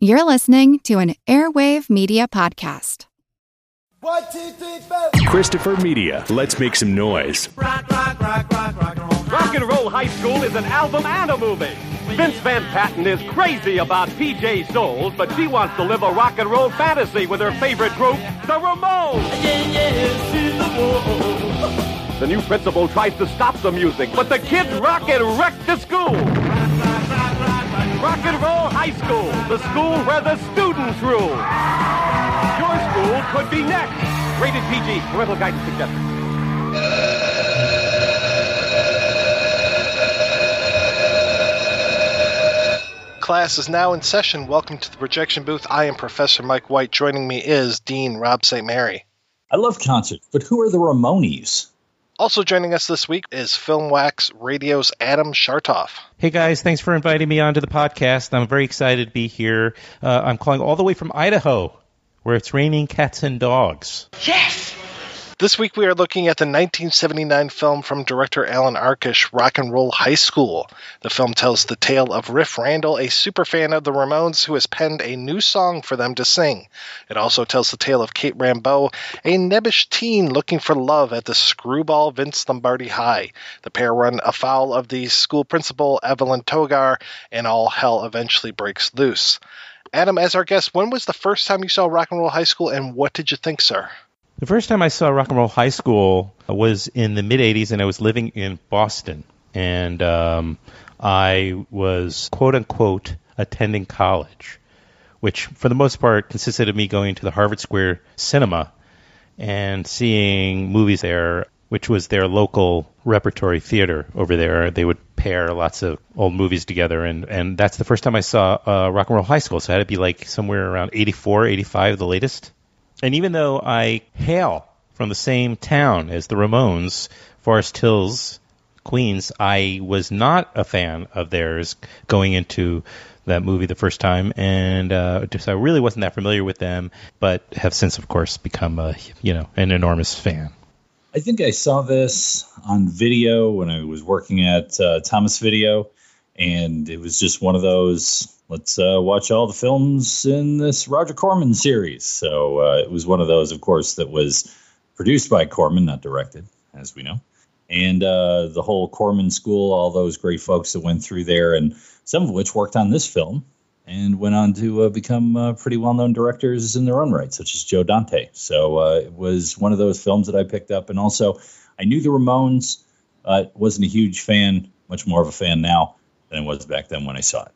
You're listening to an Airwave Media Podcast. One, two, three, four. Christopher Media. Let's make some noise. Rock, rock, rock, rock, rock and roll. Rock and Roll High School is an album and a movie. Vince Van Patten is crazy about PJ Soles, but she wants to live a rock and roll fantasy with her favorite group, the Ramones. Yeah, yeah, see the. The new principal tries to stop the music, but the kids rock and wreck the school. Rock and Roll High School, the school where the students rule. Your school could be next. Rated PG. Parental guidance suggested. Class is now in session. Welcome to the projection booth. I am Professor Mike White. Joining me is Dean Rob St. Mary. I love concerts, but who are the Ramones? Also joining us this week is Filmwax Radio's Adam Schartoff. Hey guys, thanks for inviting me onto the podcast. I'm very excited to be here. Uh, I'm calling all the way from Idaho, where it's raining cats and dogs. This week we are looking at the 1979 film from director Allan Arkush, Rock and Roll High School. The film tells the tale of Riff Randall, a superfan of the Ramones who has penned a new song for them to sing. It also tells the tale of Kate Rambeau, a nebbish teen looking for love at the screwball Vince Lombardi High. The pair run afoul of the school principal, Evelyn Togar, and all hell eventually breaks loose. Adam, as our guest, when was the first time you saw Rock and Roll High School, and what did you think, sir? The first time I saw Rock and Roll High School was in the mid 80s, and I was living in Boston. And um, I was, quote unquote, attending college, which for the most part consisted of me going to the Harvard Square Cinema and seeing movies there, which was their local repertory theater over there. They would pair lots of old movies together, and, and that's the first time I saw uh, Rock and Roll High School. So it had to be like somewhere around 84, 85, the latest. And even though I hail from the same town as the Ramones, Forest Hills, Queens, I was not a fan of theirs going into that movie the first time, and uh, just I really wasn't that familiar with them, but have since, of course, become a you know an enormous fan. I think I saw this on video when I was working at uh, Thomas Video, and it was just one of those. Let's uh, watch all the films in this Roger Corman series. So uh, it was one of those, of course, that was produced by Corman, not directed, as we know. And uh, the whole Corman school, all those great folks that went through there, and some of which worked on this film and went on to uh, become uh, pretty well known directors in their own right, such as Joe Dante. So uh, it was one of those films that I picked up. And also, I knew the Ramones, wasn't a huge fan, much more of a fan now than I was back then when I saw it.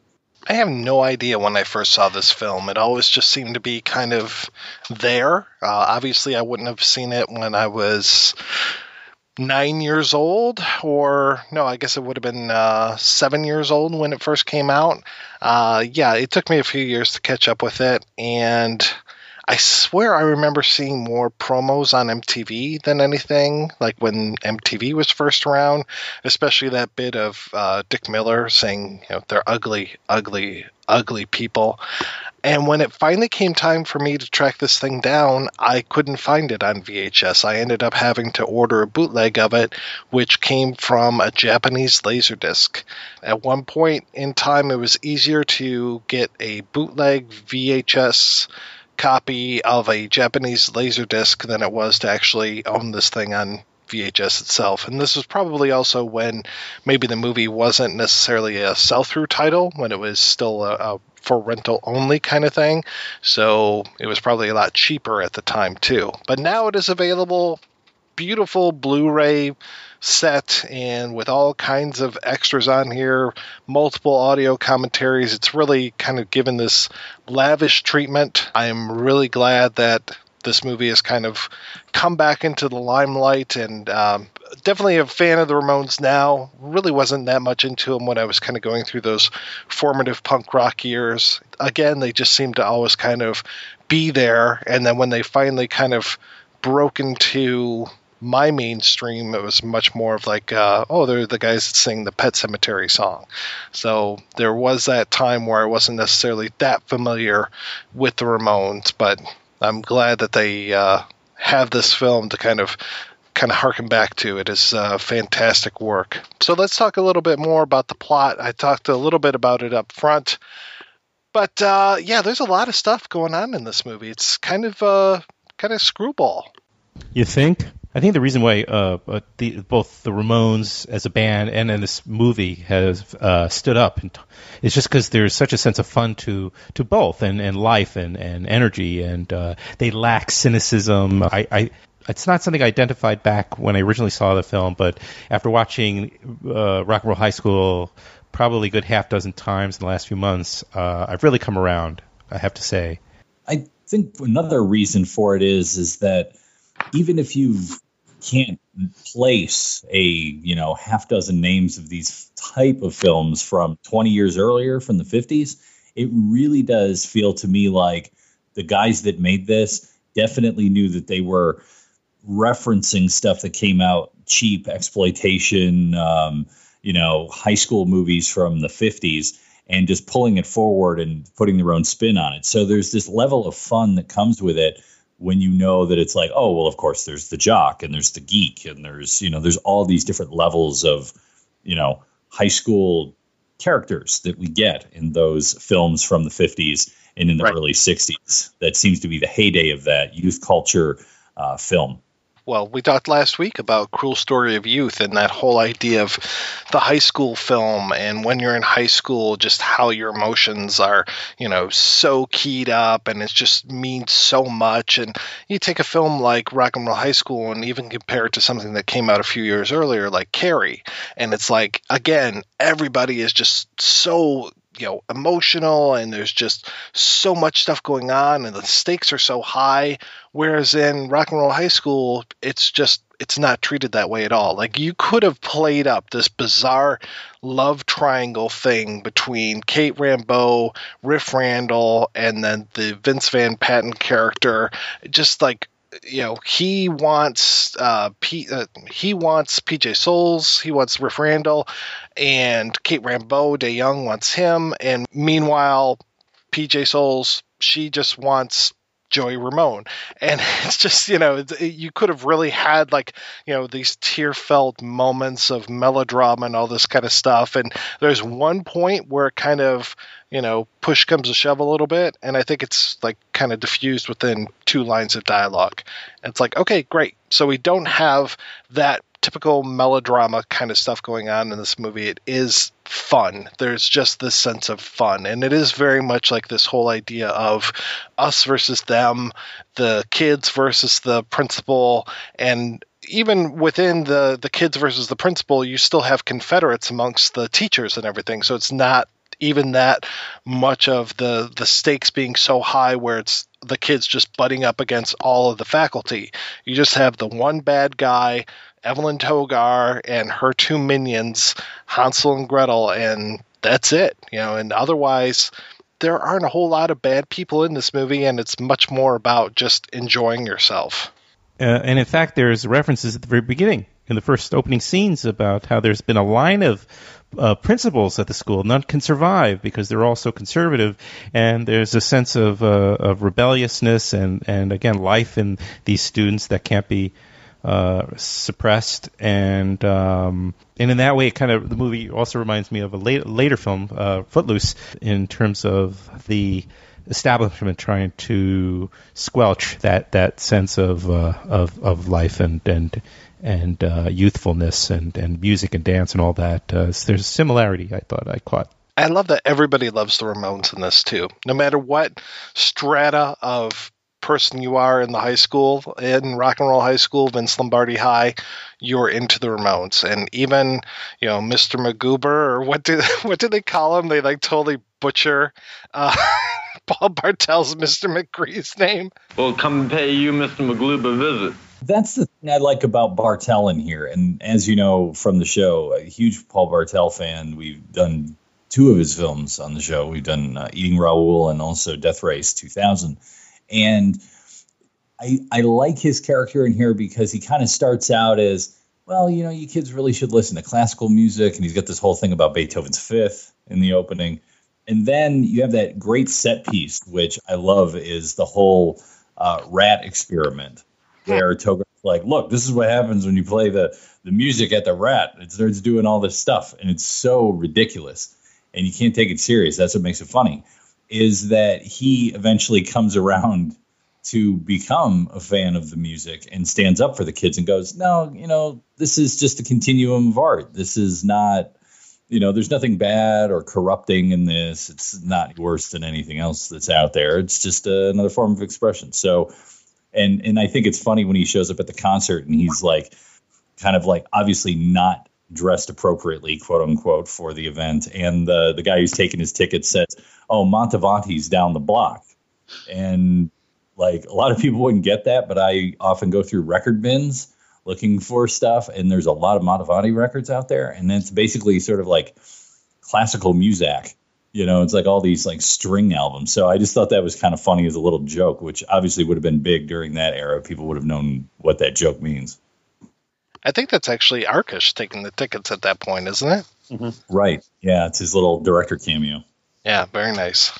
I have no idea when I first saw this film. It always just seemed to be kind of there. Uh, obviously, I wouldn't have seen it when I was nine years old, or no, I guess it would have been uh, seven years old when it first came out. Uh, yeah, it took me a few years to catch up with it, and I swear I remember seeing more promos on MTV than anything, like when MTV was first around, especially that bit of uh, Dick Miller saying, you know, they're ugly, ugly, ugly people. And when it finally came time for me to track this thing down, I couldn't find it on VHS. I ended up having to order a bootleg of it, which came from a Japanese Laserdisc. At one point in time, it was easier to get a bootleg VHS copy of a Japanese Laserdisc than it was to actually own this thing on VHS itself. And this was probably also when maybe the movie wasn't necessarily a sell through title, when it was still a, a for rental only kind of thing. So it was probably a lot cheaper at the time too. But now it is available beautiful Blu-ray set and with all kinds of extras on here, multiple audio commentaries. It's really kind of given this lavish treatment. I am really glad that this movie has kind of come back into the limelight and um, definitely a fan of the Ramones now. Really wasn't that much into them when I was kind of going through those formative punk rock years. Again, they just seemed to always kind of be there. And then when they finally kind of broke into my mainstream, it was much more of like, uh, oh, they're the guys that sing the Pet Sematary song. So there was that time where I wasn't necessarily that familiar with the Ramones, but I'm glad that they uh, have this film to kind of kind of harken back to. It is uh, fantastic work. So let's talk a little bit more about the plot. I talked a little bit about it up front. But uh, yeah, there's a lot of stuff going on in this movie. It's kind of uh, kind of screwball. You think? I think the reason why uh, uh, the, both the Ramones as a band and in this movie has uh, stood up t- is just because there's such a sense of fun to to both and, and life and, and energy and uh, they lack cynicism. I, I it's not something I identified back when I originally saw the film, but after watching uh, Rock and Roll High School probably a good half dozen times in the last few months, uh, I've really come around. I have to say. I think another reason for it is is that even if you can't place a you know half dozen names of these type of films from 20 years earlier from the 50s it really does feel to me like the guys that made this definitely knew that they were referencing stuff that came out cheap exploitation um, you know high school movies from the 50s and just pulling it forward and putting their own spin on it. So there's this level of fun that comes with it when you know that it's like, oh, well, of course, there's the jock and there's the geek and there's, you know, there's all these different levels of, you know, high school characters that we get in those films from the 50s and in the Right. early 60s. That seems to be the heyday of that youth culture uh, film. Well, we talked last week about Cruel Story of Youth and that whole idea of the high school film and when you're in high school, just how your emotions are, you know, so keyed up and it just means so much. And you take a film like Rock and Roll High School and even compare it to something that came out a few years earlier, like Carrie. And it's like, again, everybody is just so you know emotional and there's just so much stuff going on and the stakes are so high. Whereas in rock and roll high school it's just it's not treated that way at all. Like you could have played up this bizarre love triangle thing between kate rambeau riff randall and then the vince van patten character. Just like you know he wants uh, P, uh he wants PJ Soles, he wants Riff Randall, and Kate Rambeau Dey Young wants him, and meanwhile PJ Soles she just wants Joey Ramone, and it's just you know you could have really had like you know these tear felt moments of melodrama and all this kind of stuff, and there's one point where it kind of you know push comes to shove a little bit, and I think it's like kind of diffused within two lines of dialogue. And it's like okay, great, so we don't have that typical melodrama kind of stuff going on in this movie. It is fun. There's just this sense of fun. And it is very much like this whole idea of us versus them, the kids versus the principal, and even within the the kids versus the principal, you still have Confederates amongst the teachers and everything. So it's not even that much of the the stakes being so high where it's the kids just butting up against all of the faculty. You just have the one bad guy, Evelyn Togar, and her two minions, Hansel and Gretel, and that's it. You know, and otherwise there aren't a whole lot of bad people in this movie, and it's much more about just enjoying yourself. Uh, and in fact, there's references at the very beginning in the first opening scenes about how there's been a line of uh, principals at the school. None can survive because they're all so conservative, and there's a sense of, uh, of rebelliousness and, and again life in these students that can't be uh, suppressed. And um, and in that way, it kind of the movie also reminds me of a later, later film, uh, Footloose, in terms of the establishment trying to squelch that that sense of uh, of of life and and and uh, youthfulness and and music and dance and all that. Uh, there's a similarity I thought I caught. I love that everybody loves the Ramones in this too. No matter what strata of person you are in the high school, in rock and roll high school, Vince Lombardi High, you're into the Ramones. And even, you know, Mr. Magoober or what do what do they call him? They like totally butcher uh, Paul Bartel's Mr. McGree's name. We'll come pay you, Mr. Magloob, a visit. That's the thing I like about Bartel in here. And as you know from the show, a huge Paul Bartel fan. We've done two of his films on the show. We've done uh, Eating Raoul and also Death Race 2000. And I, I like his character in here because he kind of starts out as, well, you know, you kids really should listen to classical music. And he's got this whole thing about Beethoven's Fifth in the opening. And then you have that great set piece, which I love, is the whole uh, rat experiment like, look, this is what happens when you play the, the music at the rat. It starts doing all this stuff, and it's so ridiculous, and you can't take it serious. That's what makes it funny. is that he eventually comes around to become a fan of the music and stands up for the kids and goes, no, you know, this is just a continuum of art. This is not, you know, there's nothing bad or corrupting in this. It's not worse than anything else that's out there. It's just uh, another form of expression. So, and and I think it's funny when he shows up at the concert and he's like, kind of like obviously not dressed appropriately, quote unquote, for the event. And the the guy who's taking his ticket says, "Oh, Mantovani's down the block," and like a lot of people wouldn't get that, but I often go through record bins looking for stuff, and there's a lot of Montevanti records out there, and it's basically sort of like classical music. You know, it's like all these like string albums. So I just thought that was kind of funny as a little joke, which obviously would have been big during that era. People would have known what that joke means. I think that's actually Arkush taking the tickets at that point, isn't it? Mm-hmm. Right. Yeah, it's his little director cameo. Yeah, very nice.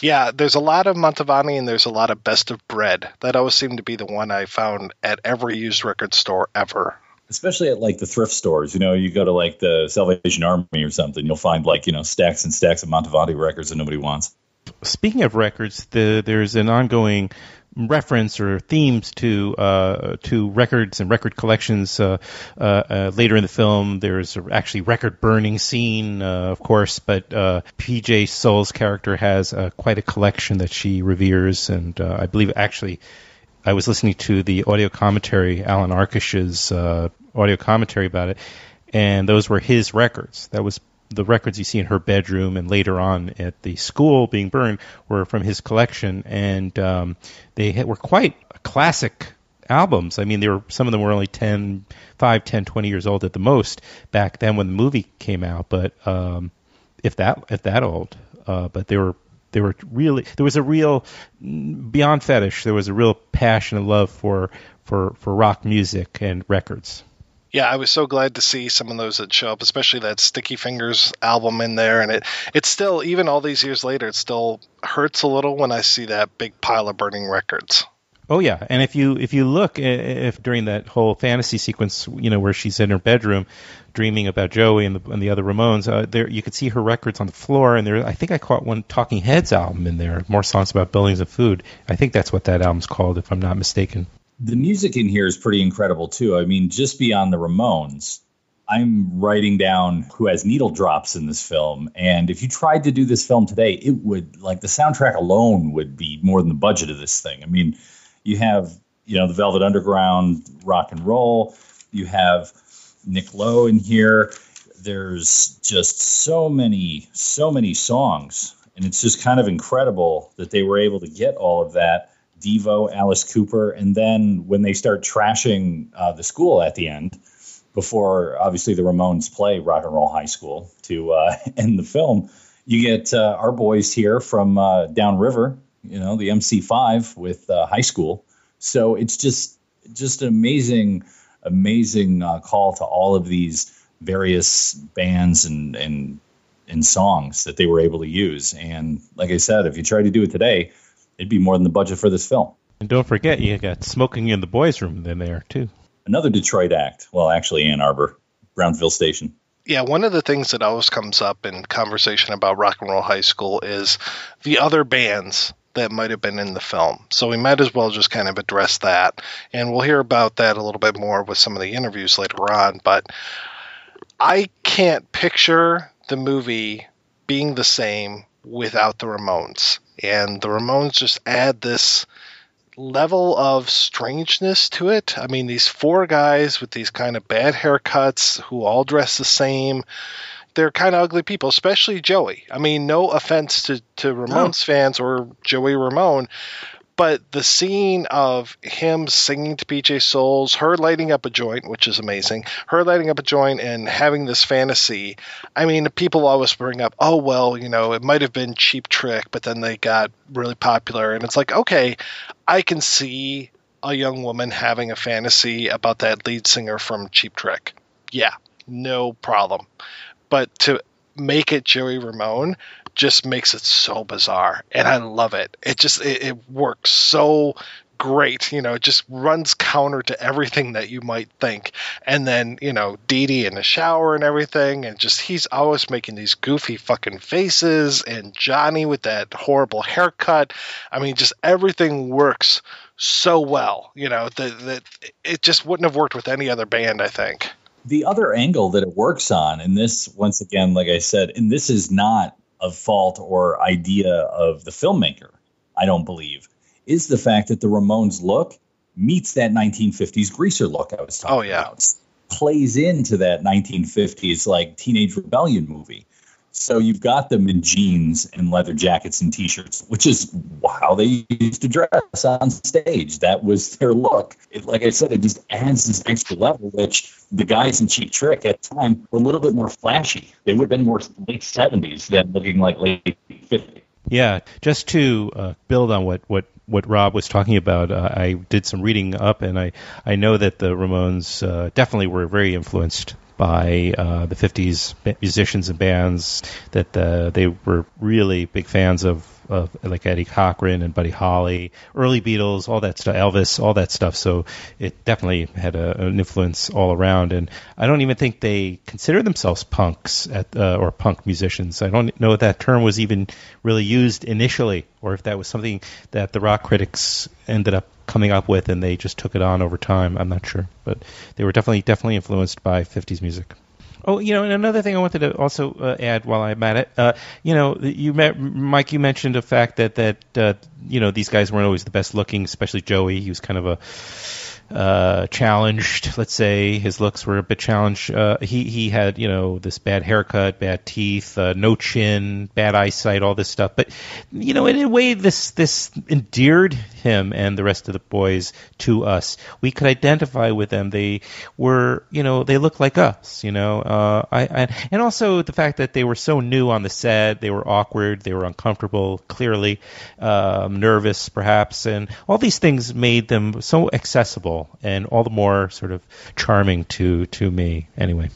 Yeah, there's a lot of Mantovani and there's a lot of Best of Bread. That always seemed to be the one I found at every used record store ever. Especially at like the thrift stores. You know, you go to like the Salvation Army or something, you'll find like you know stacks and stacks of Mantovani records that nobody wants. Speaking of records, the, there's an ongoing reference or themes to uh, to records and record collections uh, uh, uh, later in the film. There's a- actually record burning scene, uh, of course, but uh, PJ Soles' character has quite a collection that she reveres, and I believe actually. I was listening to the audio commentary, Allan Arkush's uh, audio commentary about it, and those were his records. That was the records you see in her bedroom and later on at the school being burned were from his collection, and um, they were quite classic albums. I mean, they were some of them were only 10, 5, 10, 20 years old at the most back then when the movie came out, but um, if that if that old, uh, but they were they were really there was a real beyond fetish. There was a real passion and love for for for rock music and records. Yeah, I was so glad to see some of those that show up, especially that Sticky Fingers album in there. And it, it still, even all these years later, it still hurts a little when I see that big pile of burning records. Oh yeah, and if you if you look if during that whole fantasy sequence, you know where she's in her bedroom, dreaming about Joey and the and the other Ramones, uh, there you could see her records on the floor, and there I think I caught one Talking Heads album in there, more songs about buildings and food. I think that's what that album's called, if I'm not mistaken. The music in here is pretty incredible too. I mean, just beyond the Ramones, I'm writing down who has needle drops in this film, and if you tried to do this film today, it would like the soundtrack alone would be more than the budget of this thing. I mean, you have you know the Velvet Underground rock and roll, you have Nick Lowe in here. There's just so many, so many songs, and it's just kind of incredible that they were able to get all of that. Devo, Alice Cooper, and then when they start trashing uh, the school at the end, before obviously the Ramones play Rock and Roll High School to uh, end the film, you get uh, our boys here from uh, downriver, you know, the MC5 with uh, high school. So it's just just an amazing, amazing uh, call to all of these various bands and and and songs that they were able to use. And like I said, if you try to do it today, it'd be more than the budget for this film. And don't forget, you got smoking in the boys' room in there too. Another Detroit act. Well, actually, Ann Arbor, Brownsville Station. Yeah, one of the things that always comes up in conversation about Rock and Roll High School is the other bands that might have been in the film. So we might as well just kind of address that. And we'll hear about that a little bit more with some of the interviews later on. But I can't picture the movie being the same without the Ramones. And the Ramones just add this level of strangeness to it. I mean, these four guys with these kind of bad haircuts who all dress the same. They're kind of ugly people, especially Joey. I mean, no offense to, to Ramones fans or Joey Ramone, but the scene of him singing to PJ Soles, her lighting up a joint, which is amazing, her lighting up a joint and having this fantasy. I mean, people always bring up, oh, well, you know, it might have been Cheap Trick, but then they got really popular. And it's like, okay, I can see a young woman having a fantasy about that lead singer from Cheap Trick. Yeah, no problem. But to make it Joey Ramone just makes it so bizarre and I love it. It just it, it works so great. You know, it just runs counter to everything that you might think. And then, you know, Dee Dee in the shower and everything, and just he's always making these goofy fucking faces, and Johnny with that horrible haircut. I mean, just everything works so well. You know, that that it just wouldn't have worked with any other band. I think. The other angle that it works on, and this once again, like I said, and this is not a fault or idea of the filmmaker. I don't believe is the fact that the Ramones look meets that 1950s greaser look I was oh, talking Oh, yeah. about. Plays into that 1950s like teenage rebellion movie. So you've got them in jeans and leather jackets and t-shirts, which is how they used to dress on stage. That was their look. It, like I said, it just adds this extra level, which the guys in Cheap Trick at the time were a little bit more flashy. They would have been more late 70s than looking like late 50s. Yeah, just to uh, build on what, what, what Rob was talking about, uh, I did some reading up, and I, I know that the Ramones uh, definitely were very influenced by uh, the 50s musicians and bands, that uh, they were really big fans of, of like Eddie Cochran and Buddy Holly, early Beatles, all that stuff, Elvis, all that stuff. So it definitely had a, an influence all around. And I don't even think they consider themselves punks at, uh, or punk musicians. I don't know if that term was even really used initially, or if that was something that the rock critics ended up coming up with and they just took it on over time. I'm not sure, but they were definitely definitely influenced by 50s music. Oh, you know, and another thing I wanted to also uh, add while I'm at it, uh, you know, you met, Mike, you mentioned the fact that that uh, you know these guys weren't always the best looking, especially Joey. He was kind of a uh, challenged. Let's say his looks were a bit challenged. Uh, he he had you know this bad haircut, bad teeth, uh, no chin, bad eyesight, all this stuff. But you know, in a way, this this endeared him and the rest of the boys to us. We could identify with them. They were you know they looked like us. You know, uh, I, I and also the fact that they were so new on the set, they were awkward, they were uncomfortable, clearly um, nervous, perhaps, and all these things made them so accessible and all the more sort of charming to to me. Anyway.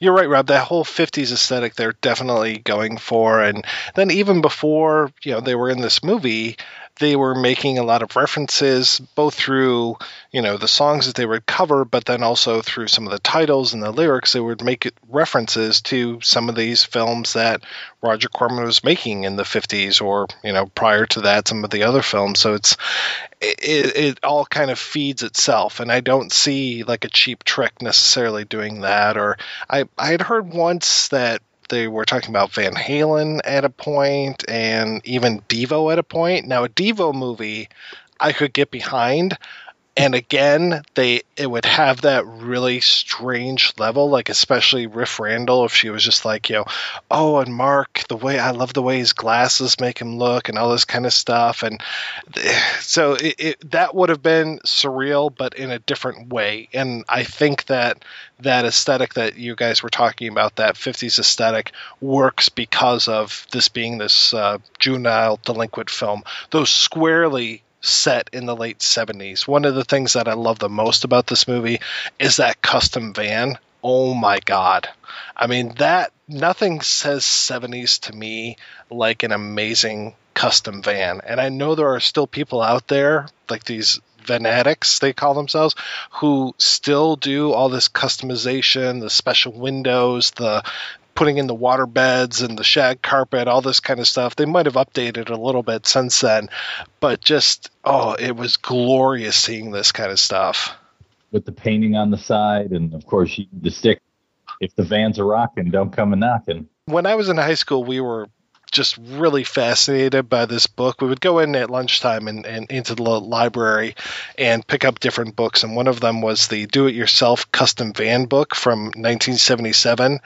You're right, Rob. That whole '50s aesthetic they're definitely going for, and then even before you know they were in this movie, they were making a lot of references both through you know the songs that they would cover, but then also through some of the titles and the lyrics. They would make references to some of these films that Roger Corman was making in the '50s, or you know prior to that, some of the other films. So it's it, it all kind of feeds itself and i don't see like a cheap trick necessarily doing that or i i had heard once that they were talking about van halen at a point and even devo at a point. Now a devo movie i could get behind and again they it would have that really strange level like especially riff randall if she was just like you know oh and mark the way i love the way his glasses make him look and all this kind of stuff. And so it, it, that would have been surreal but in a different way. And i think that that aesthetic that you guys were talking about that 50s aesthetic works because of this being this uh, juvenile delinquent film. Those squarely set in the late 70s. One of the things that I love the most about this movie is that custom van. Oh my god. I mean that nothing says 70s to me like an amazing custom van. And I know there are still people out there like these fanatics they call themselves who still do all this customization, the special windows, the putting in the water beds and the shag carpet, all this kind of stuff. They might have updated a little bit since then, but just oh, it was glorious seeing this kind of stuff. with the painting on the side, and of course you, the stick. If the vans are rocking, don't come a knocking. When I was in high school, we were just really fascinated by this book. We would go in at lunchtime and, and into the library and pick up different books, and one of them was the Do-It-Yourself Custom Van book from 1977.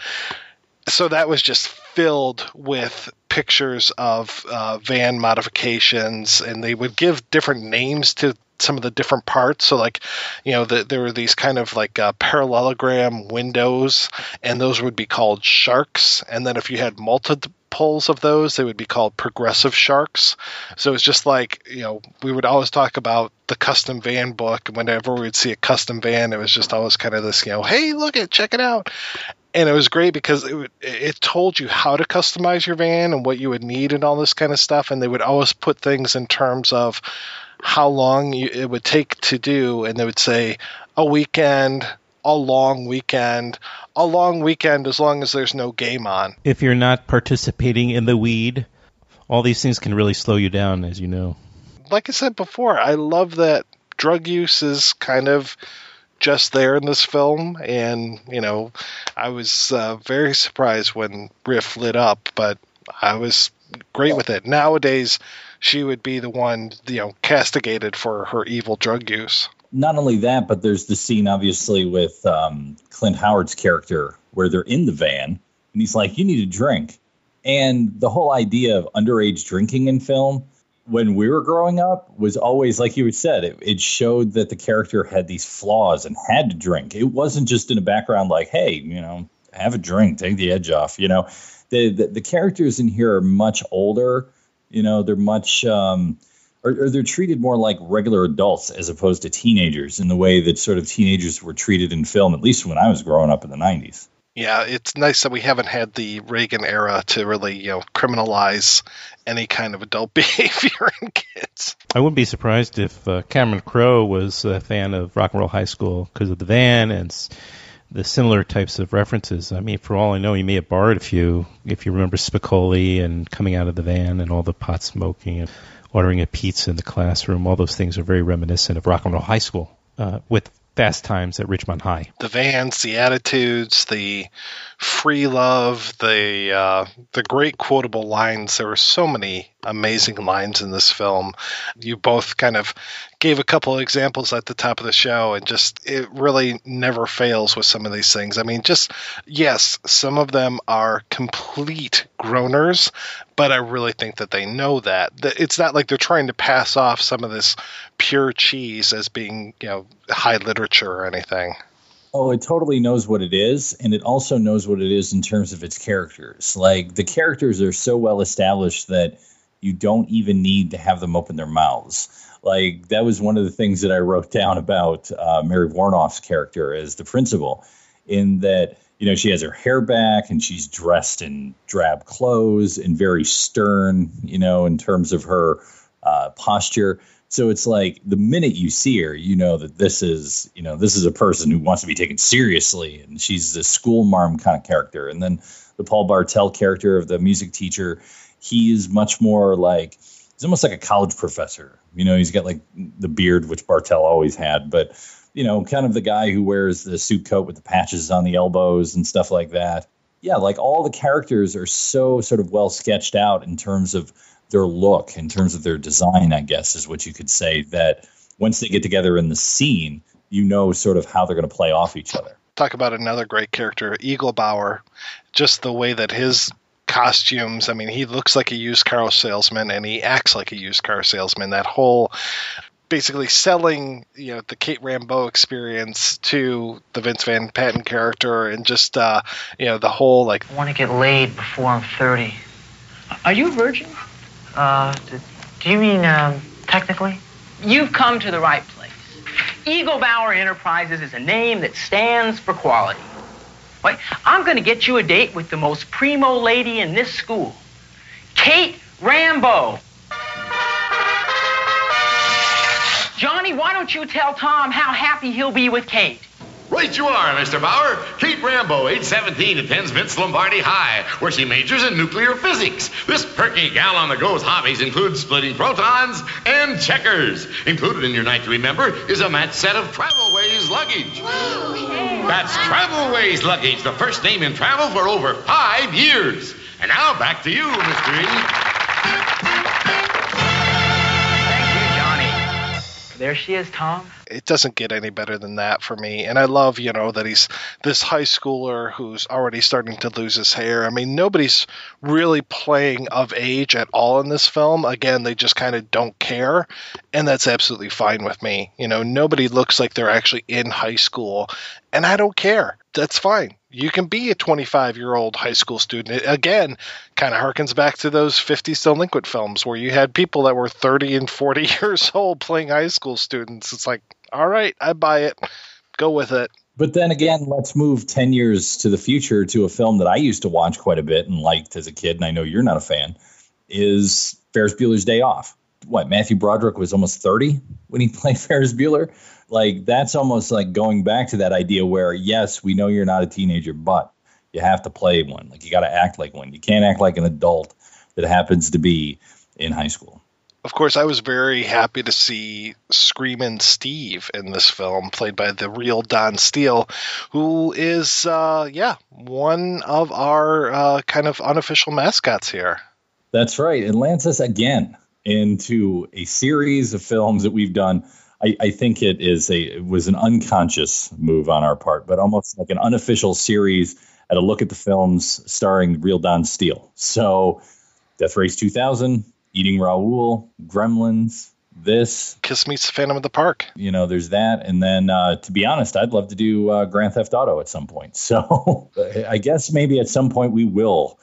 So that was just filled with pictures of uh, van modifications, and they would give different names to some of the different parts. So, like, you know, the, there were these kind of like uh, parallelogram windows, and those would be called sharks. And then if you had multiples of those, they would be called progressive sharks. So it's just like, you know, we would always talk about the custom van book. And whenever we'd see a custom van, it was just always kind of this, you know, hey, look it, check it out and it was great because it it told you how to customize your van and what you would need and all this kind of stuff and they would always put things in terms of how long you, it would take to do, and they would say a weekend, a long weekend, a long weekend as long as there's no game on. If you're not participating in the weed, all these things can really slow you down, as you know. Like I said before, I love that drug use is kind of just there in this film, and you know, I was uh, very surprised when Riff lit up, but I was great with it. Nowadays, she would be the one, you know, castigated for her evil drug use. Not only that, but there's the scene obviously with um, Clint Howard's character where they're in the van and he's like, "You need a drink," and the whole idea of underage drinking in film when we were growing up was always like you said it, it showed that the character had these flaws and had to drink. It wasn't just in the background like hey you know have a drink take the edge off you know. The the, the characters in here are much older you know they're much um or, or they're treated more like regular adults as opposed to teenagers in the way that sort of teenagers were treated in film at least when i was growing up in the 90s Yeah, it's nice that we haven't had the Reagan era to really, you know, criminalize any kind of adult behavior in kids. I wouldn't be surprised if uh, Cameron Crowe was a fan of Rock and Roll High School because of the van and the similar types of references. I mean, for all I know, he may have borrowed a few. If you remember Spicoli and coming out of the van and all the pot smoking and ordering a pizza in the classroom, all those things are very reminiscent of Rock and Roll High School uh, with Fast Times at Ridgemont High. The vans, the attitudes, the free love, the uh, the great quotable lines. There were so many amazing lines in this film. You both kind of gave a couple examples at the top of the show, and just it really never fails with some of these things. I mean, just yes, some of them are complete groaners, but I really think that they know that. That It's not like they're trying to pass off some of this pure cheese as being, you know, high literature or anything. Oh, it totally knows what it is, and it also knows what it is in terms of its characters. Like the characters are so well established that you don't even need to have them open their mouths. Like that was one of the things that I wrote down about uh, Mary Woronov's character as the principal, in that you know she has her hair back and she's dressed in drab clothes and very stern, you know, in terms of her uh, posture. So it's like the minute you see her, you know that this is, you know, this is a person who wants to be taken seriously, and she's a school marm kind of character. And then the Paul Bartel character of the music teacher, he is much more like he's almost like a college professor. You know, he's got like the beard which Bartel always had, but you know, kind of the guy who wears the suit coat with the patches on the elbows and stuff like that. Yeah, like all the characters are so sort of well sketched out in terms of their look, in terms of their design, I guess is what you could say. That once they get together in the scene, you know sort of how they're going to play off each other. talk about another great character, Eaglebauer. Just the way that his costumes, I mean, he looks like a used car salesman and he acts like a used car salesman. That whole basically selling, you know, the Kate Rambeau experience to the Vince Van Patten character and just uh, you know, the whole like I want to get laid before I'm 30. Are you a virgin? Uh, do you mean, um, technically? You've come to the right place. Eaglebauer Enterprises is a name that stands for quality. I'm going to get you a date with the most primo lady in this school, Kate Rambeau. Johnny, why don't you tell Tom how happy he'll be with Kate? Right you are, Mr. Bauer. Kate Rambeau, age 17, attends Vince Lombardi High, where she majors in nuclear physics. This perky gal on the go's hobbies include splitting protons and checkers. Included in your night to remember is a match set of Travelways luggage. That's Travelways luggage, the first name in travel for over five years. And now back to you, Mr. E. Thank you, Johnny. There she is, Tom. It doesn't get any better than that for me. And I love, you know, that he's this high schooler who's already starting to lose his hair. I mean, nobody's really playing of age at all in this film. Again, they just kind of don't care. And that's absolutely fine with me. You know, nobody looks like they're actually in high school. And I don't care. That's fine. You can be a 25 year old high school student. It, again, kind of harkens back to those 50s delinquent films where you had people that were 30 and 40 years old playing high school students. It's like, all right, I buy it. Go with it. But then again, let's move 10 years to the future to a film that I used to watch quite a bit and liked as a kid, and I know you're not a fan, is Ferris Bueller's Day Off. what Matthew Broderick was almost 30 when he played Ferris Bueller. Like that's almost like going back to that idea where yes, we know you're not a teenager, but you have to play one. Like you got to act like one. You can't act like an adult that happens to be in high school. Of course, I was very happy to see Screamin' Steve in this film, played by the real Don Steele, who is, uh, yeah, one of our uh, kind of unofficial mascots here. That's right. It lands us again into a series of films that we've done. I, I think it is a it was an unconscious move on our part, but almost like an unofficial series at a look at the films starring real Don Steele. So, Death Race 2000, Eating Raoul, Gremlins, this. Kiss Meets the Phantom of the Park. You know, there's that. And then, uh, to be honest, I'd love to do uh, Grand Theft Auto at some point. So I guess maybe at some point we will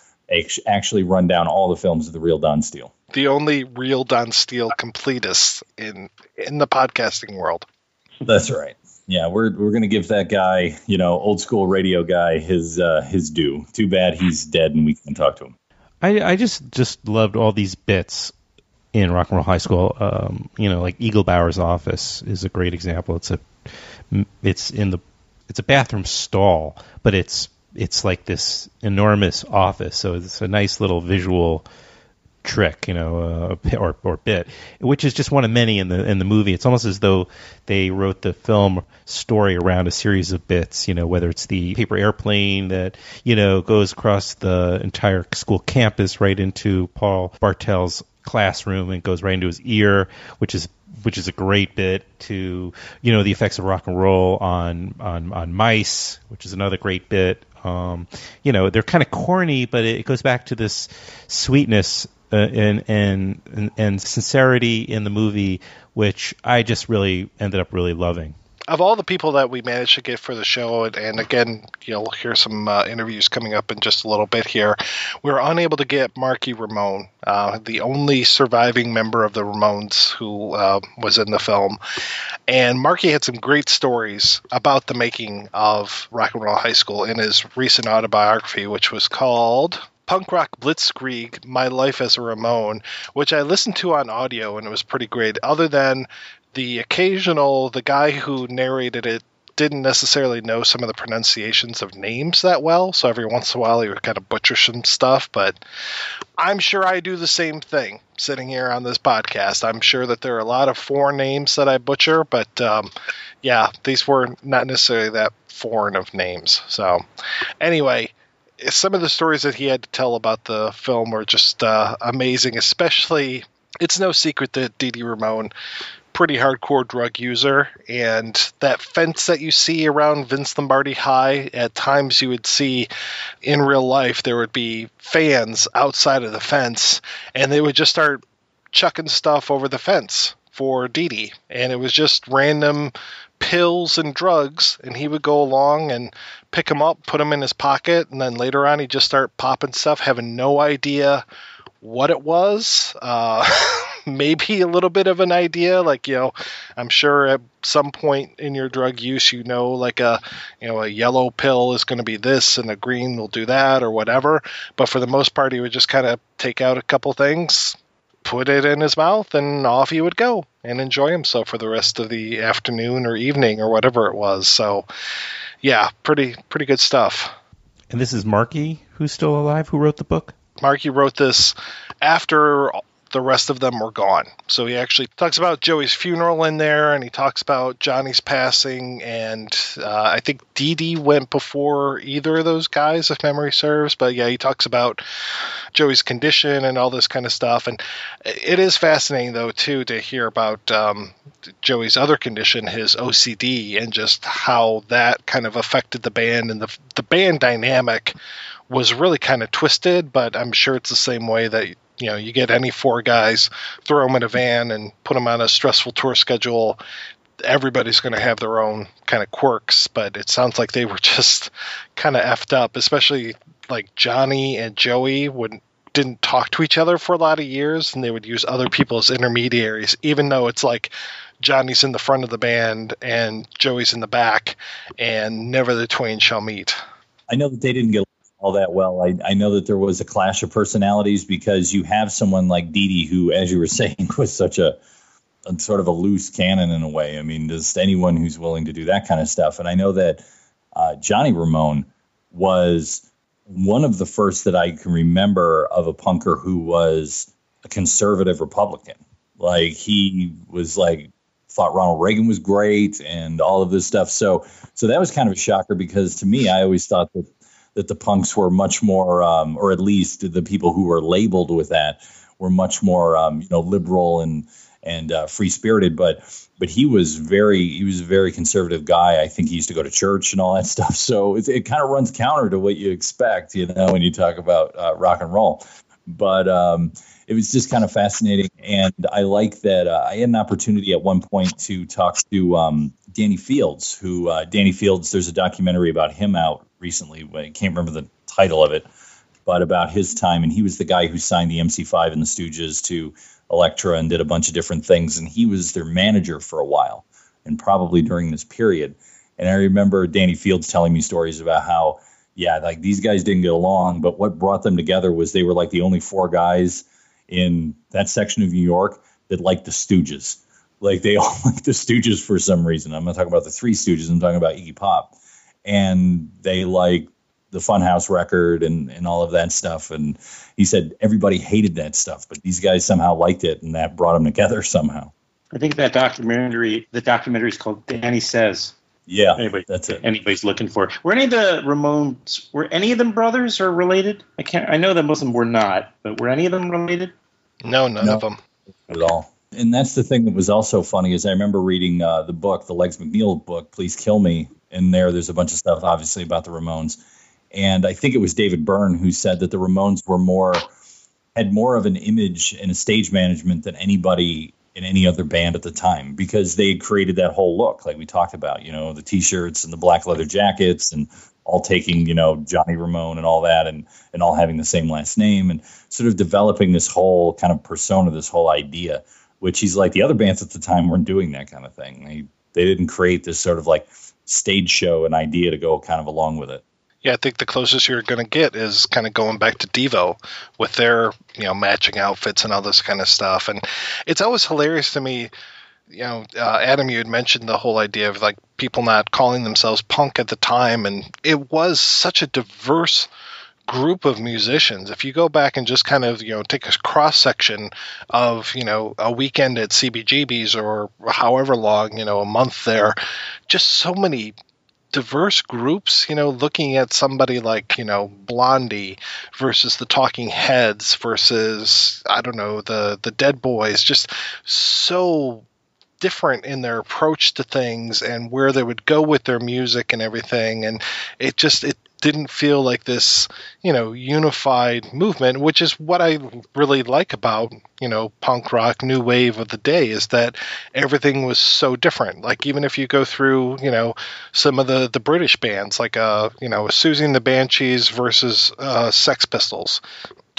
actually run down all the films of the real Don Steele. The only real Don Steele completist in in the podcasting world. That's right. Yeah, we're we're gonna give that guy, you know, old school radio guy, his uh, his due. Too bad he's dead and we can't talk to him. I, I just just loved all these bits in Rock and Roll High School. Um, you know, like Eaglebauer's office is a great example. It's a it's in the it's a bathroom stall, but it's it's like this enormous office. So it's a nice little visual trick, you know, uh, or or bit, which is just one of many in the in the movie. It's almost as though they wrote the film story around a series of bits. You know, whether it's the paper airplane that you know goes across the entire school campus right into Paul Bartel's classroom and goes right into his ear, which is which is a great bit to you know the effects of rock and roll on on on mice, which is another great bit. Um, you know they're kind of corny, but it goes back to this sweetness and, and and sincerity in the movie, which I just really ended up really loving. Of all the people that we managed to get for the show, and, and again, you'll hear some uh, interviews coming up in just a little bit here. We were unable to get Marky Ramone, uh, the only surviving member of the Ramones who uh, was in the film. And Marky had some great stories about the making of Rock and Roll High School in his recent autobiography, which was called punk rock blitzkrieg my life as a ramone which i listened to on audio and it was pretty great other than the occasional the guy who narrated it didn't necessarily know some of the pronunciations of names that well so every once in a while he would kind of butcher some stuff but i'm sure i do the same thing sitting here on this podcast. I'm sure that there are a lot of foreign names that i butcher but um, yeah these were not necessarily that foreign of names so anyway some of the stories that he had to tell about the film were just uh, amazing. Especially, it's no secret that Dee Ramone, pretty hardcore drug user, and that fence that you see around Vince Lombardi High, at times you would see in real life there would be fans outside of the fence, and they would just start chucking stuff over the fence for Dee, and it was just random pills and drugs, and he would go along and pick them up, put them in his pocket, and then later on he'd just start popping stuff, having no idea what it was. Uh, maybe a little bit of an idea, like you know, I'm sure at some point in your drug use, you know, like a you know a yellow pill is going to be this, and a green will do that, or whatever. But for the most part, he would just kind of take out a couple things, put it in his mouth, and off he would go and enjoy himself for the rest of the afternoon or evening or whatever it was. So, yeah, pretty pretty good stuff. And this is Marky, who's still alive, who wrote the book. Marky wrote this after the rest of them were gone. So he actually talks about Joey's funeral in there, and he talks about Johnny's passing, and uh, I think Dee Dee went before either of those guys, if memory serves. But yeah, he talks about Joey's condition and all this kind of stuff, and it is fascinating though too to hear about um, Joey's other condition, his OCD, and just how that kind of affected the band and the the band dynamic was really kind of twisted, but I'm sure it's the same way that you know you get any four guys, throw them in a van and put them on a stressful tour schedule. Everybody's going to have their own kind of quirks, but it sounds like they were just kind of effed up, especially like Johnny and Joey would didn't talk to each other for a lot of years, and they would use other people as intermediaries, even though it's like Johnny's in the front of the band and Joey's in the back, and never the twain shall meet. I know that they didn't get all that well. I, I know that there was a clash of personalities because you have someone like Dee, who, as you were saying, was such a, a sort of a loose cannon in a way. I mean, just anyone who's willing to do that kind of stuff. And I know that uh, Johnny Ramone was one of the first that I can remember of a punker who was a conservative Republican. Like he was like thought Ronald Reagan was great and all of this stuff. So so that was kind of a shocker because to me, I always thought that that the punks were much more, um, or at least the people who were labeled with that were much more, um, you know, liberal and and uh, free spirited. But but he was very he was a very conservative guy. I think he used to go to church and all that stuff. So it, it kind of runs counter to what you expect, you know, when you talk about uh, rock and roll. But um, it was just kind of fascinating, and I like that uh, I had an opportunity at one point to talk to um, Danny Fields, who uh, Danny Fields. There's a documentary about him out recently. I can't remember the title of it, but about his time, and he was the guy who signed the MC5 and the Stooges to Elektra and did a bunch of different things, and he was their manager for a while, and probably during this period. And I remember Danny Fields telling me stories about how, yeah, like these guys didn't get along, but what brought them together was they were like the only four guys in that section of New York that like the Stooges. Like they all like the Stooges for some reason. I'm not talking about the Three Stooges. I'm talking about Iggy Pop, and they like the Funhouse record and and all of that stuff. And he said everybody hated that stuff, but these guys somehow liked it, and that brought them together somehow. I think that documentary, the documentary is called Danny Says. Yeah, Anybody, that's it. anybody's looking for. Were any of the Ramones? Were any of them brothers or related? I can't. I know that most of them were not, but were any of them related? No, none No. of them. at all. And that's the thing that was also funny is I remember reading uh, the book, the Legs McNeil book, "Please Kill Me." In there, there's a bunch of stuff, obviously, about the Ramones, and I think it was David Byrne who said that the Ramones were more had more of an image and a stage management than anybody in any other band at the time because they had created that whole look, like we talked about, you know, the t-shirts and the black leather jackets and all taking, you know, Johnny Ramone and all that and and all having the same last name and sort of developing this whole kind of persona, this whole idea, which he's like the other bands at the time weren't doing that kind of thing. They they didn't create this sort of like stage show and idea to go kind of along with it. Yeah, I think the closest you're going to get is kind of going back to Devo with their, you know, matching outfits and all this kind of stuff. And it's always hilarious to me, you know, uh, Adam, you had mentioned the whole idea of like people not calling themselves punk at the time. And it was such a diverse group of musicians. If you go back and just kind of, you know, take a cross section of, you know, a weekend at CBGB's or however long, you know, a month there, just so many diverse groups, you know, looking at somebody like, you know, Blondie versus the Talking Heads versus I don't know, the the Dead Boys, just so different in their approach to things and where they would go with their music and everything. And it just it didn't feel like this, you know, unified movement, which is what I really like about, you know, punk rock, new wave of the day, is that everything was so different. Like even if you go through, you know, some of the the British bands, like uh, you know, Siouxsie and the Banshees versus uh, Sex Pistols,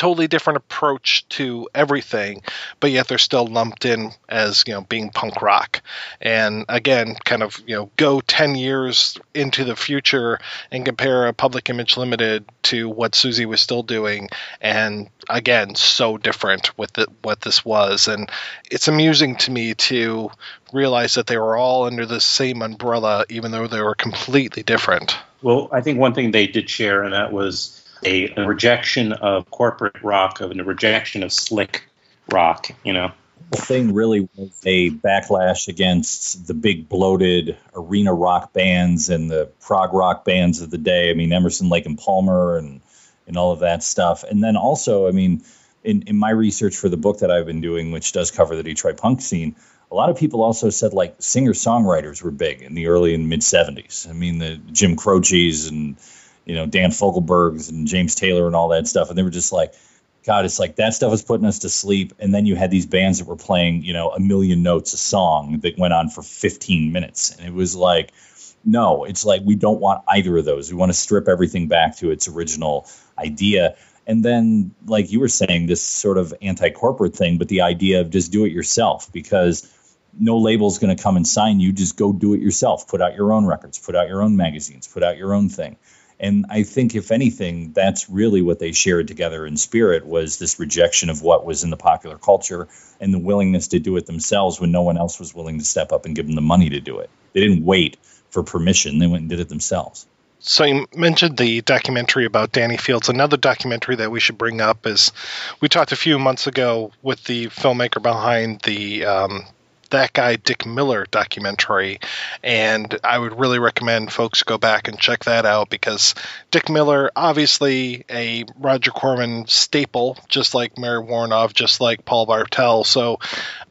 totally different approach to everything, but yet they're still lumped in as you know being punk rock. And again, kind of you know go ten years into the future and compare a Public Image Limited to what Siouxsie was still doing, and again, so different with the, what this was. And it's amusing to me to realize that they were all under the same umbrella, even though they were completely different. Well, I think one thing they did share, and that was a, a rejection of corporate rock, of a rejection of slick rock. You know, The thing really was a backlash against the big bloated arena rock bands and the prog rock bands of the day. I mean, Emerson, Lake and Palmer and and all of that stuff. And then also, I mean, in, in my research for the book that I've been doing, which does cover the Detroit punk scene, a lot of people also said like singer songwriters were big in the early and mid 70s. I mean, the Jim Croce's and, you know, Dan Fogelberg's and James Taylor and all that stuff. And they were just like, God, it's like that stuff was putting us to sleep. And then you had these bands that were playing, you know, a million notes a song that went on for 15 minutes. And it was like, no, it's like we don't want either of those. We want to strip everything back to its original idea. And then, like you were saying, this sort of anti corporate thing, but the idea of just do it yourself because no label's going to come and sign you. Just go do it yourself. Put out your own records, put out your own magazines, put out your own thing. And I think, if anything, that's really what they shared together in spirit was this rejection of what was in the popular culture and the willingness to do it themselves when no one else was willing to step up and give them the money to do it. They didn't wait for permission; they went and did it themselves. So you mentioned the documentary about Danny Fields. Another documentary that we should bring up is we talked a few months ago with the filmmaker behind the um, that guy Dick Miller documentary, and I would really recommend folks go back and check that out because Dick Miller, obviously a Roger Corman staple, just like Mary Woronov, just like Paul Bartel. So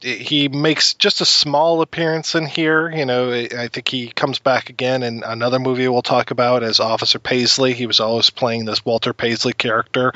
he makes just a small appearance in here. You know, I think he comes back again in another movie we'll talk about as Officer Paisley. He was always playing this Walter Paisley character.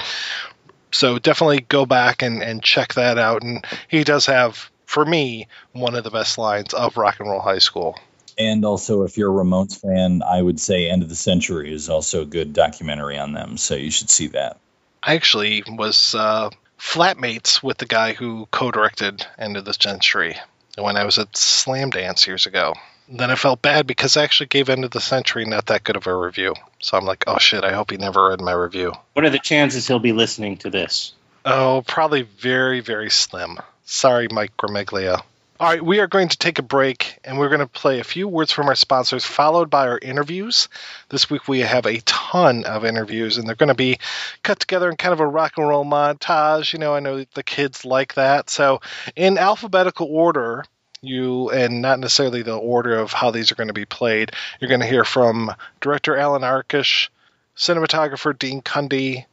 So definitely go back and, and check that out. And he does have for me, one of the best lines of Rock and Roll High School. And also, if you're a Ramones fan, I would say End of the Century is also a good documentary on them. So you should see that. I actually was uh, flatmates with the guy who co directed End of the Century when I was at Slamdance years ago. Then I felt bad because I actually gave End of the Century not that good of a review. So I'm like, oh shit, I hope he never read my review. What are the chances he'll be listening to this? Oh, probably very, very slim. Sorry, Mike Gramaglia. All right, we are going to take a break and we're going to play a few words from our sponsors, followed by our interviews. This week we have a ton of interviews, and they're going to be cut together in kind of a rock and roll montage. You know, I know the kids like that. So, in alphabetical order, you and not necessarily the order of how these are going to be played. You're going to hear from director Allan Arkush, cinematographer Dean Cundey,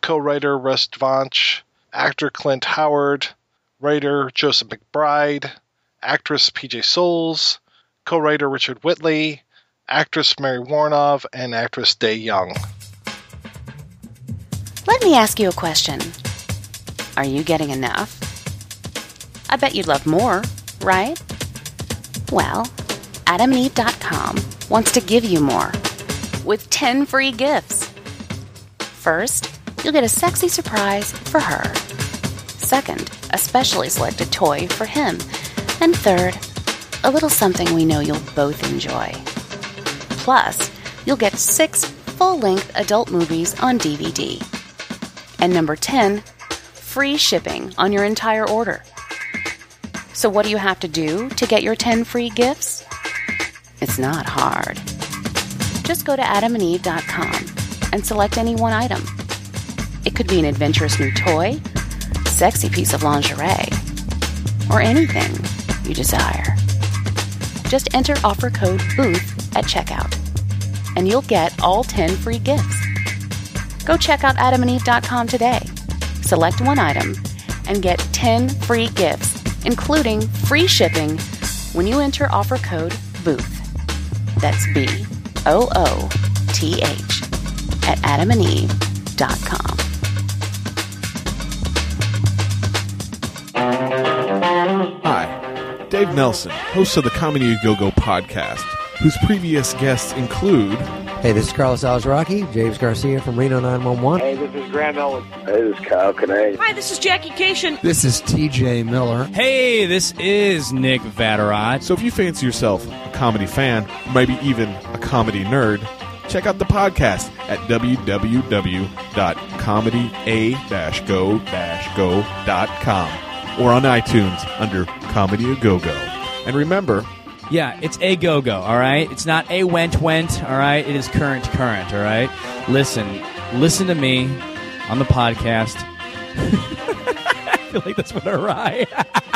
co-writer Russ Dvonch, actor Clint Howard, writer Joseph McBride, actress PJ Soles, co writer Richard Whitley, actress Mary Woronov, and actress Dey Young. Let me ask you a question. Are you getting enough? I bet you'd love more, right? Well, AdamandEve.com wants to give you more with 10 free gifts. First, you'll get a sexy surprise for her. Second, a specially selected toy for him. And third, a little something we know you'll both enjoy. Plus, you'll get six full length adult movies on DVD. And number 10, free shipping on your entire order. So, what do you have to do to get your 10 free gifts? It's not hard. Just go to adamandeve.com and select any one item. It could be an adventurous new toy sexy piece of lingerie, or anything you desire. Just enter offer code BOOTH at checkout, and you'll get all 10 free gifts. Go check out adamandeve.com today. Select one item and get 10 free gifts, including free shipping when you enter offer code BOOTH. That's B O O T H at adamandeve.com. Dave Nelson, host of the Comedy Go Go podcast, whose previous guests include. Hey, this is Carlos Alazraqui, James Garcia from Reno 911. Hey, this is Graham Elwood. Hey, this is Kyle Kinane. Hi, this is Jackie Kashian. This is TJ Miller. Hey, this is Nick Vatterott. So if you fancy yourself a comedy fan, maybe even a comedy nerd, check out the podcast at www.comedya-go-go.com or on iTunes under Comedy A Go Go. And remember, yeah, it's a go go, all right? It's not a went went, all right? It is current current, all right? Listen, listen to me on the podcast. I feel like that's what I write.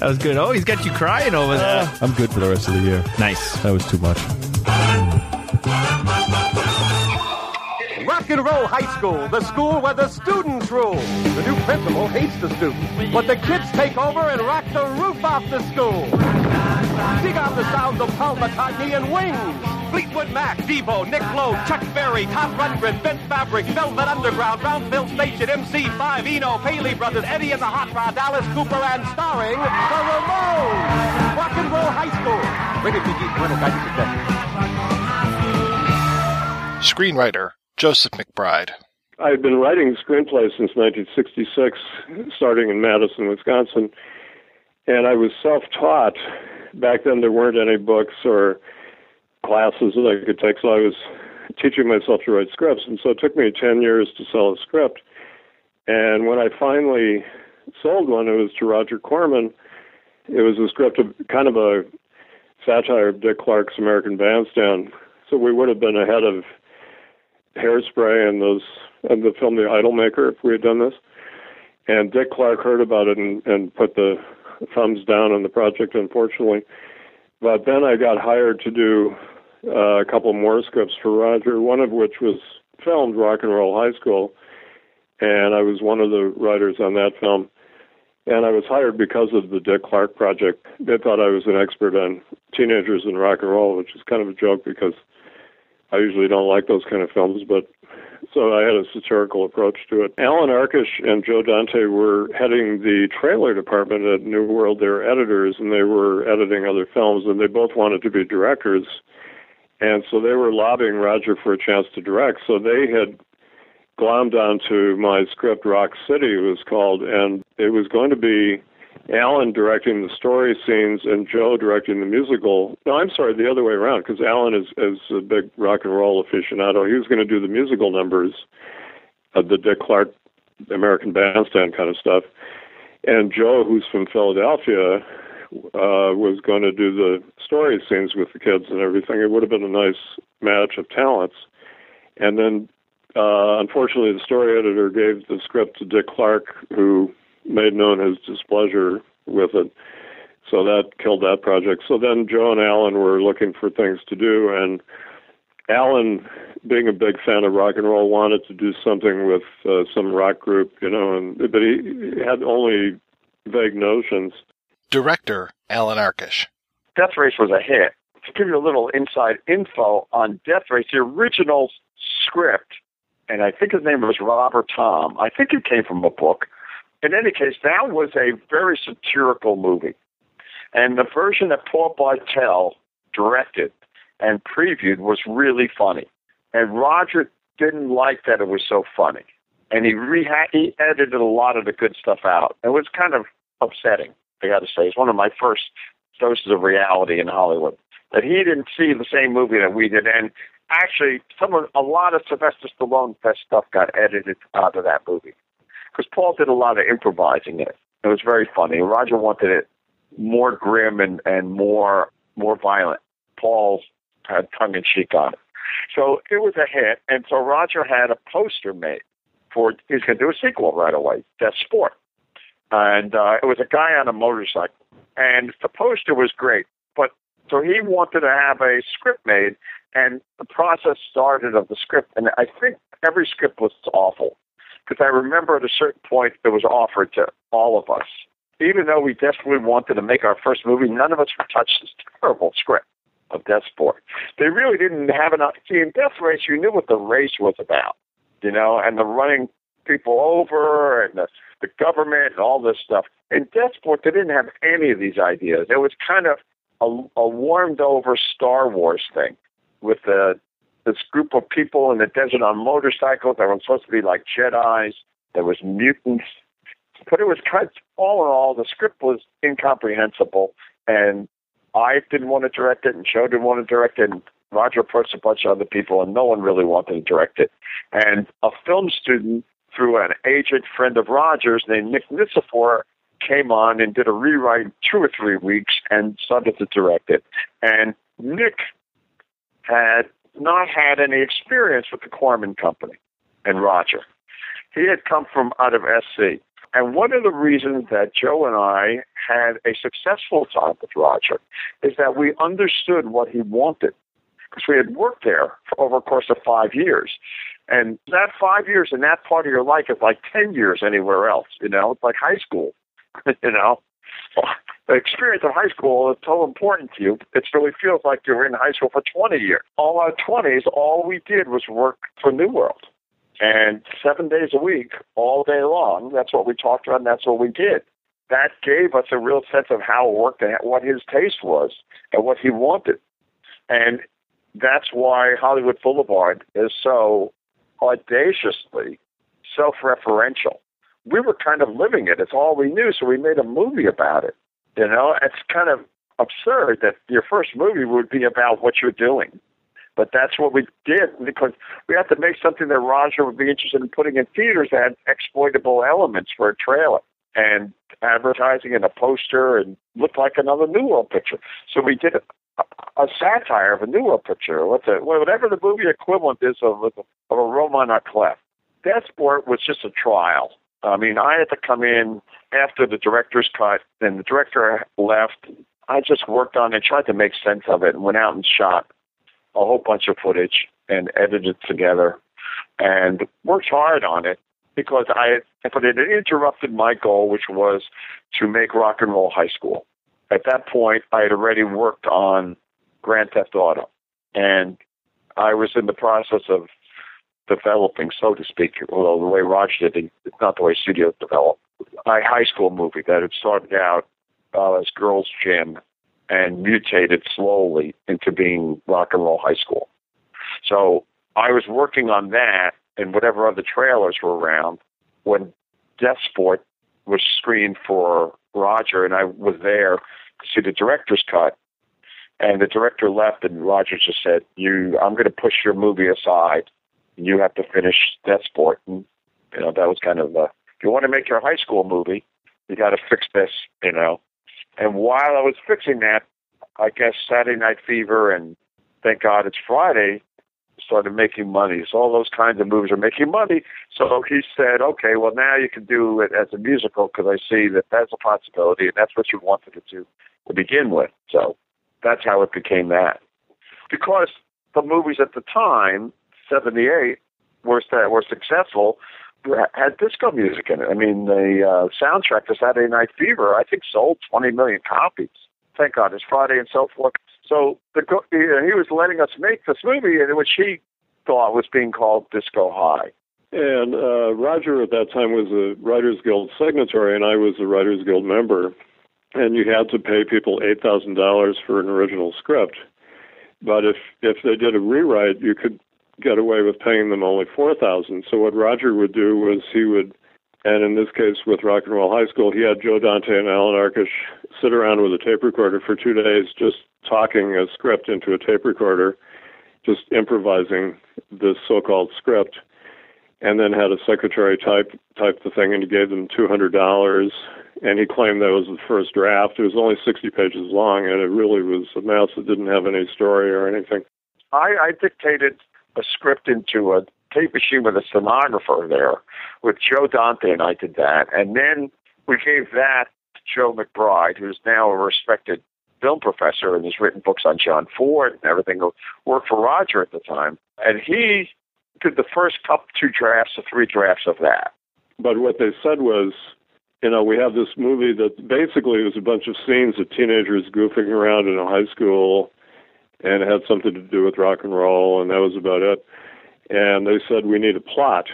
that was good. Oh, he's got you crying over there. Uh, I'm good for the rest of the year. Nice. That was too much. Rock and Roll High School, the school where the students rule. The new principal hates the students, but the kids take over and rock the roof off the school. Dig out the sounds of Paul McCartney and Wings. Fleetwood Mac, Devo, Nick Lowe, Chuck Berry, Todd Rundgren, Vince Fabric, Velvet Underground, Brownsville Station, MC5, Eno, Paley Brothers, Eddie and the Hot Rod, Alice Cooper, and starring the Ramones. Rock and Roll High School. Rated PG, parental guidance suggested. Screenwriter Joseph McBride. I had been writing screenplays since 1966, starting in Madison, Wisconsin, and I was self-taught. Back then, there weren't any books or classes that I could take, so I was teaching myself to write scripts. And so it took me 10 years to sell a script. And when I finally sold one, it was to Roger Corman. It was a script of kind of a satire of Dick Clark's American Bandstand. So we would have been ahead of Hairspray and those and the film The Idolmaker if we had done this. And Dick Clark heard about it and, and put the thumbs down on the project, unfortunately. But then I got hired to do uh, a couple more scripts for Roger, one of which was filmed Rock and Roll High School, and I was one of the writers on that film. And I was hired because of the Dick Clark project. They thought I was an expert on teenagers and rock and roll, which is kind of a joke because I usually don't like those kind of films, but so I had a satirical approach to it. Allan Arkush and Joe Dante were heading the trailer department at New World. They were editors, and they were editing other films, and they both wanted to be directors. And so they were lobbying Roger for a chance to direct. So they had glommed onto my script, Rock City, it was called, and it was going to be Alan directing the story scenes and Joe directing the musical. No, I'm sorry, the other way around, because Alan is, is a big rock and roll aficionado. He was going to do the musical numbers, uh, the Dick Clark American Bandstand kind of stuff. And Joe, who's from Philadelphia, uh, was going to do the story scenes with the kids and everything. It would have been a nice match of talents. And then, uh, unfortunately, the story editor gave the script to Dick Clark, who made known his displeasure with it. So that killed that project. So then Joe and Alan were looking for things to do, and Alan, being a big fan of rock and roll, wanted to do something with uh, some rock group, you know, and but he, he had only vague notions. Director Allan Arkush. Death Race was a hit. To give you a little inside info on Death Race, the original script, and I think his name was Robert Tom. I think it came from a book. In any case, that was a very satirical movie. And the version that Paul Bartel directed and previewed was really funny. And Roger didn't like that it was so funny. And he re- he edited a lot of the good stuff out. It was kind of upsetting, I got to say. It's one of my first doses of reality in Hollywood. That he didn't see the same movie that we did. And actually, some of, a lot of Sylvester Stallone's best stuff got edited out of that movie. Because Paul did a lot of improvising it. It was very funny. Roger wanted it more grim and, and more more violent. Paul had tongue in cheek on it. So it was a hit, and so Roger had a poster made for he's going to do a sequel right away, Death Sport, and uh, it was a guy on a motorcycle, and the poster was great. But so he wanted to have a script made, and the process started of the script, and I think every script was awful because I remember at a certain point it was offered to all of us. Even though we desperately wanted to make our first movie, none of us would touch this terrible script of Death Sport. They really didn't have enough. See, in Death Race, you knew what the race was about, you know, and the running people over and the, the government and all this stuff. In Death Sport, they didn't have any of these ideas. It was kind of a, a warmed over Star Wars thing with the this group of people in the desert on motorcycles that were supposed to be like Jedi's. There was mutants, but it was kind of, all in all, the script was incomprehensible, and I didn't want to direct it, and Joe didn't want to direct it, and Roger approached a bunch of other people, and no one really wanted to direct it. And a film student, through an agent friend of Roger's named Nick Niciphor, came on and did a rewrite in two or three weeks and started to direct it. And Nick had not had any experience with the Corman Company and Roger. He had come from out of SC. And one of the reasons that Joe and I had a successful time with Roger is that we understood what he wanted because we had worked there for over a course of five years. And that five years in that part of your life is like 10 years anywhere else, you know, it's like high school, you know. Experience of high school is so important to you. It really feels like you were in high school for 20 years. All our 20s, all we did was work for New World. And seven days a week, all day long, that's what we talked about and that's what we did. That gave us a real sense of how it worked and what his taste was and what he wanted. And that's why Hollywood Boulevard is so audaciously self referential. We were kind of living it. It's all we knew, so we made a movie about it. You know, it's kind of absurd that your first movie would be about what you're doing. But that's what we did because we had to make something that Roger would be interested in putting in theaters that had exploitable elements for a trailer and advertising and a poster and looked like another New World picture. So we did a, a satire of a New World picture, what's a, whatever the movie equivalent is of, of a roman à clef. That sport was just a trial. I mean, I had to come in after the director's cut, and the director left. I just worked on it, tried to make sense of it, and went out and shot a whole bunch of footage and edited it together and worked hard on it because I but it interrupted my goal, which was to make rock and roll high school. At that point, I had already worked on Grand Theft Auto, and I was in the process of developing, so to speak, although the way Roger did it, it's not the way studios develop. A high school movie that had started out uh, as Girls Gym and mutated slowly into being rock and roll high school. So I was working on that and whatever other trailers were around when Death Sport was screened for Roger, and I was there to see the director's cut. And the director left, and Roger just said, "You, I'm going to push your movie aside. You have to finish that Sport." And you know that was kind of, uh, if you want to make your high school movie, you got to fix this, you know. And while I was fixing that, I guess Saturday Night Fever and Thank God It's Friday started making money. So all those kinds of movies are making money. So he said, okay, well now you can do it as a musical because I see that that's a possibility and that's what you wanted it to to begin with. So that's how it became that. Because the movies at the time, '78, were were successful, had disco music in it. I mean, the uh, soundtrack to Saturday Night Fever, I think, sold 20 million copies. Thank God, it's Friday and so forth. So the, he was letting us make this movie, which he thought was being called Disco High. And uh, Roger at that time was a Writers Guild signatory, and I was a Writers Guild member. And you had to pay people eight thousand dollars for an original script. But if if they did a rewrite, you could get away with paying them only four thousand. So what Roger would do was he would, and in this case with Rock and Roll High School, he had Joe Dante and Allan Arkush sit around with a tape recorder for two days, just talking a script into a tape recorder, just improvising this so-called script, and then had a secretary type type the thing, and he gave them two hundred dollars. And he claimed that was the first draft. It was only sixty pages long, and it really was a mess. It didn't have any story or anything. I, I dictated a script into a tape machine with a stenographer there with Joe Dante, and I did that. And then we gave that to Joe McBride, who's now a respected film professor and has written books on John Ford and everything. Worked for Roger at the time, and he did the first couple, two drafts or three drafts of that. But what they said was, you know, we have this movie that basically was a bunch of scenes of teenagers goofing around in a high school, and it had something to do with rock and roll, and that was about it. And they said we need a plot,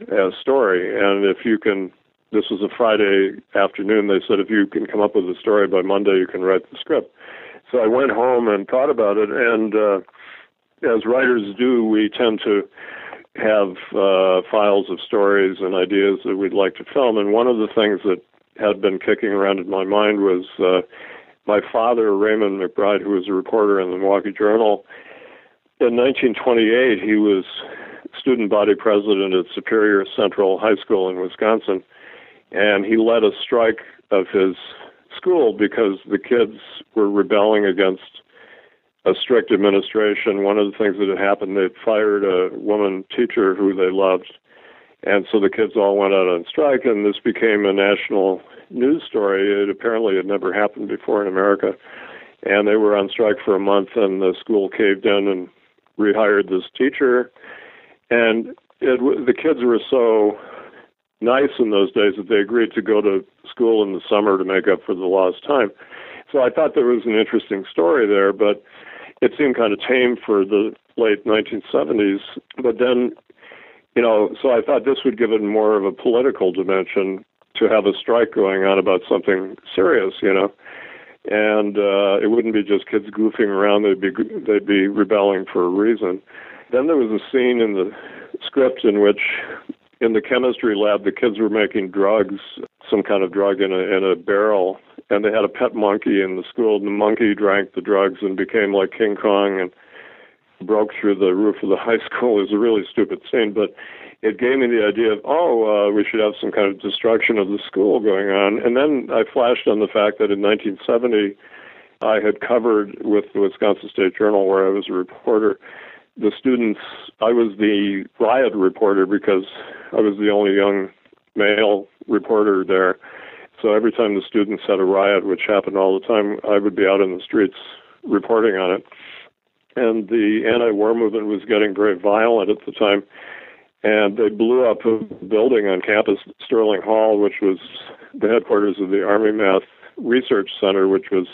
a story, and if you can this was a Friday afternoon. They said if you can come up with a story by Monday, you can write the script. So I went home and thought about it, and uh, as writers do, we tend to have uh, files of stories and ideas that we'd like to film. And one of the things that had been kicking around in my mind was uh, my father, Raymond McBride, who was a reporter in the Milwaukee Journal, in 1928, he was student body president at Superior Central High School in Wisconsin, and he led a strike of his school because the kids were rebelling against a strict administration. One of the things that had happened, they'd fired a woman teacher who they loved, and so the kids all went out on strike, and this became a national news story. It apparently had never happened before in America. And they were on strike for a month, and the school caved in and rehired this teacher. And it, the kids were so nice in those days that they agreed to go to school in the summer to make up for the lost time. So I thought there was an interesting story there, but it seemed kind of tame for the late 1970s. But then you know, so I thought this would give it more of a political dimension to have a strike going on about something serious, you know, and uh, it wouldn't be just kids goofing around; they'd be they'd be rebelling for a reason. Then there was a scene in the script in which, in the chemistry lab, the kids were making drugs, some kind of drug in a in a barrel, and they had a pet monkey in the school. And the monkey drank the drugs and became like King Kong and broke through the roof of the high school. Was a really stupid scene, but it gave me the idea of, oh, uh, we should have some kind of destruction of the school going on. And then I flashed on the fact that in 1970, I had covered with the Wisconsin State Journal, where I was a reporter, the students. I was the riot reporter because I was the only young male reporter there. So every time the students had a riot, which happened all the time, I would be out in the streets reporting on it and the anti-war movement was getting very violent at the time. And they blew up a building on campus, Sterling Hall, which was the headquarters of the Army Math Research Center, which was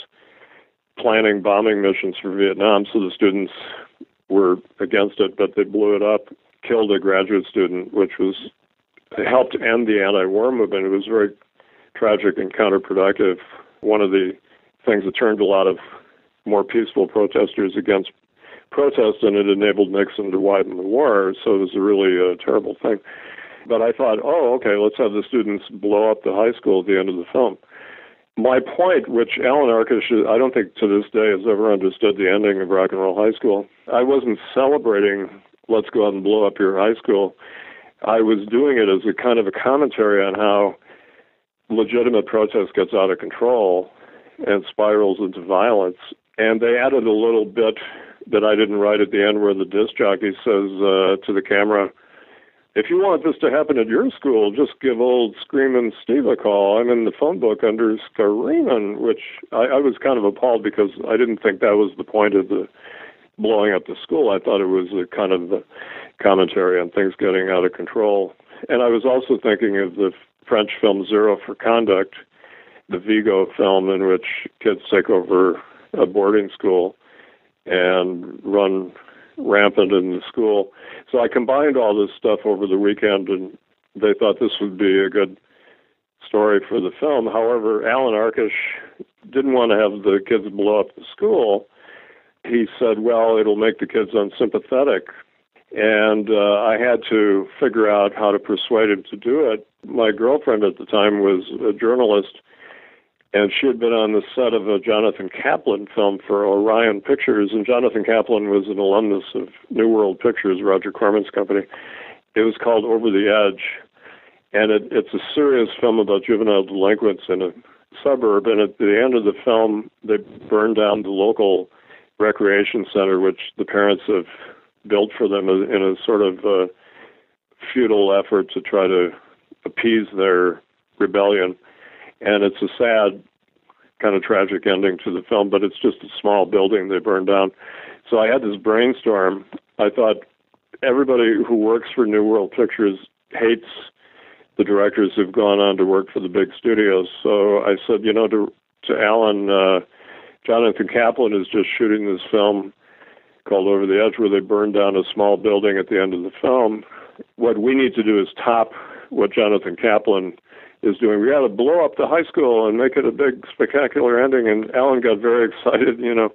planning bombing missions for Vietnam. So the students were against it, but they blew it up, killed a graduate student, which was helped end the anti-war movement. It was very tragic and counterproductive. One of the things that turned a lot of more peaceful protesters against protest, and it enabled Nixon to widen the war. So it was a really uh, terrible thing. But I thought, oh, okay, let's have the students blow up the high school at the end of the film. My point, which Allan Arkush, I don't think to this day has ever understood the ending of Rock and Roll High School. I wasn't celebrating, let's go out and blow up your high school. I was doing it as a kind of a commentary on how legitimate protest gets out of control and spirals into violence. And they added a little bit that I didn't write at the end where the disc jockey says uh, to the camera, if you want this to happen at your school, just give old Screaming Steve a call. I'm in the phone book under Screamin', which I, I was kind of appalled because I didn't think that was the point of the blowing up the school. I thought it was a kind of the commentary on things getting out of control. And I was also thinking of the French film Zero for Conduct, the Vigo film in which kids take over a boarding school and run rampant in the school. So I combined all this stuff over the weekend, and they thought this would be a good story for the film. However, Allan Arkush didn't want to have the kids blow up the school. He said, well, it'll make the kids unsympathetic. And uh, I had to figure out how to persuade him to do it. My girlfriend at the time was a journalist and she had been on the set of a Jonathan Kaplan film for Orion Pictures, and Jonathan Kaplan was an alumnus of New World Pictures, Roger Corman's company. It was called Over the Edge, and it, it's a serious film about juvenile delinquents in a suburb. And at the end of the film, they burn down the local recreation center, which the parents have built for them in a sort of uh, futile effort to try to appease their rebellion and it's a sad, kind of tragic ending to the film. But it's just a small building they burned down. So I had this brainstorm. I thought everybody who works for New World Pictures hates the directors who've gone on to work for the big studios. So I said, you know, to to Alan, uh, Jonathan Kaplan is just shooting this film called Over the Edge, where they burned down a small building at the end of the film. What we need to do is top what Jonathan Kaplan is doing. We got to blow up the high school and make it a big spectacular ending. And Alan got very excited. You know,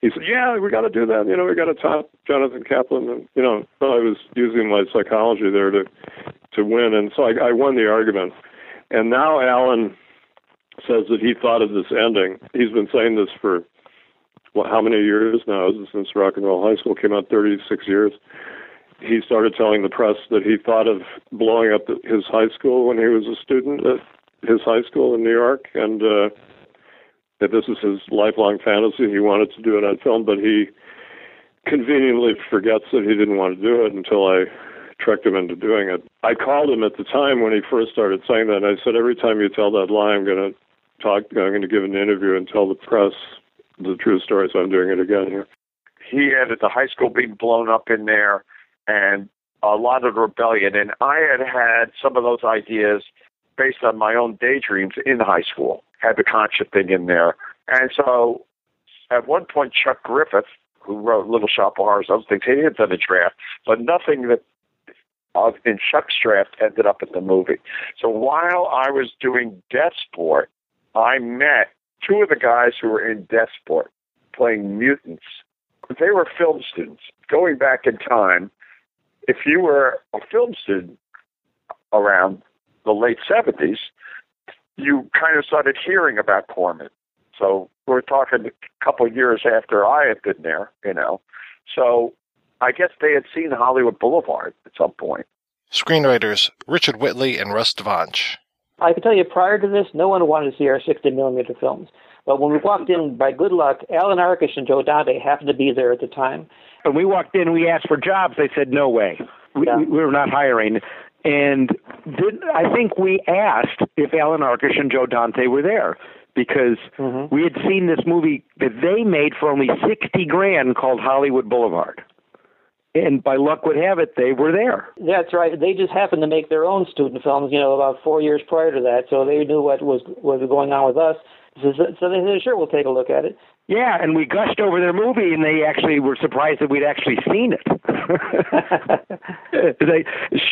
he said, "Yeah, we got to do that. You know, we got to top Jonathan Kaplan." And you know, so I was using my psychology there to to win, and so I, I won the argument. And now Alan says that he thought of this ending. He's been saying this for well, how many years now? Since Rock and Roll High School came out, 36 years. He started telling the press that he thought of blowing up his high school when he was a student at his high school in New York, and uh, that this is his lifelong fantasy. He wanted to do it on film, but he conveniently forgets that he didn't want to do it until I tricked him into doing it. I called him at the time when he first started saying that, and I said, every time you tell that lie, I'm going to talk, I'm going to give an interview and tell the press the true story, so I'm doing it again here. He had the high school being blown up in there and a lot of rebellion. And I had had some of those ideas based on my own daydreams in high school, had the Concha thing in there. And so at one point, Chuck Griffith, who wrote Little Shop of Horrors, other things, he had done a draft, but nothing that of in Chuck's draft ended up in the movie. So while I was doing Death Sport, I met two of the guys who were in Death Sport playing mutants. They were film students. Going back in time, if you were a film student around the late 70s, you kind of started hearing about Corman. So we're talking a couple of years after I had been there, you know. So I guess they had seen Hollywood Boulevard at some point. Screenwriters Richard Whitley and Russ Dvonch. I can tell you prior to this, no one wanted to see our 60 millimeter films. But when we walked in, by good luck, Allan Arkush and Joe Dante happened to be there at the time. When we walked in, we asked for jobs. They said, no way. We, Yeah. we were not hiring. And did, I think we asked if Allan Arkush and Joe Dante were there because mm-hmm. we had seen this movie that they made for only 60 grand called Hollywood Boulevard. And by luck would have it, they were there. That's right. They just happened to make their own student films, you know, about four years prior to that. So they knew what was was going on with us. So, so they said, "Sure, we'll take a look at it." Yeah, and we gushed over their movie, and they actually were surprised that we'd actually seen it. they,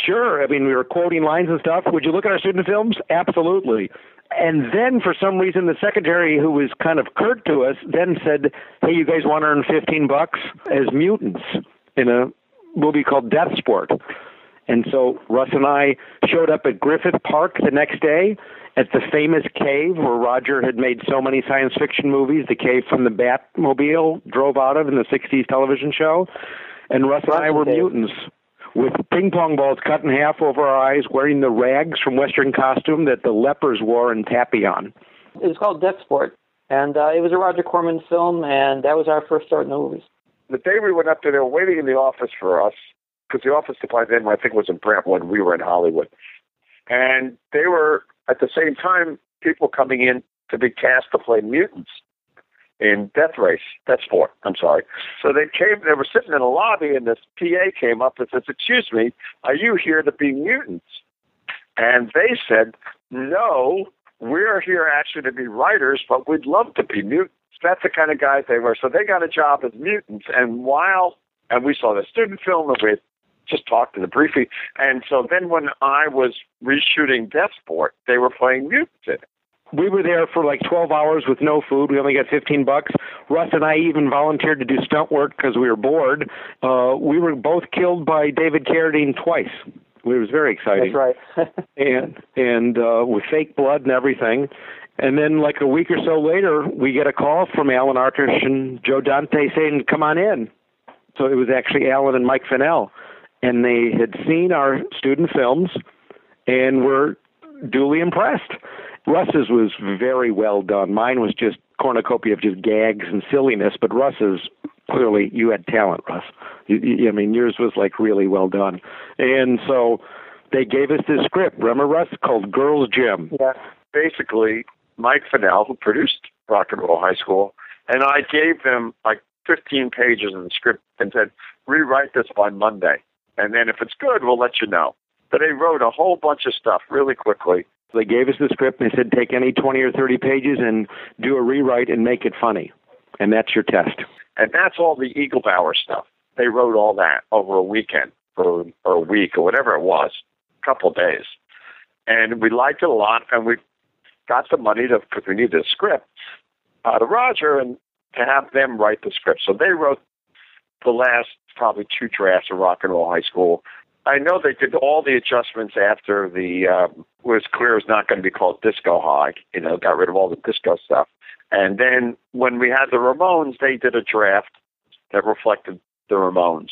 sure, I mean, we were quoting lines and stuff. Would you look at our student films? Absolutely. And then, for some reason, the secretary, who was kind of curt to us, then said, "Hey, you guys want to earn fifteen bucks as mutants in a movie called Death Sport?" And so Russ and I showed up at Griffith Park the next day at the famous cave where Roger had made so many science fiction movies, the cave from the Batmobile drove out of in the 60s television show. And Russ and I were mutants with ping pong balls cut in half over our eyes, wearing the rags from Western costume that the lepers wore in Papillon. It was called Death Sport, and uh, it was a Roger Corman film, and that was our first start in the movies. The day we went up there, they were waiting in the office for us because the office by then, I think, was in Brentwood. We were in Hollywood. And they were, at the same time, people coming in to be cast to play mutants in Death Race, Death Sport, I'm sorry. So they came, they were sitting in a lobby, and this PA came up and says, Excuse me, are you here to be mutants? And they said, No, we're here actually to be writers, but we'd love to be mutants. That's the kind of guys they were. So they got a job as mutants. And while, and we saw the student film, and we had just talked to the briefly. And so then when I was reshooting Death Sport, they were playing music. in it. We were there for like 12 hours with no food. We only got 15 bucks. Russ and I even volunteered to do stunt work because we were bored. Uh, we were both killed by David Carradine twice. It was very exciting. That's right. and and uh, with fake blood and everything. And then, like a week or so later, we get a call from Allan Arkush and Joe Dante saying, "Come on in." So it was actually Alan and Mike Finnell, and they had seen our student films and were duly impressed. Russ's was very well done. Mine was just cornucopia of just gags and silliness, but Russ's clearly you had talent, Russ. You, you, I mean, yours was like really well done. And so they gave us this script, remember Russ, called Girls Gym. Yeah. Basically, Mike Finnell, who produced Rock and Roll High School, and I gave them like 15 pages of the script and said, rewrite this by Monday. And then if it's good, we'll let you know. But they wrote a whole bunch of stuff really quickly. They gave us the script and they said, take any 20 or 30 pages and do a rewrite and make it funny. And that's your test. And that's all the Eaglebauer stuff. They wrote all that over a weekend or, or a week or whatever it was, a couple of days. And we liked it a lot, and we got the money to because we needed a script uh, out of Roger and to have them write the script. So they wrote the last probably two drafts of Rock and Roll High School. I know they did all the adjustments after the uh, was clear was not going to be called Disco High. You know, got rid of all the disco stuff. And then when we had the Ramones, they did a draft that reflected the Ramones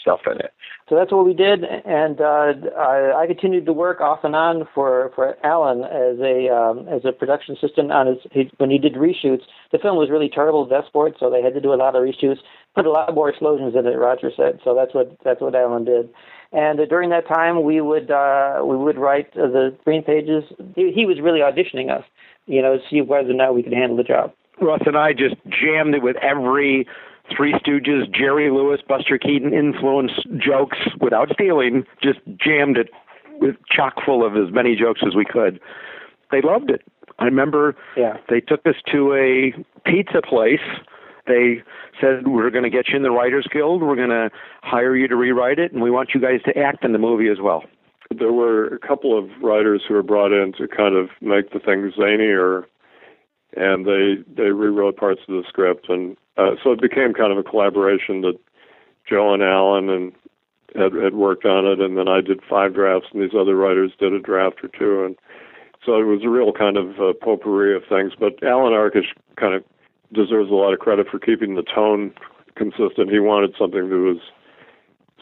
stuff in it. So that's what we did, and uh, I, I continued to work off and on for for Alan as a um, as a production assistant on his, his when he did reshoots. The film was really terrible at Vestport, so they had to do a lot of reshoots. Put a lot more explosions in it. Roger said so. That's what that's what Alan did. And uh, during that time, we would uh, we would write uh, the screen pages. He, he was really auditioning us, you know, to see whether or not we could handle the job. Russ and I just jammed it with every Three Stooges, Jerry Lewis, Buster Keaton influence jokes without stealing, just jammed it with chock full of as many jokes as we could. They loved it. I remember yeah. they took us to a pizza place. They said, We're going to get you in the Writers Guild. We're going to hire you to rewrite it, and we want you guys to act in the movie as well. There were a couple of writers who were brought in to kind of make the thing zanier, and they they rewrote parts of the script, and uh, so it became kind of a collaboration that Joe and Alan and had, had worked on it, and then I did five drafts, and these other writers did a draft or two, and so it was a real kind of uh, potpourri of things. But Allan Arkush kind of deserves a lot of credit for keeping the tone consistent. He wanted something that was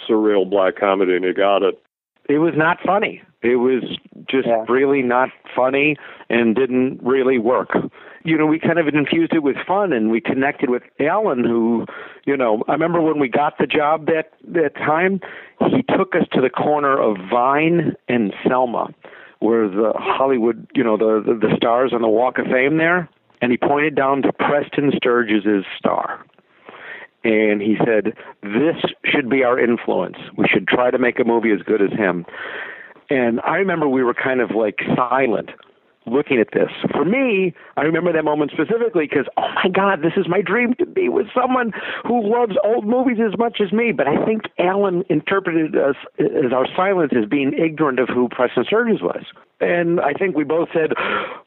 surreal black comedy, and he got it. It was not funny. It was just Yeah. really not funny and didn't really work. You know, we kind of infused it with fun and we connected with Alan who, you know, I remember when we got the job that that time, he took us to the corner of Vine and Selma where the Hollywood, you know, the the, the stars on the Walk of Fame there, and he pointed down to Preston Sturges' star. And he said, This should be our influence. We should try to make a movie as good as him. And I remember we were kind of like silent looking at this. For me, I remember that moment specifically because, oh my God, this is my dream to be with someone who loves old movies as much as me. But I think Alan interpreted us as our silence as being ignorant of who Preston Sturges was. And I think we both said,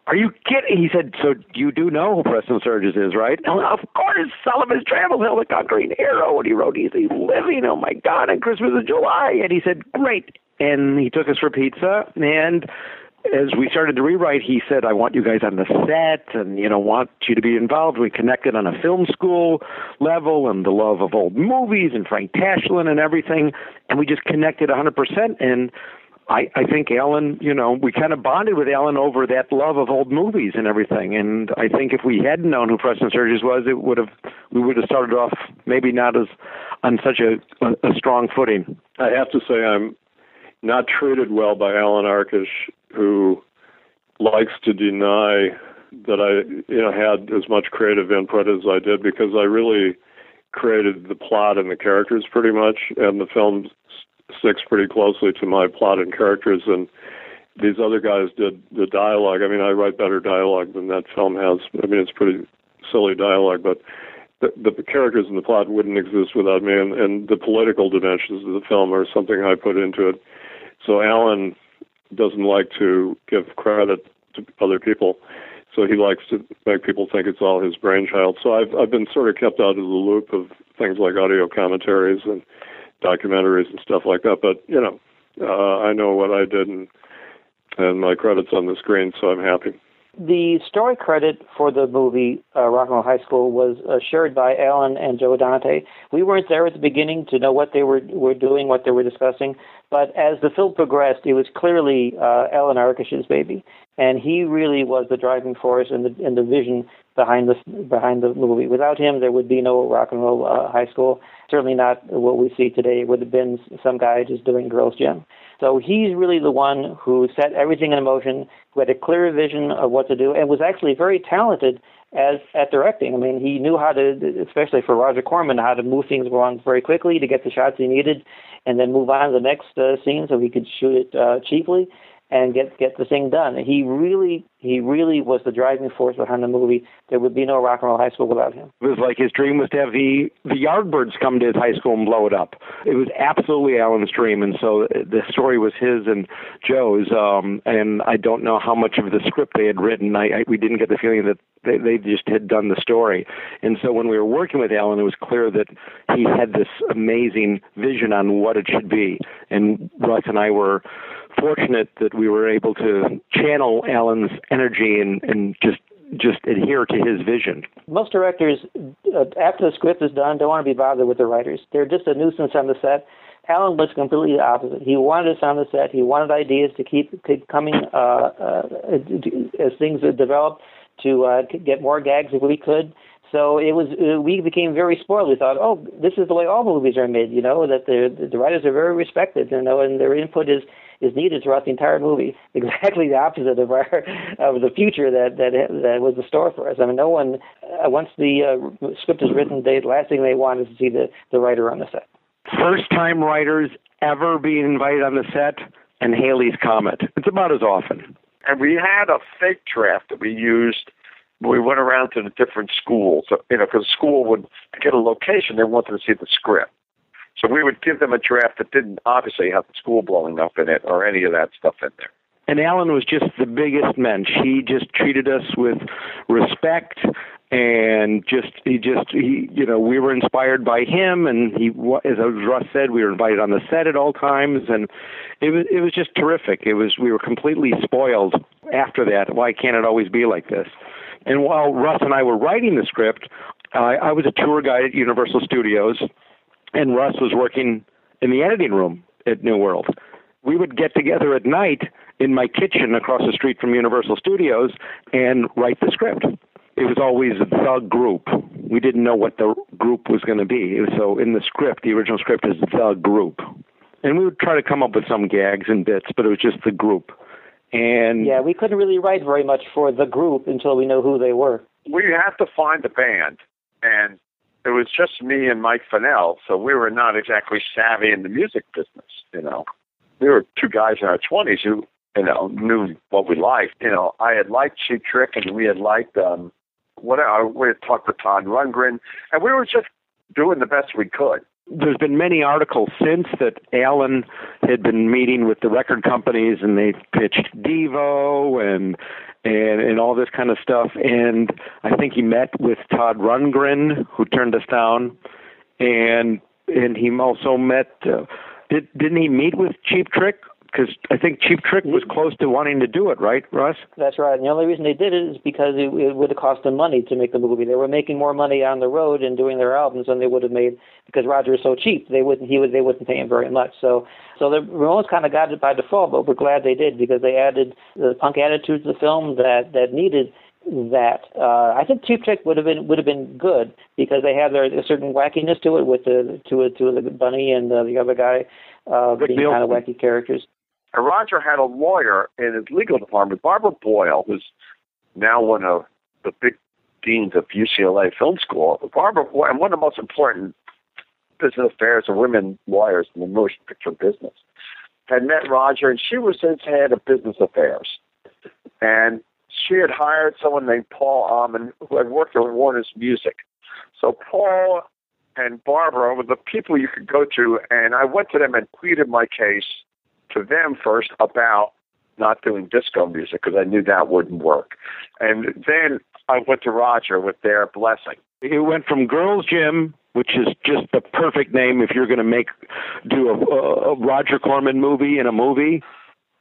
Are you kidding? He said, So you do know who Preston Sturges is, right? And of course, Sullivan's Travels Hail, the Conquering Hero, and he wrote Easy Living, oh my God, and Christmas in July. And he said, Great. And he took us for pizza. And as we started to rewrite, he said, I want you guys on the set and, you know, want you to be involved. We connected on a film school level and the love of old movies and Frank Tashlin and everything. And we just connected 100%. And I, I think Alan, you know, we kind of bonded with Alan over that love of old movies and everything. And I think if we hadn't known who Preston Sturges was, it would have, we would have started off maybe not as on such a, a strong footing. I have to say I'm not treated well by Allan Arkush, who likes to deny that I, you know, had as much creative input as I did because I really created the plot and the characters pretty much, and the film sticks pretty closely to my plot and characters. And these other guys did the dialogue. I mean, I write better dialogue than that film has. I mean, it's pretty silly dialogue, but the, the characters in the plot wouldn't exist without me, and, and the political dimensions of the film are something I put into it. So Alan doesn't like to give credit to other people, so he likes to make people think it's all his brainchild. So I've I've been sort of kept out of the loop of things like audio commentaries and documentaries and stuff like that. But you know, uh, I know what I did, and and my credits on the screen, so I'm happy. The story credit for the movie uh, Rock and Roll High School was uh, shared by Alan and Joe Dante. We weren't there at the beginning to know what they were were doing, what they were discussing, but as the film progressed, it was clearly uh, Allan Arkush's baby, and he really was the driving force and the and the vision behind the behind the movie. Without him, there would be no Rock and Roll uh, High School. Certainly not what we see today. It would have been some guy just doing girls' gym. So he's really the one who set everything in motion, who had a clear vision of what to do, and was actually very talented as at directing. I mean, he knew how to, especially for Roger Corman, how to move things along very quickly to get the shots he needed, and then move on to the next uh, scene so he could shoot it uh, cheaply. and get get the thing done. He really he really was the driving force behind the movie. There would be no Rock and Roll High School without him. It was like his dream was to have the the Yardbirds come to his high school and blow it up. It was absolutely Alan's dream, and so the story was his and Joe's. Um, and I don't know how much of the script they had written. I, I we didn't get the feeling that they, they just had done the story. And so when we were working with Alan, it was clear that he had this amazing vision on what it should be. And Russ and I were fortunate that we were able to channel Alan's energy and, and just just adhere to his vision. Most directors, uh, after the script is done, don't want to be bothered with the writers. They're just a nuisance on the set. Alan was completely the opposite. He wanted us on the set. He wanted ideas to keep, keep coming uh, uh, as things developed to uh, get more gags if we could. So it was uh, we became very spoiled. We thought, oh, this is the way all movies are made. You know that the the writers are very respected. You know, and their input is is needed throughout the entire movie. Exactly the opposite of our of the future that that that was in store for us. I mean, no one uh, once the uh, script is written, the last thing they want is to see the the writer on the set. First time writers ever being invited on the set, and Halley's Comet. It's about as often. And we had a fake draft that we used. We went around to the different schools, you know, because school would get a location, they wanted to see the script. So we would give them a draft that didn't obviously have the school blowing up in it or any of that stuff in there. And Alan was just the biggest mensch. He just treated us with respect and just he just he you know we were inspired by him and he as Russ said we were invited on the set at all times and it was it was just terrific it was we were completely spoiled after that why can't it always be like this and while Russ and I were writing the script I, I was a tour guide at Universal Studios and Russ was working in the editing room at New World. We would get together at night in my kitchen across the street from Universal Studios and write the script. It was always the group. We didn't know what the group was going to be. So in the script, the original script is the group. And we would try to come up with some gags and bits, but it was just the group. And yeah, we couldn't really write very much for the group until we know who they were. We had to find the band, and it was just me and Mike Finnell, so we were not exactly savvy in the music business. You know, we were two guys in our twenties who, you know, knew what we liked. You know, I had liked Cheap Trick, and we had liked um, whatever. We had talked with Todd Rundgren, and we were just doing the best we could. There's been many articles since that Alan had been meeting with the record companies, and they pitched Devo and and and all this kind of stuff. And I think he met with Todd Rundgren, who turned us down, and and he also met. Uh, did didn't he meet with Cheap Trick because I think Cheap Trick was close to wanting to do it, right, Russ? That's right. And the only reason they did it is because it, it would have cost them money to make the movie. They were making more money on the road and doing their albums than they would have made because Roger is so cheap. They wouldn't. He would. They wouldn't pay him very much. So, so the Ramones kind of got it by default, but we're glad they did because they added the punk attitude to the film that that needed that. Uh, I think Cheap Trick would have been would have been good because they have their a certain wackiness to it with the to it to the bunny and uh, the other guy uh, being kind of wacky characters. And Roger had a lawyer in his legal department, Barbara Boyle, who's now one of the big deans of UCLA Film School. Barbara Boyle, and one of the most important business affairs and women lawyers in the motion picture business, had met Roger, and she was his head of business affairs. And she had hired someone named Paul Almond, who had worked at Warner's Music. So Paul and Barbara were the people you could go to, and I went to them and pleaded my case to them first about not doing disco music because I knew that wouldn't work. And then I went to Roger with their blessing. It went from Girls Gym, which is just the perfect name if you're going to make do a, a Roger Corman movie in a movie.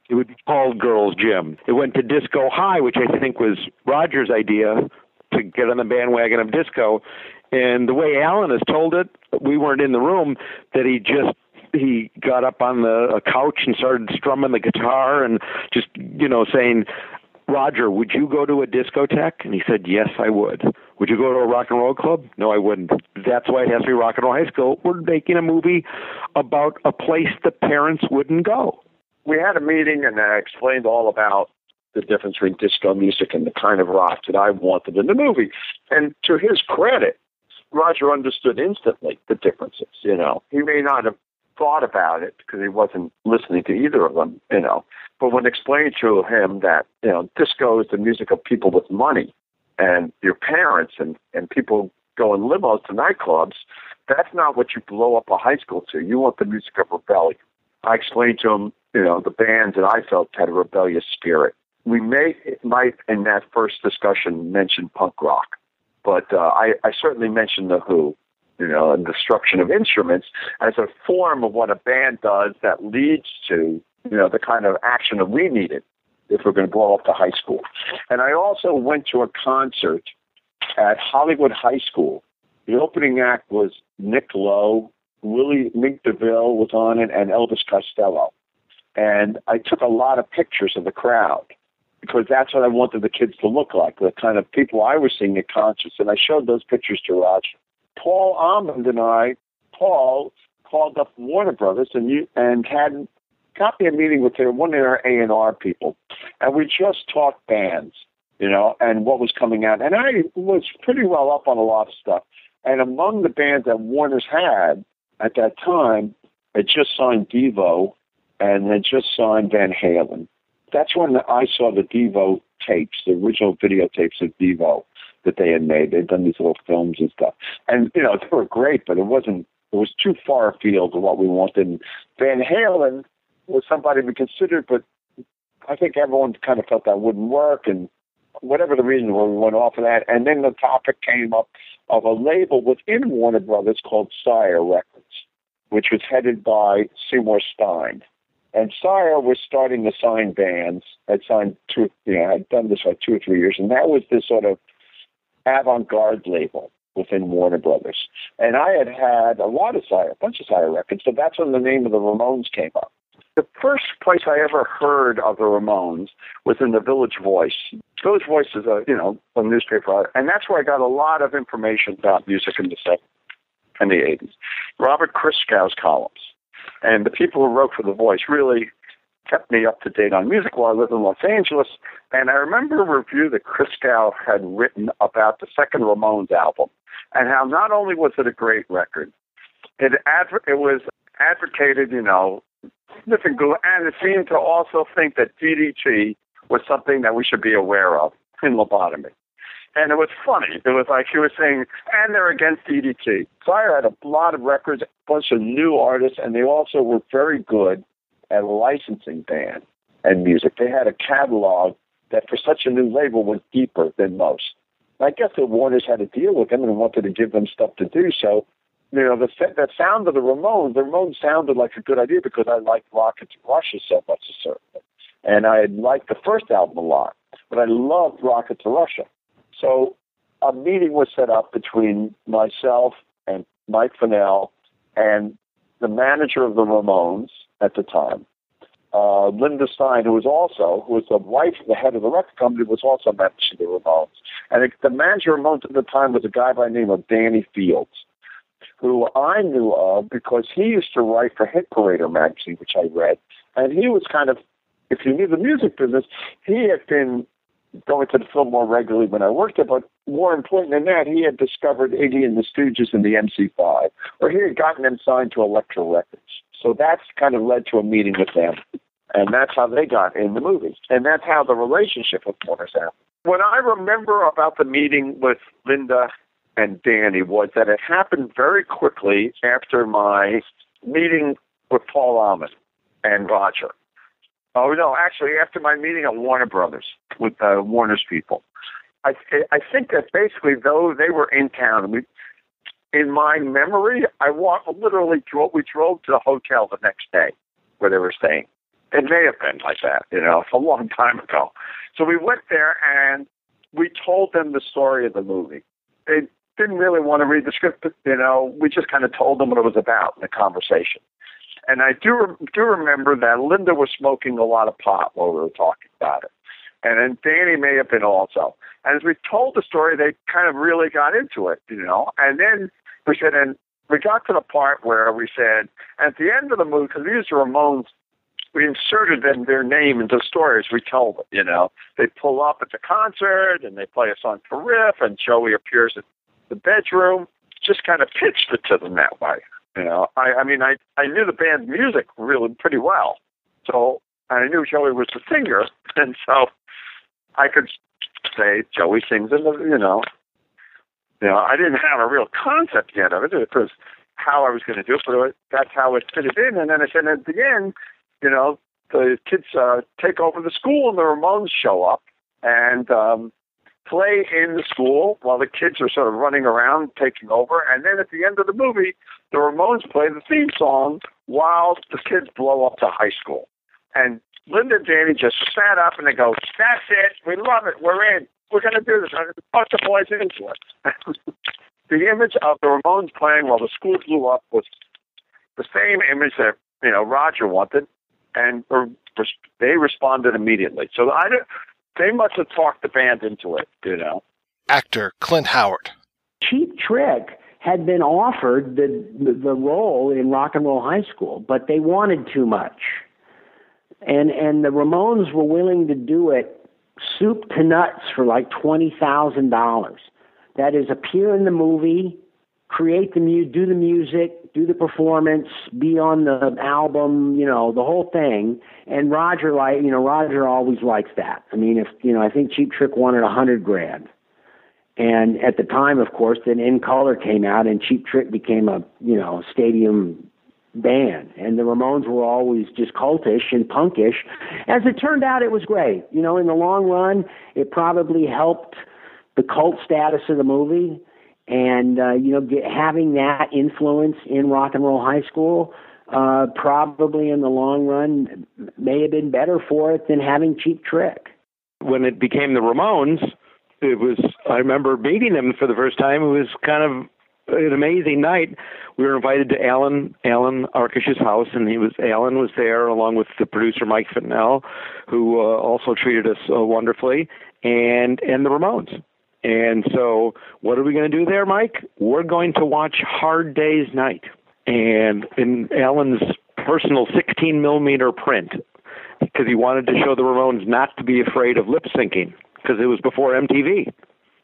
It would be called Girls Gym. It went to Disco High, which I think was Roger's idea to get on the bandwagon of disco. And the way Alan has told it, we weren't in the room, that he just he got up on the couch and started strumming the guitar and just you know saying Roger, would you go to a discotheque? And he said, Yes, I would. Would you go to a rock and roll club? No, I wouldn't. That's why it has to be Rock and Roll High School. We're making a movie about a place the parents wouldn't go. We had a meeting and I explained all about the difference between disco music and the kind of rock that I wanted in the movie. And to his credit, Roger understood instantly the differences. You know, he may not have thought about it because he wasn't listening to either of them, you know. But when explained to him that, you know, disco is the music of people with money and your parents and, and people go in limos to nightclubs, that's not what you blow up a high school to. You want the music of rebellion. I explained to him, you know, the bands that I felt had a rebellious spirit. We may might in that first discussion mention punk rock, but uh, I, I certainly mentioned the Who, you know, and destruction of instruments as a form of what a band does that leads to, you know, the kind of action that we needed if we're going to blow up the high school. And I also went to a concert at Hollywood High School. The opening act was Nick Lowe, Willie Mink DeVille was on it, and Elvis Costello. And I took a lot of pictures of the crowd because that's what I wanted the kids to look like, the kind of people I was seeing at concerts. And I showed those pictures to Roger. Paul Almond and I, Paul called up Warner Brothers and you and had got me a meeting with their one of their A and R people, and we just talked bands, you know, and what was coming out. And I was pretty well up on a lot of stuff. And among the bands that Warner's had at that time, had just signed Devo and had just signed Van Halen. That's when I saw the Devo tapes, the original videotapes of Devo that they had made. They'd done these little films and stuff. And, you know, they were great, but it wasn't, it was too far afield of what we wanted. And Van Halen was somebody we considered, but I think everyone kind of felt that wouldn't work. And whatever the reason we went off of that. And then the topic came up of a label within Warner Brothers called Sire Records, which was headed by Seymour Stein. And Sire was starting to sign bands. Had signed two, you know, had done this for two or three years, and that was this sort of avant-garde label within Warner Brothers. And I had had a lot of Sire, a bunch of Sire records, so that's when the name of the Ramones came up. The first place I ever heard of the Ramones was in the Village Voice. Village Voice is a you know a newspaper, and that's where I got a lot of information about music in the 70s and the 80s. Robert Christgau's columns and the people who wrote for The Voice really kept me up to date on music while I lived in Los Angeles. And I remember a review that Christgau had written about the second Ramones album and how not only was it a great record, it adv- it was advocated, you know, sniffing glue, and it seemed to also think that DDT was something that we should be aware of in lobotomy. And it was funny. It was like he was saying, and they're against DDT. Sire had a lot of records, a bunch of new artists, and they also were very good at licensing band and music. They had a catalog that for such a new label was deeper than most. I guess the Warners had to deal with them and wanted to give them stuff to do so. You know, the the sound of the Ramones, the Ramones sounded like a good idea because I liked Rocket to Russia so much, certainly. And I liked the first album a lot, but I loved Rocket to Russia. So a meeting was set up between myself and Mike Finnell and the manager of the Ramones at the time, uh, Linda Stein, who was also, who was the wife of the head of the record company, was also managing the Ramones. And it, the manager of Ramones at the time was a guy by the name of Danny Fields, who I knew of because he used to write for Hit Parader magazine, which I read. And he was kind of, if you knew the music business, he had been going to the film more regularly when I worked there, but more important than that, he had discovered Iggy and the Stooges and the MC5, or he had gotten them signed to Elektra Records. So that's kind of led to a meeting with them. And that's how they got in the movie. And that's how the relationship with Warner's happened. What I remember about the meeting with Linda and Danny was that it happened very quickly after my meeting with Paul Almond and Roger. Oh no, actually, after my meeting at Warner Brothers with uh, Warner's people, I I think that basically though they were in town, we, in my memory, I walked literally drove. We drove to the hotel the next day where they were staying. It may have been like that, you know, it's a long time ago. So we went there and we told them the story of the movie. They didn't really want to read the script, but, you know, we just kind of told them what it was about in the conversation. And I do do remember that Linda was smoking a lot of pot while we were talking about it, and then Danny may have been also. And as we told the story, they kind of really got into it, you know. And then we said, and we got to the part where we said, at the end of the movie, because these are Ramones, we inserted them their name into as we told them. You know, they pull up at the concert and they play a song for Riff, and Joey appears in the bedroom. Just kind of pitched it to them that way You know, I, I mean, I, I knew the band's music really pretty well. So I knew Joey was the singer. And so I could say Joey sings in the, you know, you know, I didn't have a real concept yet of it. It was how I was going to do it, but that's how it fitted in. And then I said at the end, you know, the kids uh, take over the school and the Ramones show up and um, play in the school while the kids are sort of running around taking over. And then at the end of the movie, the Ramones play the theme song while the kids blow up to high school. And Linda and Danny just sat up and they go, "That's it. We love it. We're in. We're going to do this. Put the boys into it." the image of the Ramones playing while the school blew up was the same image that you know Roger wanted, and they responded immediately. So I don't, they must have talked the band into it, you know. Actor Clint Howard. Cheap Trick had been offered the, the the role in Rock and Roll High School, but they wanted too much, and and the Ramones were willing to do it soup to nuts for like twenty thousand dollars. That is, appear in the movie, create the mu, do the music, do the performance, be on the album, you know, the whole thing. And Roger, like, you know, Roger always likes that. I mean, if you know, I think Cheap Trick wanted a hundred grand. And at the time, of course, then In Color came out, and Cheap Trick became a you know stadium band. And the Ramones were always just cultish and punkish. As it turned out, it was great. You know, in the long run, it probably helped the cult status of the movie and uh, you know get, having that influence in rock and roll high school uh, probably in the long run may have been better for it than having cheap trick. When it became the ramones it was i remember meeting them for the first time. It was kind of an amazing night. We were invited to alan Allan Arkush's house and he was alan was there along with the producer mike Finnell, who uh, also treated us uh, wonderfully. And and the ramones and so, what are we going to do there, Mike? We're going to watch Hard Day's Night. And in Alan's personal 16 millimeter print, because he wanted to show the Ramones not to be afraid of lip syncing, because it was before MTV.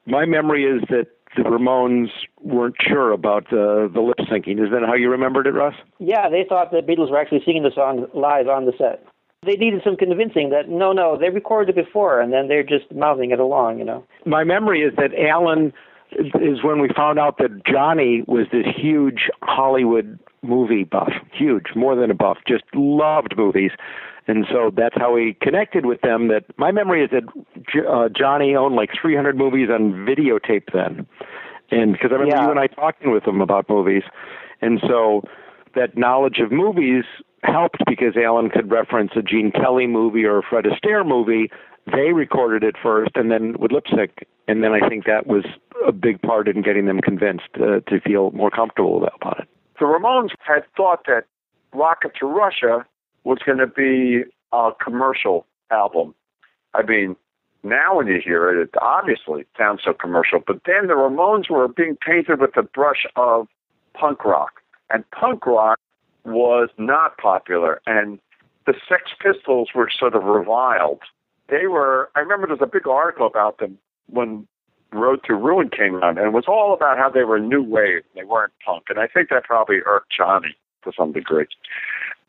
My memory is that the Ramones weren't sure about uh, the lip syncing. Is that how you remembered it, Russ? Yeah, they thought the Beatles were actually singing the song live on the set they needed some convincing that no, no, they recorded it before, and then they're just mouthing it along, you know. My memory is that Alan is when we found out that Johnny was this huge Hollywood movie buff, huge, more than a buff, just loved movies. And so that's how we connected with them. That my memory is that uh, Johnny owned like 300 movies on videotape then, and because I remember Yeah. you and I talking with him about movies, and so that knowledge of movies helped because Alan could reference a Gene Kelly movie or a Fred Astaire movie. They recorded it first and then would lip sync, and then I think that was a big part in getting them convinced uh, to feel more comfortable about it. The Ramones had thought that Rocket to Russia was going to be a commercial album. I mean, now when you hear it, it obviously sounds so commercial. But then the Ramones were being painted with the brush of punk rock, and punk rock was not popular, and the Sex Pistols were sort of reviled. They were. I remember there was a big article about them when Road to Ruin came out, and it was all about how they were new wave. They weren't punk, and I think that probably irked Johnny to some degree.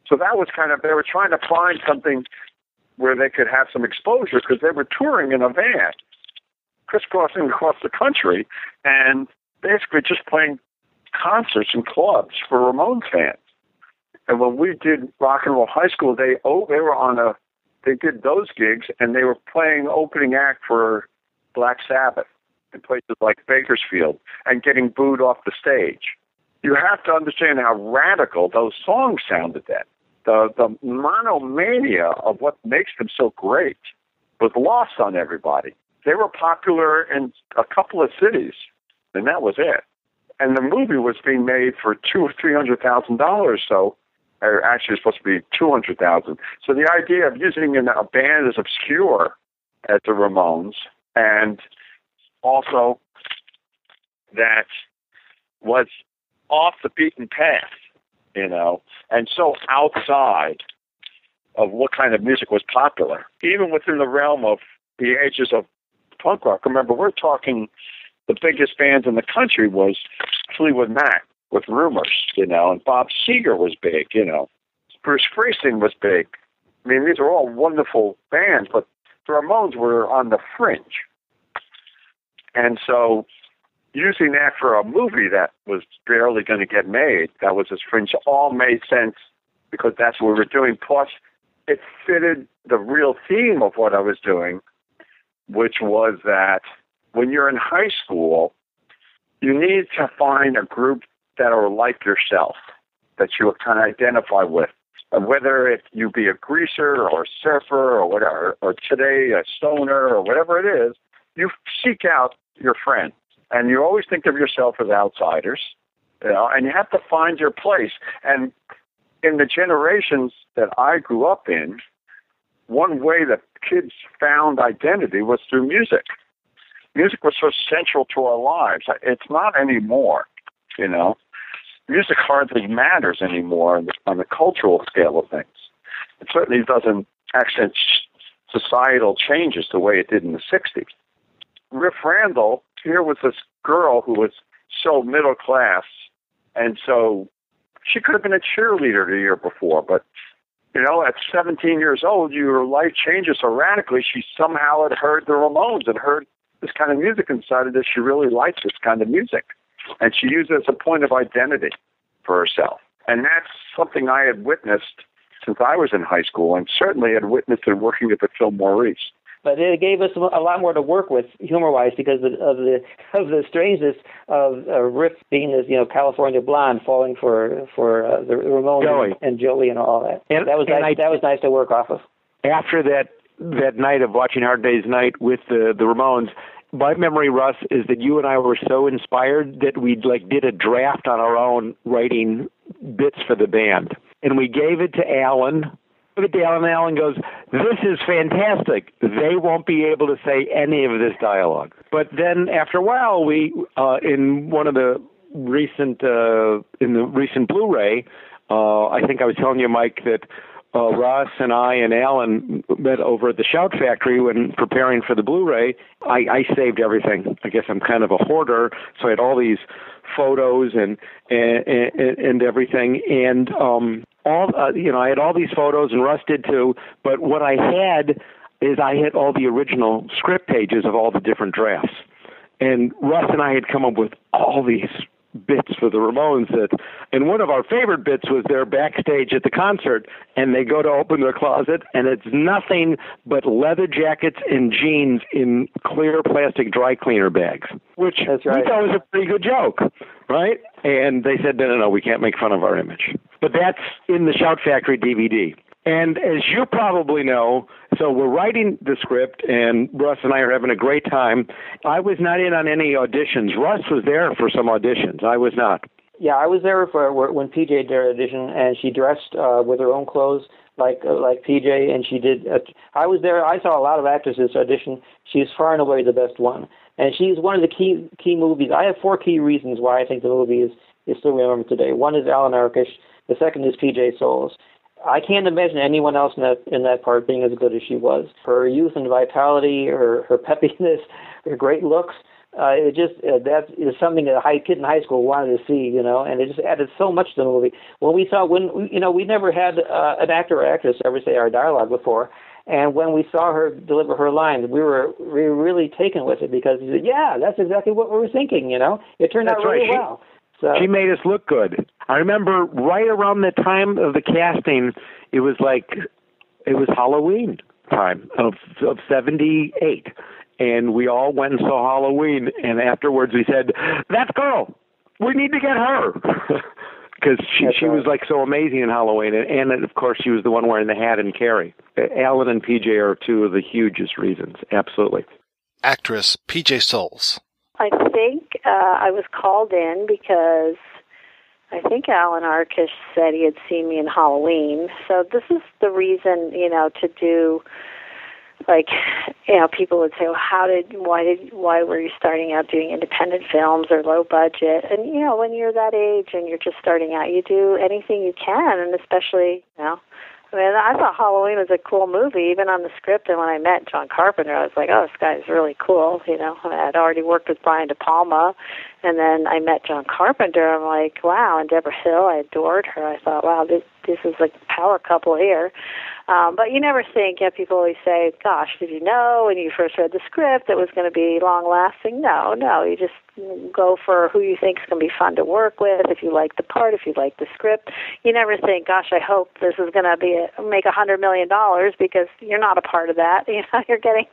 So that was kind of they were trying to find something where they could have some exposure because they were touring in a van, crisscrossing across the country, and basically just playing concerts and clubs for Ramones fans. And when we did Rock and Roll High School, they oh they were on a they did those gigs and they were playing opening act for Black Sabbath in places like Bakersfield and getting booed off the stage. You have to understand how radical those songs sounded then. The the monomania of what makes them so great was lost on everybody. They were popular in a couple of cities, and that was it. And the movie was being made for two or three hundred thousand dollars. So, or actually, it's supposed to be two hundred thousand. So the idea of using an, a band as obscure as the Ramones, and also that was off the beaten path, you know, and so outside of what kind of music was popular, even within the realm of the ages of punk rock. Remember, we're talking the biggest bands in the country was Fleetwood Mac, with rumors, you know, and Bob Seger was big, you know. Bruce Springsteen was big. I mean, these are all wonderful bands, but the Ramones were on the fringe. And so using that for a movie that was barely going to get made, that was as fringe, all made sense because that's what we were doing. Plus, it fitted the real theme of what I was doing, which was that when you're in high school, you need to find a group that are like yourself, that you can identify with. And whether it you be a greaser or a surfer or whatever, or today a stoner or whatever it is, you seek out your friends. And you always think of yourself as outsiders, you know, and you have to find your place. And in the generations that I grew up in, one way that kids found identity was through music. Music was so central to our lives. It's not anymore, you know. Music hardly matters anymore on the, on the cultural scale of things. It certainly doesn't accent societal changes the way it did in the 60s. Riff Randall, here was this girl who was so middle class, and so she could have been a cheerleader the year before, but you know, at 17 years old, your life changes so radically. She somehow had heard the Ramones and heard this kind of music and decided that she really liked this kind of music. And she used it as a point of identity for herself. And that's something I had witnessed since I was in high school and certainly had witnessed in working at the Fillmore East but it gave us a lot more to work with humor-wise because of, of the of the strangeness of uh, Riff being this you know California blonde falling for for uh, the Ramones Joey. and, and Joey and all that. And- that was and nice. I- that was nice to work off of. after that that night of watching Hard Day's Night with the the Ramones, my memory, Russ, is that you and I were so inspired that we like did a draft on our own, writing bits for the band, and we gave it to Alan. Look at Alan. Alan goes, "This is fantastic. They won't be able to say any of this dialogue." But then after a while, we uh, in one of the recent uh, in the recent Blu-ray, uh, I think I was telling you, Mike, that uh, Russ and I and Alan met over at the Shout Factory when preparing for the Blu-ray. I, I saved everything. I guess I'm kind of a hoarder, so I had all these photos and and and, and everything, and um, all uh, you know, I had all these photos, and Russ did too. But what I had is I had all the original script pages of all the different drafts, and Russ and I had come up with all these bits for the Ramones that and one of our favorite bits was they're backstage at the concert and they go to open their closet and it's nothing but leather jackets and jeans in clear plastic dry cleaner bags. Which That's right. we thought was a pretty good joke. Right? And they said, No no no, we can't make fun of our image. But that's in the Shout Factory DVD. And as you probably know, so we're writing the script, and Russ and I are having a great time. I was not in on any auditions. Russ was there for some auditions. I was not. Yeah, I was there for when PJ did her audition, and she dressed uh, with her own clothes like uh, like PJ, and she did. Uh, I was there. I saw a lot of actresses audition. She's far and away the best one, and she's one of the key key movies. I have four key reasons why I think the movie is is still remembered today. One is Allan Arkush. The second is PJ Soles. I can't imagine anyone else in that in that part being as good as she was. Her youth and vitality, her her peppiness, her great looks. Uh, it just uh, that is something that a high kid in high school wanted to see, you know, and it just added so much to the movie. When we saw when you know we never had uh, an actor or actress ever say our dialogue before, and when we saw her deliver her lines, we were we were really taken with it because yeah, that's exactly what we were thinking, you know. It turned That's out really right. She- well. So She made us look good. I remember right around the time of the casting, it was like it was Halloween time of of '78, and we all went and saw Halloween. And afterwards, we said, "That girl, we need to get her." Because she she was like so amazing in Halloween, and, and of course she was the one wearing the hat and Carrie. Alan and PJ are two of the hugest reasons. Absolutely. Actress PJ Soles. I think uh, I was called in because I think Allan Arkush said he had seen me in Halloween. So this is the reason, you know, to do like you know people would say well how did why did why were you starting out doing independent films or low budget and you know when you're that age and you're just starting out you do anything you can and especially you know I mean, I thought Halloween was a cool movie, even on the script. And when I met John Carpenter, I was like, "Oh, this guy's really cool." You know, I had already worked with Brian De Palma, and then I met John Carpenter. I'm like, "Wow!" And Debra Hill, I adored her. I thought, "Wow, this this is a power couple here." Um, but you never think. Yeah, people always say, "Gosh, did you know when you first read the script it was going to be long lasting?" No, no. You just go for who you think is going to be fun to work with. If you like the part, if you like the script, you never think, "Gosh, I hope this is going to be a, make a hundred million dollars," because you're not a part of that. You know, you're getting,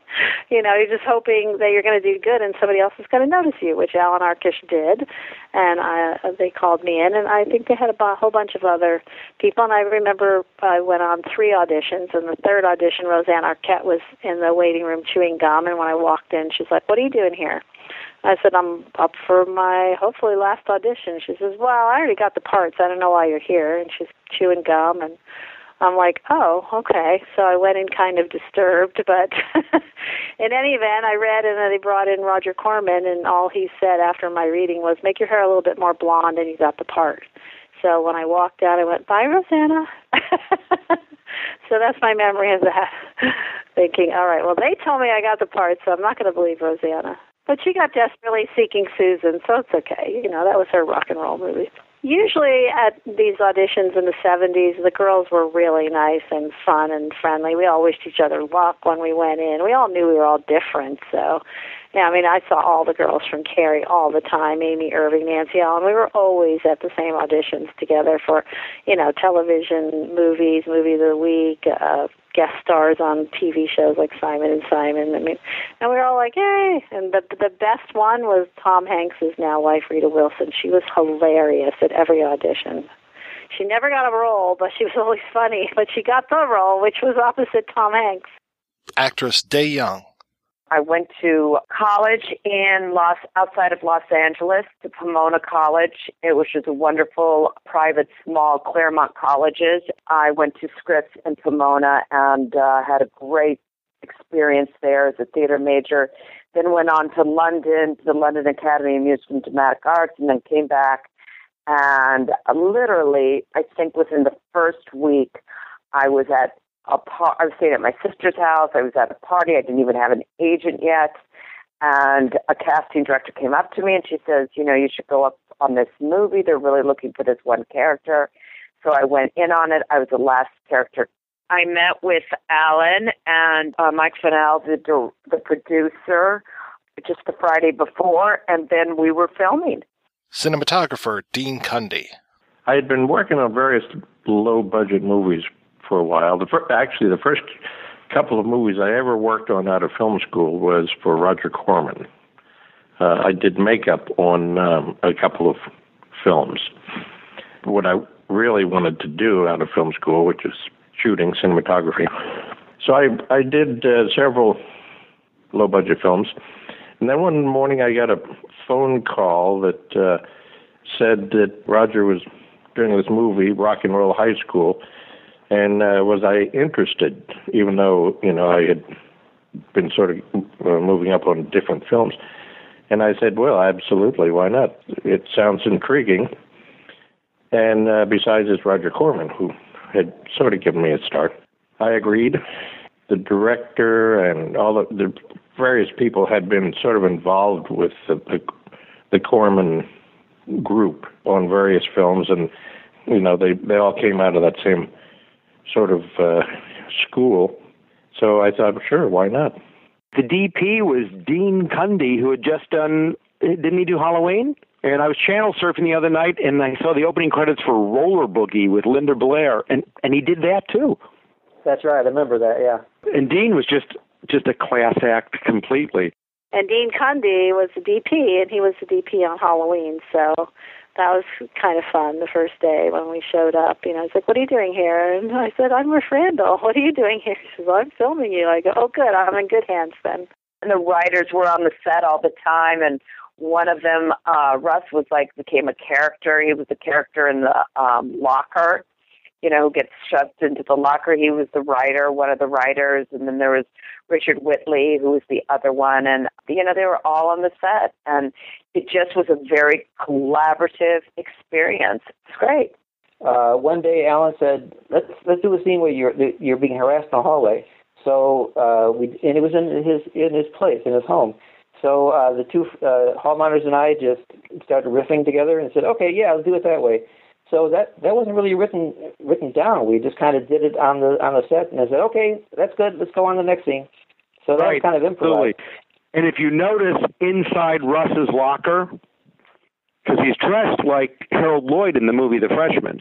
you know, you're just hoping that you're going to do good and somebody else is going to notice you, which Allan Arkush did, and I, they called me in, and I think they had a b- whole bunch of other people. And I remember I went on three auditions, and the third audition, Rosanna Arquette was in the waiting room chewing gum, and when I walked in, she's like, "What are you doing here?" I said, I'm up for my hopefully last audition. She says, Well, I already got the parts. I don't know why you're here. And she's chewing gum. And I'm like, Oh, okay. So I went in kind of disturbed. But in any event, I read and then they brought in Roger Corman. And all he said after my reading was, Make your hair a little bit more blonde and you got the part. So when I walked out, I went, Bye, Rosanna. so that's my memory of that. Thinking, all right, well, they told me I got the part, so I'm not going to believe Rosanna. But she got desperately seeking Susan, so it's okay. You know, that was her rock and roll movie. Usually at these auditions in the 70s, the girls were really nice and fun and friendly. We all wished each other luck when we went in. We all knew we were all different, so yeah, I mean, I saw all the girls from Carrie all the time, Amy Irving, Nancy Allen. We were always at the same auditions together for, you know, television, movies, movies of the week, uh, guest stars on TV shows like Simon and Simon. I mean, and we were all like, "Yay!" And the the best one was Tom Hanks's now wife Rita Wilson. She was hilarious at every audition. She never got a role, but she was always funny. But she got the role, which was opposite Tom Hanks. Actress Dey Young. I went to college in Los outside of Los Angeles to Pomona College. It was just a wonderful private small Claremont colleges. I went to Scripps in Pomona and uh, had a great experience there as a theater major. Then went on to London to the London Academy of Music and Dramatic Arts, and then came back. And literally, I think within the first week, I was at a par- I was staying at my sister's house. I was at a party. I didn't even have an agent yet. And a casting director came up to me and she says, you know, you should go up on this movie. They're really looking for this one character. So I went in on it. I was the last character. I met with Alan and uh, Mike Finnell, the, the producer, just the Friday before, and then we were filming. Cinematographer Dean Cundey. I had been working on various low budget movies for a while. The fir- actually, the first couple of movies I ever worked on out of film school was for Roger Corman. Uh, I did makeup on um, a couple of films. What I really wanted to do out of film school, which is shooting cinematography. So I I did uh, several low budget films, and then one morning I got a phone call that uh, said that Roger was doing this movie, Rock and Roll High School, and uh, was I interested, even though you know I had been sort of uh, moving up on different films. And I said, well, absolutely, why not? It sounds intriguing. And uh, besides, it's Roger Corman, who had sort of given me a start. I agreed. The director and all the, the various people had been sort of involved with the, the, the Corman group on various films, and you know they they all came out of that same sort of uh, school. So I thought, sure, why not? The DP was Dean Cundey, who had just done. Didn't he do Halloween? And I was channel surfing the other night, and I saw the opening credits for Roller Boogie with Linda Blair, and and he did that too. That's right. I remember that. Yeah. And Dean was just just a class act completely. And Dean Cundey was the DP, and he was the DP on Halloween. So that was kind of fun the first day when we showed up. You know, I was like, "What are you doing here?" And I said, "I'm with Randall. What are you doing here?" She says, "I'm filming you." I go, "Oh, good. I'm in good hands then." And the writers were on the set all the time, and one of them, uh, Russ, was like became a character. He was a character in the um, locker. You know, gets shoved into the locker. He was the writer, one of the writers, and then there was Richard Whitley, who was the other one, and you know they were all on the set, and it just was a very collaborative experience. It's great. uh, one day Alan said, "Let's let's do a scene where you're you're being harassed in the hallway." So uh, we and it was in his in his place in his home. So uh, the two uh, hall monitors and I just started riffing together and said, "Okay, yeah, let's do it that way." So that that wasn't really written written down. We just kind of did it on the on the set and I said, "Okay, that's good. Let's go on to the next scene." So that right, kind of improvised. absolutely. And if you notice inside Russ's locker, because he's dressed like Harold Lloyd in the movie The Freshman,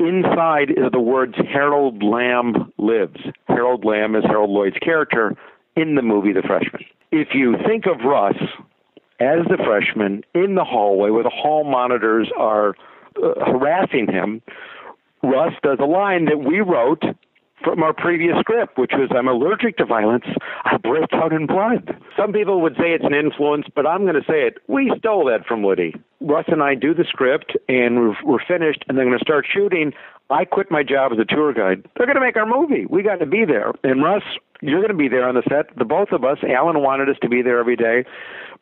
inside is the words Harold Lamb lives. Harold Lamb is Harold Lloyd's character in the movie The Freshman. If you think of Russ as the freshman in the hallway where the hall monitors are uh, harassing him, Russ does a line that we wrote from our previous script, which was I'm allergic to violence. I break out in blood. Some people would say it's an influence, but I'm going to say it. We stole that from Woody. Russ and I do the script, and we're, we're finished, and they're going to start shooting. I quit my job as a tour guide. They're going to make our movie. We got to be there. And Russ, you're going to be there on the set. The both of us, Alan wanted us to be there every day.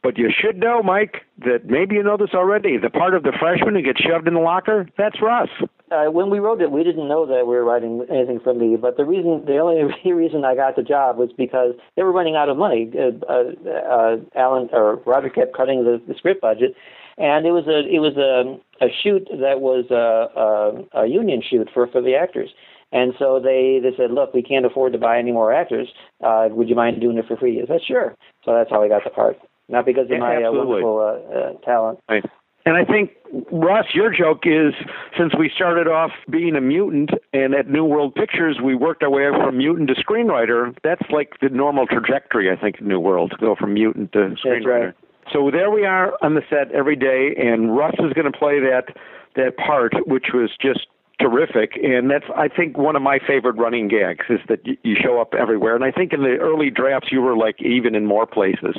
But you should know, Mike, that maybe you know this already. The part of the freshman who gets shoved in the locker, that's Russ. Uh, when we wrote it, we didn't know that we were writing anything for me. But the reason, the only reason I got the job was because they were running out of money. Uh, uh, uh, Alan or Roger kept cutting the, the script budget, and it was a it was a a shoot that was a, a, a union shoot for for the actors. And so they they said, look, we can't afford to buy any more actors. Uh, would you mind doing it for free? I said, sure. So that's how I got the part, not because of my uh, Absolutely. wonderful uh, uh, talent. Right. And I think, Russ, your joke is since we started off being a mutant and at New World Pictures, we worked our way up from mutant to screenwriter. That's like the normal trajectory, I think, in New World to go from mutant to screenwriter. So there we are on the set every day, and Russ is going to play that that part, which was just terrific. And that's, I think, one of my favorite running gags is that you show up everywhere. And I think in the early drafts, you were like even in more places.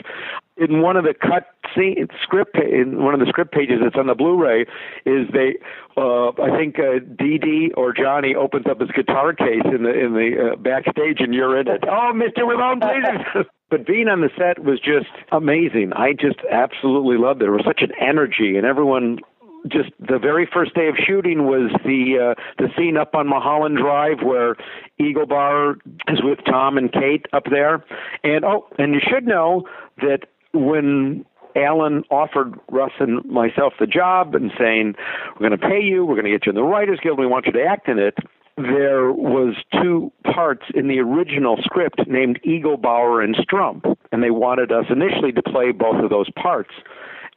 In one of the cut scene, script, in one of the script pages that's on the Blu-ray, is they, uh, I think uh, Dee or Johnny opens up his guitar case in the in the uh, backstage, and you're in it. Oh, Mr. Ramon, please. But being on the set was just amazing. I just absolutely loved it. There was such an energy, and everyone just the very first day of shooting was the uh, the scene up on Mulholland Drive where Eaglebauer is with Tom and Kate up there. And oh, and you should know that when Alan offered Russ and myself the job and saying, We're going to pay you, we're going to get you in the Writers Guild, we want you to act in it. There was two parts in the original script named Eaglebauer and Strump, and they wanted us initially to play both of those parts.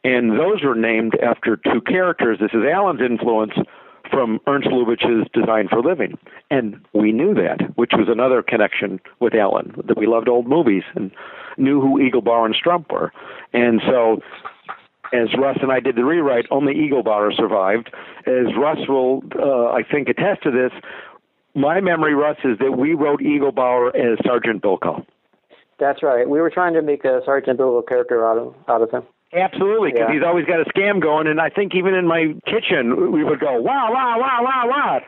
And those were named after two characters. This is Alan's influence from Ernst Lubitsch's Design for Living. And we knew that, which was another connection with Alan, that we loved old movies and knew who Eaglebauer and Strump were. And so as Russ and I did the rewrite, only Eaglebauer survived. As Russ will, uh, I think, attest to this, my memory, Russ, is that we wrote Eaglebauer as Sergeant Bilko. That's right. We were trying to make a Sergeant Bilko character out of out of him. Absolutely, because Yeah. he's always got a scam going, and I think even in my kitchen we would go wow, wow, wow, wow, wow,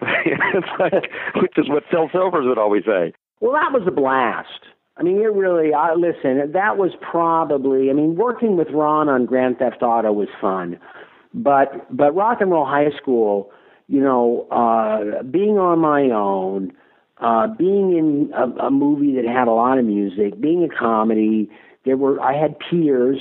it's like, which is what Phil Silvers would always say. Well, that was a blast. I mean, it really. I listen. That was probably. I mean, working with Ron on Grand Theft Auto was fun, but but Rock and Roll High School, you know, uh, being on my own, uh, being in a, a movie that had a lot of music, being a comedy. There were. I had peers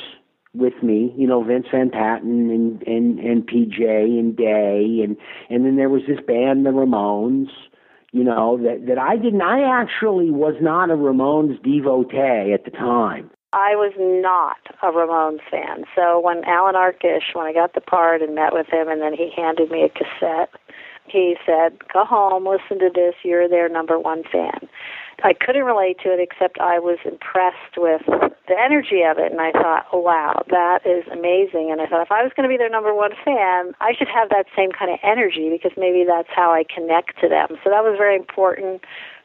with me, you know, Vince Van Patten and and and PJ and Dey, and and then there was this band, the Ramones you know that that I didn't I actually was not a Ramones devotee at the time. I was not a Ramones fan. So when Allan Arkush, when I got the part and met with him, and then he handed me a cassette, he said, "Go home, listen to this. You're their number one fan." I couldn't relate to it except I was impressed with the energy of it, and I thought, "Wow, that is amazing!" And I thought, if I was going to be their number one fan, I should have that same kind of energy because maybe that's how I connect to them. So that was very important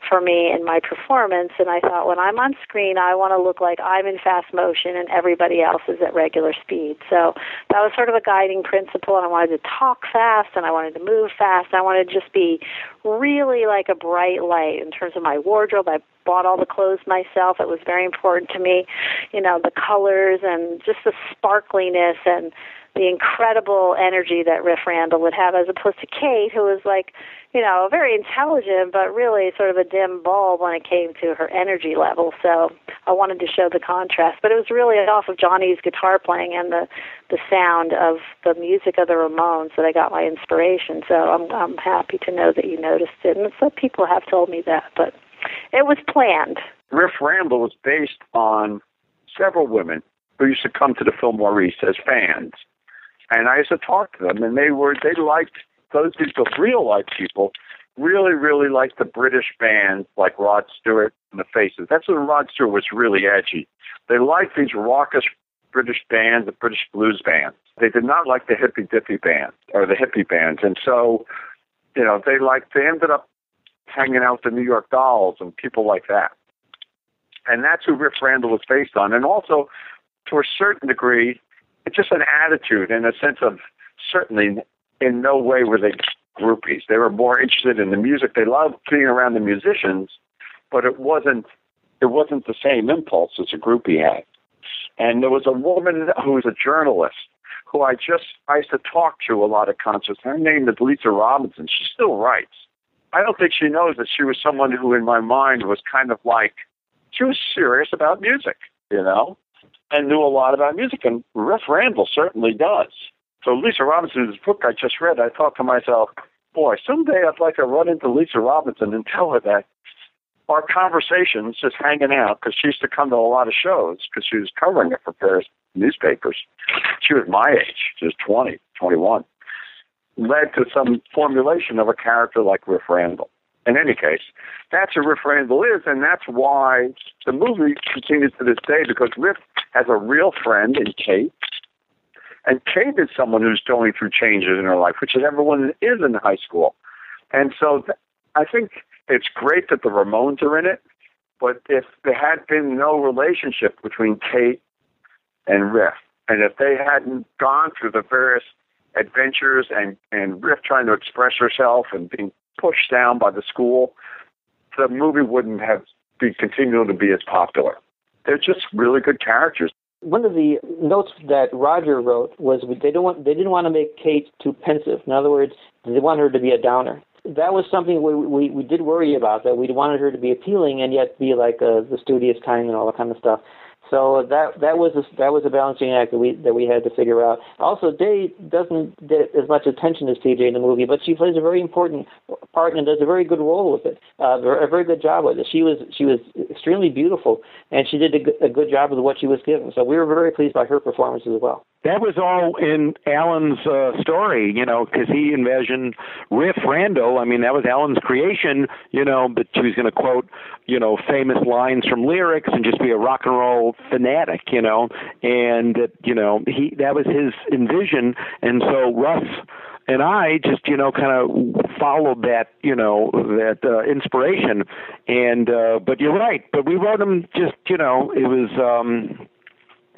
for me in my performance and I thought when I'm on screen I want to look like I'm in fast motion and everybody else is at regular speed. So that was sort of a guiding principle and I wanted to talk fast and I wanted to move fast. I wanted to just be really like a bright light in terms of my wardrobe. I bought all the clothes myself. It was very important to me, you know, the colors and just the sparkliness and the incredible energy that Riff Randall would have, as opposed to Kate, who was like, you know, very intelligent, but really sort of a dim bulb when it came to her energy level. So I wanted to show the contrast. But it was really off of Johnny's guitar playing and the the sound of the music of the Ramones that I got my inspiration. So I'm I'm happy to know that you noticed it, and some people have told me that, but it was planned. Riff Randall was based on several women who used to come to the Fillmore East as fans. And I used to talk to them, and they were they liked those people, real life people, really really liked the British bands like Rod Stewart and the Faces. That's when Rod Stewart was really edgy. They liked these raucous British bands, the British blues bands. They did not like the hippy dippy bands or the hippie bands, and so you know they liked. They ended up hanging out with the New York Dolls and people like that. And that's who Riff Randall was based on. And also, to a certain degree, just an attitude and a sense of certainly in no way were they groupies. They were more interested in the music. They loved being around the musicians, but it wasn't it wasn't the same impulse as a groupie had. And there was a woman who was a journalist who I just I used to talk to a lot of concerts. Her name is Lisa Robinson. She still writes. I don't think she knows that she was someone who, in my mind, was kind of like she was serious about music, you know, and knew a lot about music. And Riff Randall certainly does. So Lisa Robinson's book I just read, I thought to myself, boy, someday I'd like to run into Lisa Robinson and tell her that our conversations, just hanging out, because she used to come to a lot of shows because she was covering it for various newspapers. She was my age. She was 20, 21 led to some formulation of a character like Riff Randall. In any case, that's who Riff Randall is, and that's why the movie continues to this day because Riff has a real friend in Kate, and Kate is someone who's going through changes in her life, which is everyone is in high school. And so th- I think it's great that the Ramones are in it, but if there had been no relationship between Kate and Riff, and if they hadn't gone through the various adventures and and Riff trying to express herself and being pushed down by the school, the movie wouldn't have be continuing to be as popular. They're just really good characters. One of the notes that Roger wrote was they don't want they didn't want to make Kate too pensive. In other words, they want her to be a downer. That was something we we, we did worry about. That we wanted her to be appealing and yet be like uh, the studious kind and all that kind of stuff. So that that was a, that was a balancing act that we that we had to figure out. Also, Dey doesn't get as much attention as PJ in the movie, but she plays a very important part and does a very good role with it. Uh, a very good job with it. She was she was extremely beautiful, and she did a, a good job with what she was given. So we were very pleased by her performance as well that was all in Alan's uh, story, you know, because he envisioned Riff Randall. I mean, that was Alan's creation, you know, but she was going to quote, you know, famous lines from lyrics and just be a rock and roll fanatic, you know, and that, you know, he that was his envision, and so Russ and I just you know kind of followed that you know that uh, inspiration and uh but you're right but we wrote him just you know it was um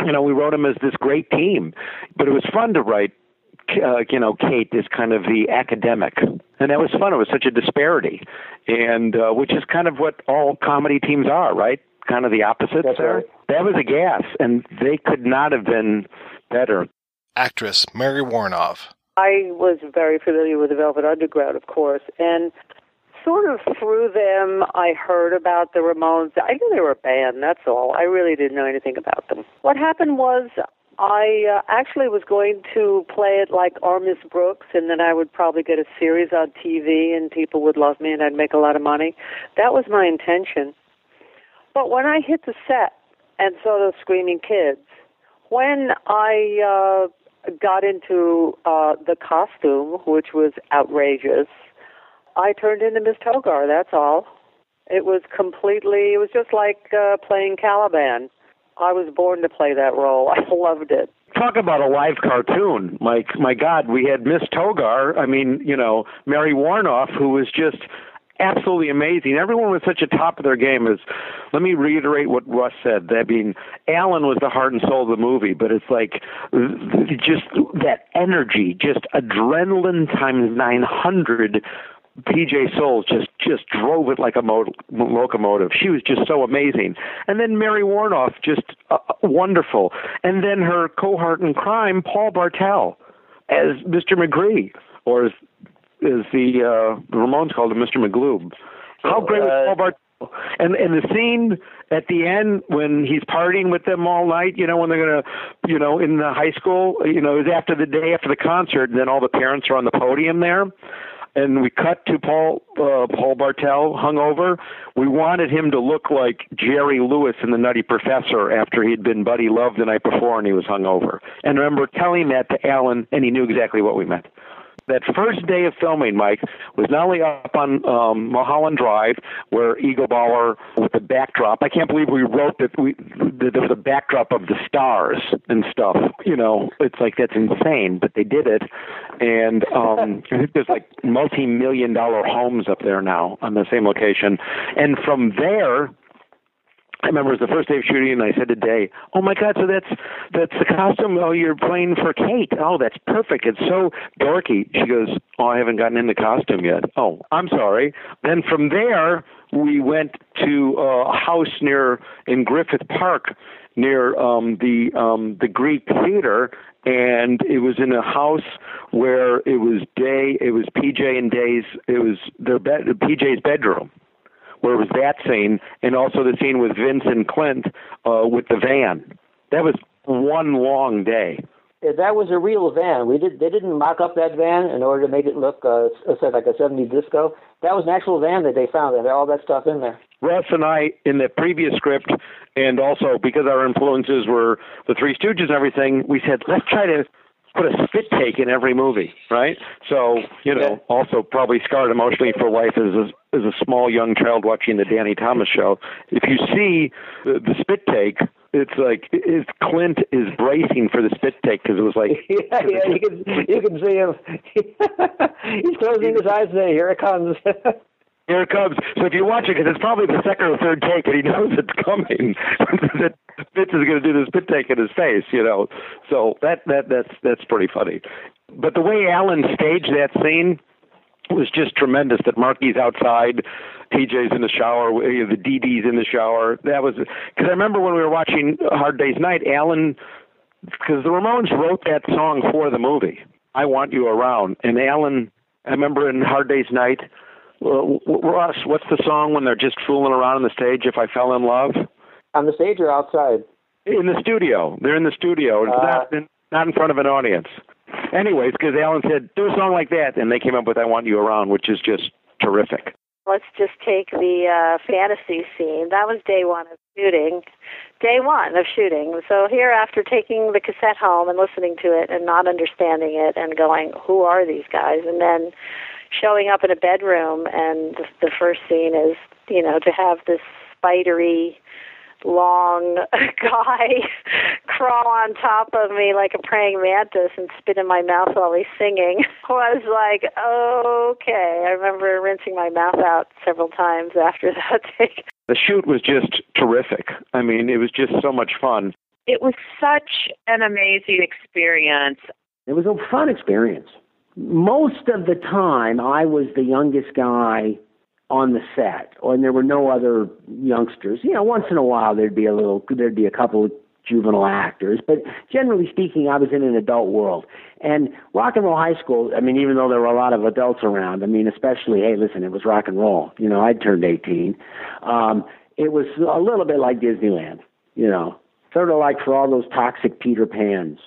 you know, we wrote him as this great team, but it was fun to write. Uh, you know, Kate is kind of the academic, and that was fun. It was such a disparity, and uh, which is kind of what all comedy teams are, right? Kind of the opposite. That's right. That was a gas, and they could not have been better. Actress Mary Woronov. I was very familiar with the Velvet Underground, of course, and sort of through them, I heard about the Ramones. I knew they were a band, that's all. I really didn't know anything about them. What happened was I uh, actually was going to play it like Our Miss Brooks, and then I would probably get a series on TV, and people would love me, and I'd make a lot of money. That was my intention. But when I hit the set and saw those screaming kids, when I uh, got into uh, the costume, which was outrageous, I turned into Miss Togar. That's all. It was completely. It was just like uh, playing Caliban. I was born to play that role. I loved it. Talk about a live cartoon. My my God, we had Miss Togar. I mean, you know, Mary Woronov, who was just absolutely amazing. Everyone was such a top of their game. Is let me reiterate what Russ said. I mean, Alan was the heart and soul of the movie, but it's like just that energy, just adrenaline times nine hundred PJ Soles just just drove it like a mo- locomotive. She was just so amazing. And then Mary Woronov, just uh, wonderful. And then her cohort in crime, Paul Bartel, as Mr. McGree, or as, as the uh, the Ramones called him, Mr. McGloob. How great was Paul Bartel? And and the scene at the end when he's partying with them all night, you know, when they're gonna, you know, in the high school, you know, it was after the day after the concert, and then all the parents are on the podium there and we cut to Paul uh, Paul Bartel hungover. We wanted him to look like Jerry Lewis in The Nutty Professor after he'd been Buddy Love the night before and he was hungover. And I remember telling that to Alan, and he knew exactly what we meant. That first day of filming, Mike, was not only up on um, Mulholland Drive, where Eaglebauer with the backdrop. I can't believe we wrote that we that there was a backdrop of the stars and stuff. You know, it's like that's insane, but they did it. And um, I think there's like multi-million dollar homes up there now on the same location. And from there, I remember it was the first day of shooting, and I said to Dey, "Oh my God, so that's that's the costume. Oh, you're playing for Kate. Oh, that's perfect. It's so dorky." She goes, "Oh, I haven't gotten in the costume yet. Oh, I'm sorry." Then from there, we went to a house near in Griffith Park, near um, the um, the Greek Theater, and it was in a house where it was Dey, it was PJ and Dey's, it was their bed, PJ's bedroom where it was that scene, and also the scene with Vince and Clint uh, with the van. That was one long day. Yeah, that was a real van. We did. They didn't mock up that van in order to make it look uh, said like a '70s disco. That was an actual van that they found. They had all that stuff in there. Russ and I, in the previous script, and also because our influences were the Three Stooges and everything, we said let's try to put a spit take in every movie, right? So you know, also probably scarred emotionally for life as a, as a small young child watching the Danny Thomas show. If you see the, the spit take, it's like it's Clint is bracing for the spit take because it was like yeah, yeah, you can you can see him. He's closing his eyes. There, here it comes. Here it comes. So if you watch it, because it's probably the second or third take, and he knows it's coming, that Fitz is going to do the spit take in his face, you know. So that that that's that's pretty funny. But the way Alan staged that scene was just tremendous. That Marky's outside, PJ's in the shower, the DD's in the shower. That was because I remember when we were watching Hard Day's Night, Alan, because the Ramones wrote that song for the movie. I want you around, and Alan. I remember in Hard Day's Night Russ, what's the song when they're just fooling around on the stage? If I fell in love. On the stage or outside? In the studio. They're in the studio. It's Uh, not in, not in front of an audience. Anyways, because Alan said do a song like that, and they came up with "I Want You Around," which is just terrific. Let's just take the uh, fantasy scene. That was day one of shooting. Day one of shooting. So here, after taking the cassette home and listening to it and not understanding it and going, "Who are these guys?" and then showing up in a bedroom and the, the first scene is, you know, to have this spidery long guy crawl on top of me like a praying mantis and spit in my mouth while he's singing I was like okay i remember rinsing my mouth out several times after that take The shoot was just terrific. I mean, it was just so much fun. It was such an amazing experience. It was a fun experience. Most of the time, I was the youngest guy on the set, and there were no other youngsters. You know, once in a while there'd be a little, there'd be a couple of juvenile actors, but generally speaking, I was in an adult world. And rock and roll high school, I mean, even though there were a lot of adults around, I mean, especially, hey, listen, it was rock and roll. You know, I'd turned 18. Um, it was a little bit like Disneyland, you know, sort of like for all those toxic Peter Pans,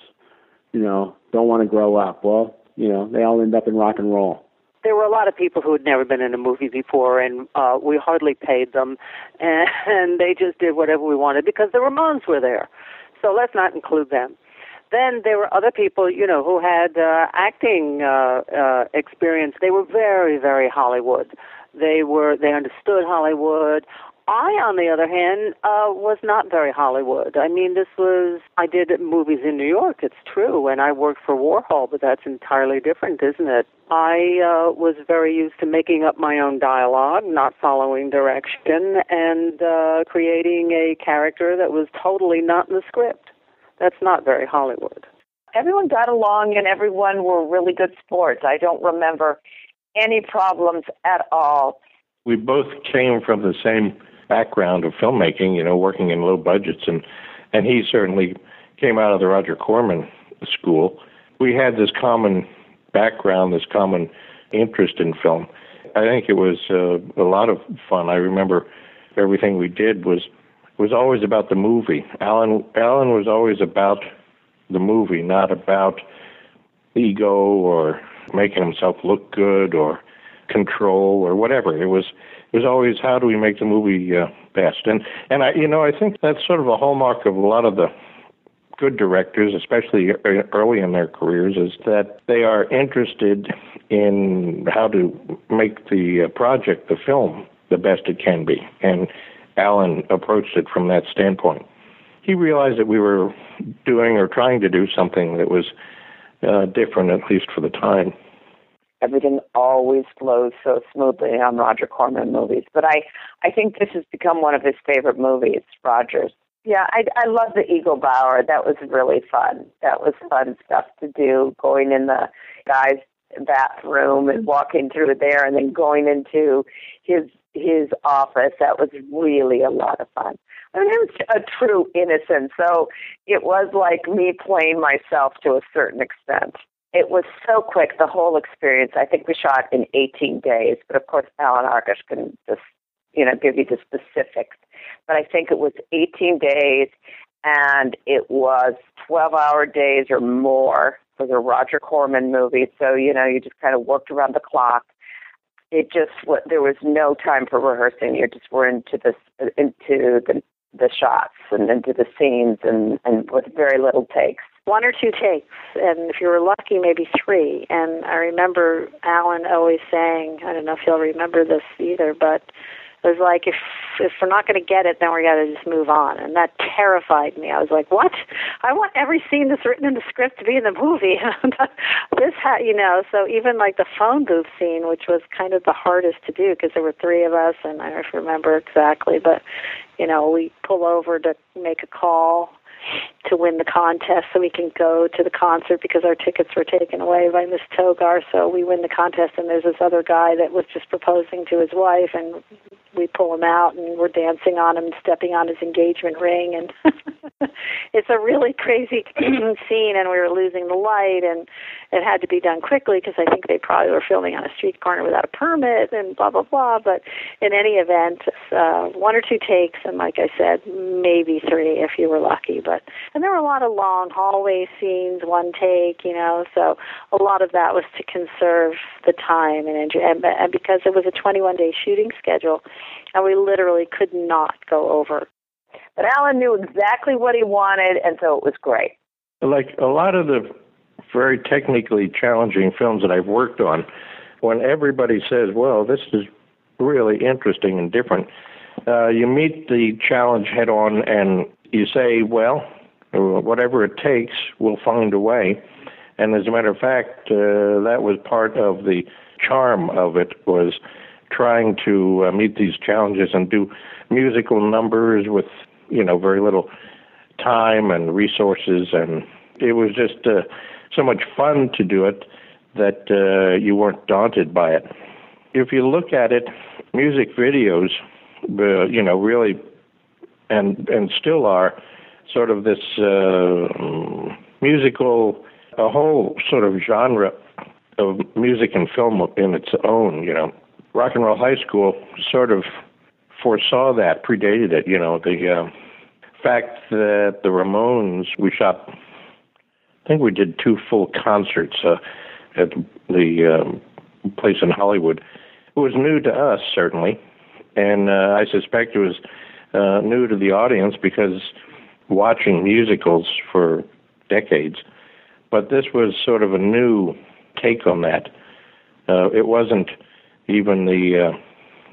you know, don't want to grow up. Well, you know, they all end up in rock and roll. There were a lot of people who had never been in a movie before, and uh, we hardly paid them, and, and they just did whatever we wanted because the Ramones were there. So let's not include them. Then there were other people, you know, who had uh, acting uh, uh, experience. They were very, very Hollywood. They were they understood Hollywood. I, on the other hand, uh, was not very Hollywood. I mean, this was, I did movies in New York, it's true, and I worked for Warhol, but that's entirely different, isn't it? I uh, was very used to making up my own dialogue, not following direction, and uh, creating a character that was totally not in the script. That's not very Hollywood. Everyone got along and everyone were really good sports. I don't remember any problems at all. We both came from the same background of filmmaking, you know, working in low budgets, and and he certainly came out of the Roger Corman school. We had this common background, this common interest in film. I think it was uh, a lot of fun. I remember everything we did was was always about the movie. Alan Alan was always about the movie, not about ego or making himself look good or control or whatever. It was was always how do we make the movie uh, best. And and I you know I think that's sort of a hallmark of a lot of the good directors, especially early in their careers, is that they are interested in how to make the uh, project, the film, the best it can be. And Alan approached it from that standpoint. He realized that we were doing or trying to do something that was uh, different, at least for the time. Everything always flows so smoothly on Roger Corman movies, but I, I think this has become one of his favorite movies, Rogers. Yeah, I, I love the Eaglebauer. That was really fun. That was fun stuff to do, going in the guy's bathroom and walking through there and then going into his his office. That was really a lot of fun. I mean, it was a true innocence. So it was like me playing myself to a certain extent. It was so quick, the whole experience. I think we shot in 18 days, but of course, Allan Arkush can just, you know, give you the specifics. But I think it was 18 days, and it was 12 hour days or more for the Roger Corman movie. So, you know, you just kind of worked around the clock it just there was no time for rehearsing. You just were into this into the the shots and into the scenes and and with very little takes. One or two takes, and if you were lucky, maybe three. And I remember Alan always saying, I don't know if you'll remember this either, but it was like if if we're not going to get it, then we got to just move on, and that terrified me. I was like, "What? I want every scene that's written in the script to be in the movie." this, ha- you know, so even like the phone booth scene, which was kind of the hardest to do because there were three of us, and I don't remember exactly, but you know, we pull over to make a call to win the contest so we can go to the concert because our tickets were taken away by Miss Togar. So we win the contest, and there's this other guy that was just proposing to his wife, and we pull him out and we're dancing on him, stepping on his engagement ring, and it's a really crazy scene. And we were losing the light, and it had to be done quickly because I think they probably were filming on a street corner without a permit, and blah blah blah. But in any event, uh, one or two takes, and like I said, maybe three if you were lucky. But and there were a lot of long hallway scenes, one take, you know. So a lot of that was to conserve the time and and, and because it was a 21 day shooting schedule and we literally could not go over. But Alan knew exactly what he wanted, and so it was great. Like a lot of the very technically challenging films that I've worked on, when everybody says, well, this is really interesting and different, uh, you meet the challenge head on and you say, well, whatever it takes, we'll find a way. And as a matter of fact, uh, that was part of the charm of it was trying to uh, meet these challenges and do musical numbers with you know very little time and resources and it was just uh, so much fun to do it that uh, you weren't daunted by it if you look at it music videos uh, you know really and and still are sort of this uh, musical a whole sort of genre of music and film in its own you know rock and roll high school sort of foresaw that, predated it. You know, the uh, fact that the Ramones, we shot, I think we did two full concerts uh, at the um, place in Hollywood. It was new to us, certainly, and uh, I suspect it was uh, new to the audience because watching musicals for decades. But this was sort of a new take on that. Uh, it wasn't even the uh,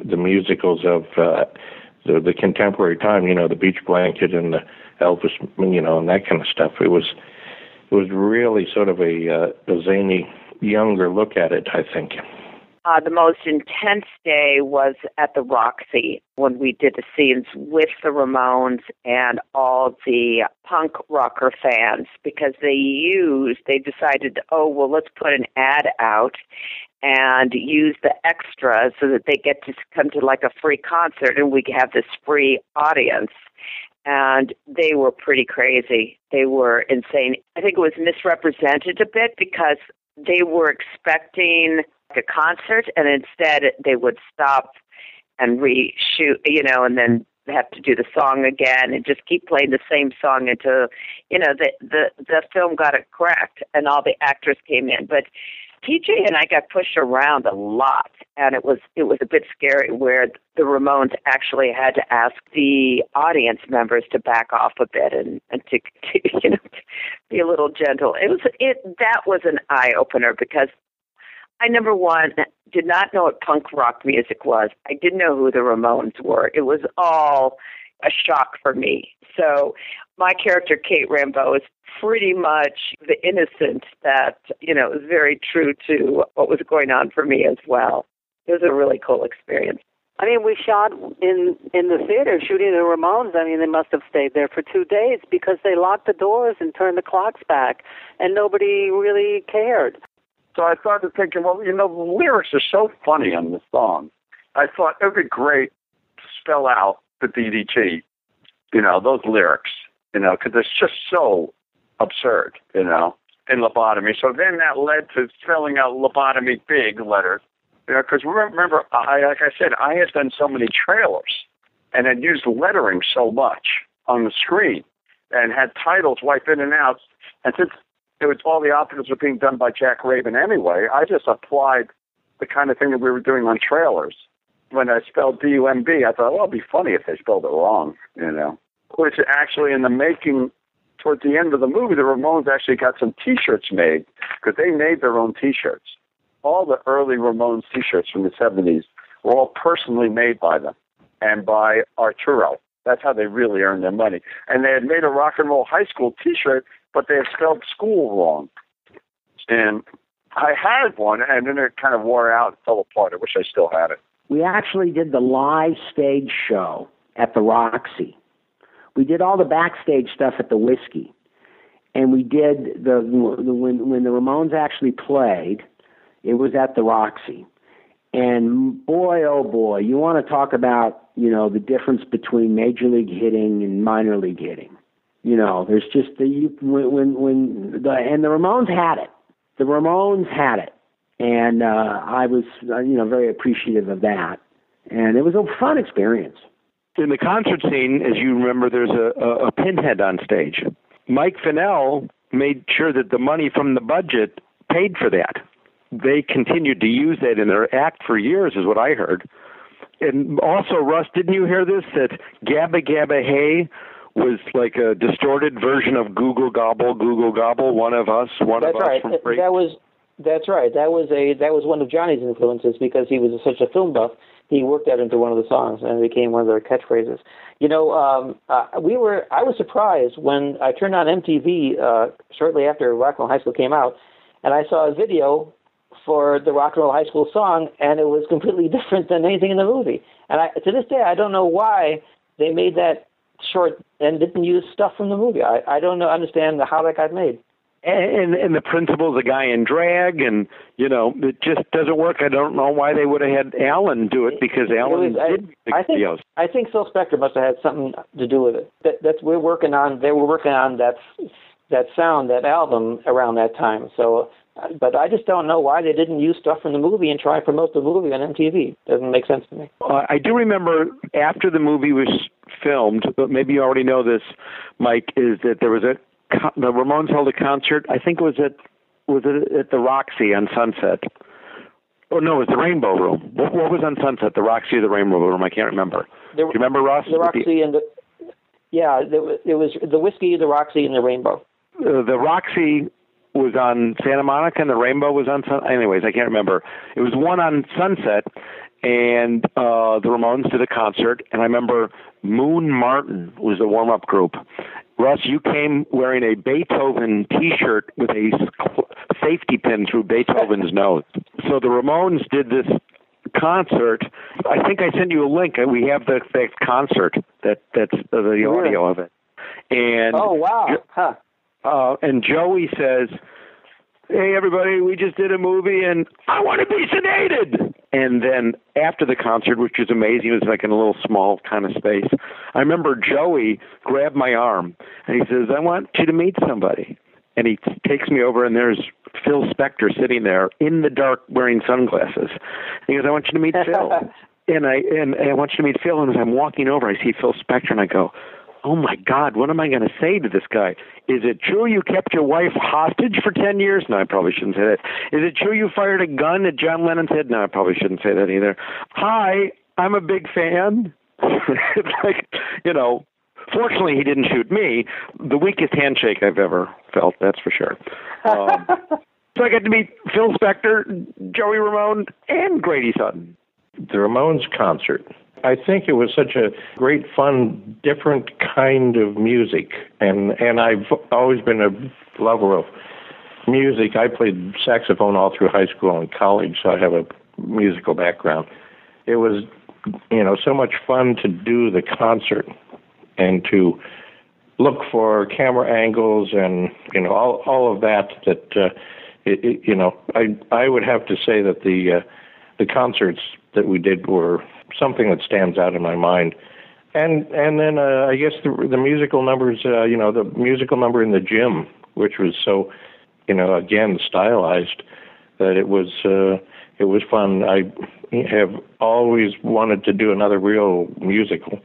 the musicals of uh, the the contemporary time. You know, the Beach Blanket and the Elvis, you know, and that kind of stuff. It was it was really sort of a, uh, a zany younger look at it. I think. Uh, the most intense day was at the Roxy when we did the scenes with the Ramones and all the punk rocker fans because they used, they decided, oh, well, let's put an ad out and use the extras so that they get to come to like a free concert and we have this free audience. And they were pretty crazy. They were insane. I think it was misrepresented a bit because they were expecting a concert and instead they would stop and reshoot, you know, and then have to do the song again and just keep playing the same song until you know the the the film got it correct and all the actors came in but PJ and I got pushed around a lot and it was it was a bit scary where the Ramones actually had to ask the audience members to back off a bit and, and to, to you know to be a little gentle. It was it that was an eye opener because I number one did not know what punk rock music was. I didn't know who the Ramones were. It was all a shock for me. So my character Kate Rambeau is pretty much the innocent that, you know, is very true to what was going on for me as well. It was a really cool experience. I mean, we shot in in the theater shooting the Ramones. I mean, they must have stayed there for two days because they locked the doors and turned the clocks back, and nobody really cared. So I started thinking, well, you know, the lyrics are so funny on this song. I thought it would be great to spell out the DDT, you know, those lyrics, you know, because it's just so absurd, you know, in lobotomy. So then that led to spelling out lobotomy big letters, you know, because remember, I, like I said, I had done so many trailers and had used lettering so much on the screen and had titles wipe in and out. And since it was all the options were being done by Jack Raven anyway. I just applied the kind of thing that we were doing on trailers. When I spelled D-U-M-B, I thought, well, it'd be funny if they spelled it wrong, you know. Which actually, in the making, towards the end of the movie, the Ramones actually got some T-shirts made because they made their own T-shirts. All the early Ramones T-shirts from the 70s were all personally made by them and by Arturo. That's how they really earned their money. And they had made a rock and roll high school T-shirt but they had spelled school wrong. And I had one, and then it kind of wore out and fell apart. I wish I still had it. We actually did the live stage show at the Roxy. We did all the backstage stuff at the Whiskey, and we did the, the when when the Ramones actually played. It was at the Roxy, and boy, oh boy, you want to talk about you know the difference between major league hitting and minor league hitting. You know, there's just the you, when when the and the Ramones had it. The Ramones had it, and uh, I was uh, you know very appreciative of that, and it was a fun experience. In the concert scene, as you remember, there's a, a, a pinhead on stage. Mike Finnell made sure that the money from the budget paid for that. They continued to use that in their act for years, is what I heard. And also, Russ, didn't you hear this? That Gabba Gabba Hey was like a distorted version of Gooble Gobble, Gooble Gobble, one of us, one That's of right. us from That, that was that's right. That was a that was one of Johnny's influences because he was such a film buff. He worked that into one of the songs and it became one of their catchphrases. You know, um, uh, we were I was surprised when I turned on MTV uh, shortly after Rock and Roll High School came out, and I saw a video for the Rock and Roll High School song, and it was completely different than anything in the movie. And I, to this day, I don't know why they made that short and didn't use stuff from the movie. I, I don't know, understand how that got made. and and and the principal's a guy in drag, and you know it just doesn't work. I don't know why they would have had Alan do it because Alan was- I- did the I think videos. I think Phil Spector must have had something to do with it. That, that's we're working on. They were working on that that sound, that album around that time. So, but I just don't know why they didn't use stuff from the movie and try and promote the movie on MTV. Doesn't make sense to me. Uh, I do remember after the movie was filmed, but maybe you already know this, Mike, is that there was a the Ramones held a concert. I think it was at was it at the Roxy on Sunset. Oh no, it was the Rainbow Room. What, what was on Sunset? The Roxy or the Rainbow Room? I can't remember. The, Do you remember Russ? The Roxy and the yeah, there was, it was the whiskey, the Roxy, and the Rainbow. uh, the Roxy was on Santa Monica and the Rainbow was on Sun. Anyways, I can't remember. It was one on Sunset, and uh, the Ramones did a concert, and I remember Moon Martin was the warm up group. Russ, you came wearing a Beethoven T-shirt with a safety pin through Beethoven's nose. So the Ramones did this concert. I think I sent you a link. We have the, the concert that that's uh, the audio of it. And Oh wow, huh? Uh, and Joey says hey everybody, we just did a movie and I want to be sedated. And then after the concert, which was amazing, it was like in a little small kind of space. I remember Joey grabbed my arm and he says, "I want you to meet somebody." And he takes me over and there's Phil Spector sitting there in the dark wearing sunglasses. He goes, "I want you to meet Phil." and I and, and I want you to meet Phil. And as I'm walking over, I see Phil Spector and I go, oh my God, what am I going to say to this guy? Is it true you kept your wife hostage for 10 years? No, I probably shouldn't say that. Is it true you fired a gun at John Lennon's head? No, I probably shouldn't say that either. Hi, I'm a big fan. it's like, you know, fortunately he didn't shoot me. The weakest handshake I've ever felt, that's for sure. Um, so I got to meet Phil Spector, Joey Ramone, and Grady Sutton. The Ramones concert I think it was such a great, fun, different kind of music, and and I've always been a lover of music. I played saxophone all through high school and college, so I have a musical background. It was, you know, so much fun to do the concert and to look for camera angles and you know all all of that. That uh, it, it, you know, I I would have to say that the uh, the concerts that we did were something that stands out in my mind. And and then uh, I guess the the musical numbers, uh, you know, the musical number in the gym, which was so, you know, again stylized, that it was uh, it was fun. I have always wanted to do another real musical,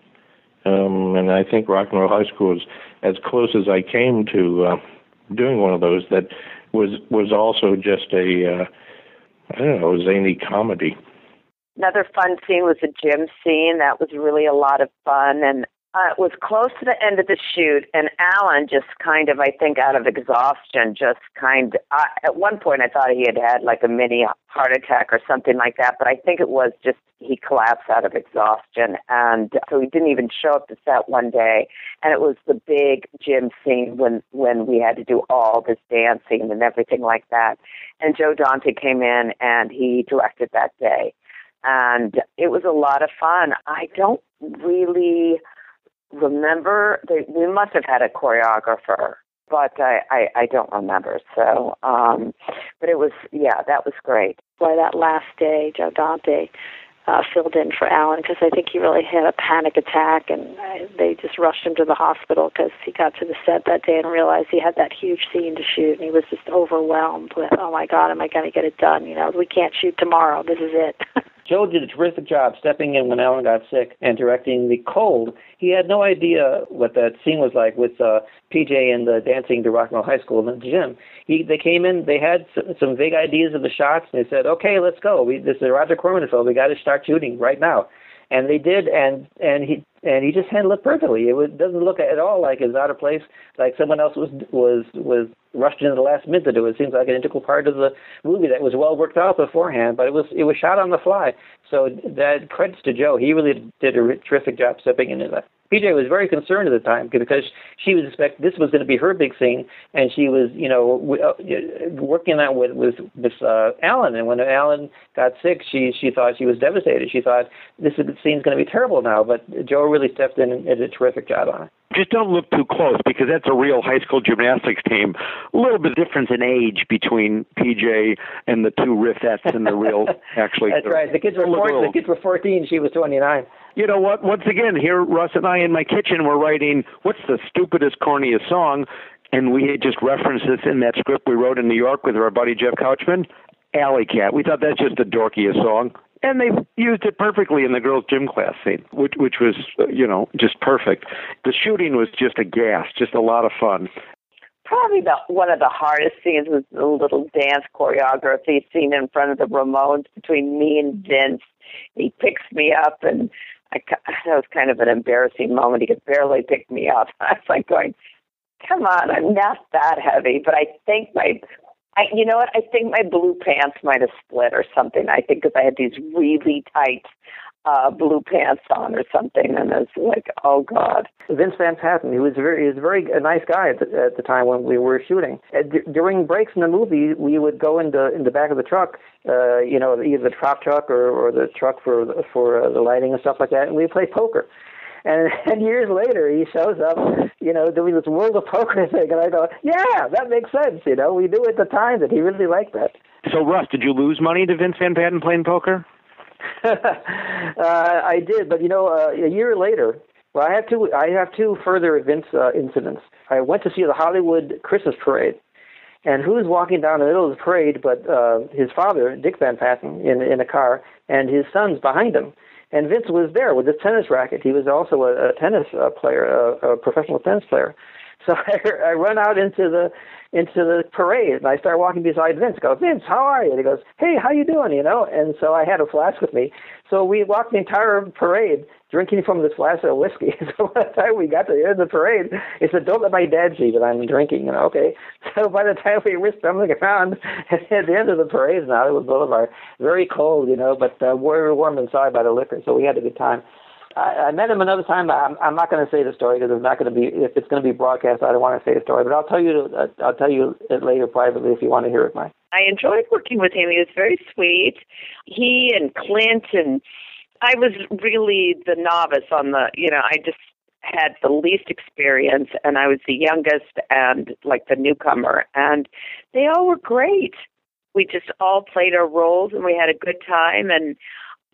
um, and I think Rock and Roll High School is as close as I came to uh, doing one of those. That was was also just a uh, I don't know zany comedy. Another fun scene was the gym scene. That was really a lot of fun. And uh, it was close to the end of the shoot, and Alan just kind of, I think, out of exhaustion, just kind. Of, Uh, at one point, I thought he had had like a mini heart attack or something like that, but I think it was just he collapsed out of exhaustion, and so he didn't even show up to set one day. And it was the big gym scene when when we had to do all this dancing and everything like that. And Joe Dante came in and he directed that day and it was a lot of fun. I don't really remember. They, we must have had a choreographer, but I, I, I don't remember. So, um, but it was yeah, that was great. Boy, that last day, Joe Dante uh, filled in for Alan because I think he really had a panic attack, and uh, they just rushed him to the hospital because he got to the set that day and realized he had that huge scene to shoot, and he was just overwhelmed with, oh my God, am I going to get it done? You know, we can't shoot tomorrow. This is it. Joe did a terrific job stepping in when Alan got sick and directing The Cold. He had no idea what that scene was like with uh, PJ and the dancing to Roll High School in the gym. He, they came in, they had some, some vague ideas of the shots, and they said, "Okay, let's go. We, this is Roger Corman film. We got to start shooting right now." And they did, and and he and he just handled it perfectly. It was, doesn't look at all like it's out of place, like someone else was was was rushed in the last minute to do it. It seems like an integral part of the movie that was well worked out beforehand, but it was it was shot on the fly. So that credits to Joe. He really did a terrific job stepping into that. PJ was very concerned at the time because she was expect this was going to be her big scene, and she was, you know, uh, working on with with with uh, Alan. And when Alan got sick, she she thought she was devastated. She thought this scene's going to be terrible now. But Joe really stepped in and did a terrific job on it just don't look too close because that's a real high school gymnastics team. A little bit difference in age between PJ and the two Riffettes and the real actually. that's right. The kids were 14, the kids were 14. She was 29. You know what? Once again, here Russ and I in my kitchen were writing what's the stupidest, corniest song, and we had just referenced this in that script we wrote in New York with our buddy Jeff Couchman. Alley Cat. We thought that's just the dorkiest song and they used it perfectly in the girls' gym class scene, which which was you know just perfect. The shooting was just a gas, just a lot of fun. Probably the one of the hardest scenes was the little dance choreography scene in front of the Ramones between me and Vince. He picks me up, and I, that was kind of an embarrassing moment. He could barely pick me up. I was like going, "Come on, I'm not that heavy." But I think my I, you know what? I think my blue pants might have split or something. I think because I had these really tight uh blue pants on or something, and it's like, oh god. Vince Van Patten, he was very, he was very a nice guy at the, at the time when we were shooting. Uh, during breaks in the movie, we would go into in the back of the truck, uh, you know, either the prop truck or, or the truck for for uh, the lighting and stuff like that, and we play poker. And, and years later, he shows up, you know, doing this World of Poker thing, and I go, yeah, that makes sense. You know, we knew at the time that he really liked that. So, Russ, did you lose money to Vince Van Patten playing poker? uh, I did, but you know, uh, a year later, well, I have two. I have two further Vince uh, incidents. I went to see the Hollywood Christmas parade, and who's walking down the middle of the parade but uh, his father, Dick Van Patten, in in a car, and his sons behind him. And Vince was there with his tennis racket. He was also a, a tennis uh, player, a, a professional tennis player. So I, I run out into the into the parade and I start walking beside Vince. Go, Vince, how are you? And he goes, Hey, how you doing? You know. And so I had a flask with me. So we walked the entire parade drinking from this flask of whiskey. so by the time we got to the end of the parade, he said, "Don't let my dad see that I'm drinking." You know, okay. So by the time we were stumbling around at the end of the parade, now it was Boulevard, very cold, you know, but uh, we were warm inside by the liquor, so we had a good time. I, met him another time. I'm, I'm not going to say the story because it's not going to be. If it's going to be broadcast, I don't want to say the story. But I'll tell you. Uh, I'll tell you it later privately if you want to hear it, Mike. I enjoyed working with him. He was very sweet. He and Clint and I was really the novice on the. You know, I just had the least experience and I was the youngest and like the newcomer and they all were great. We just all played our roles and we had a good time and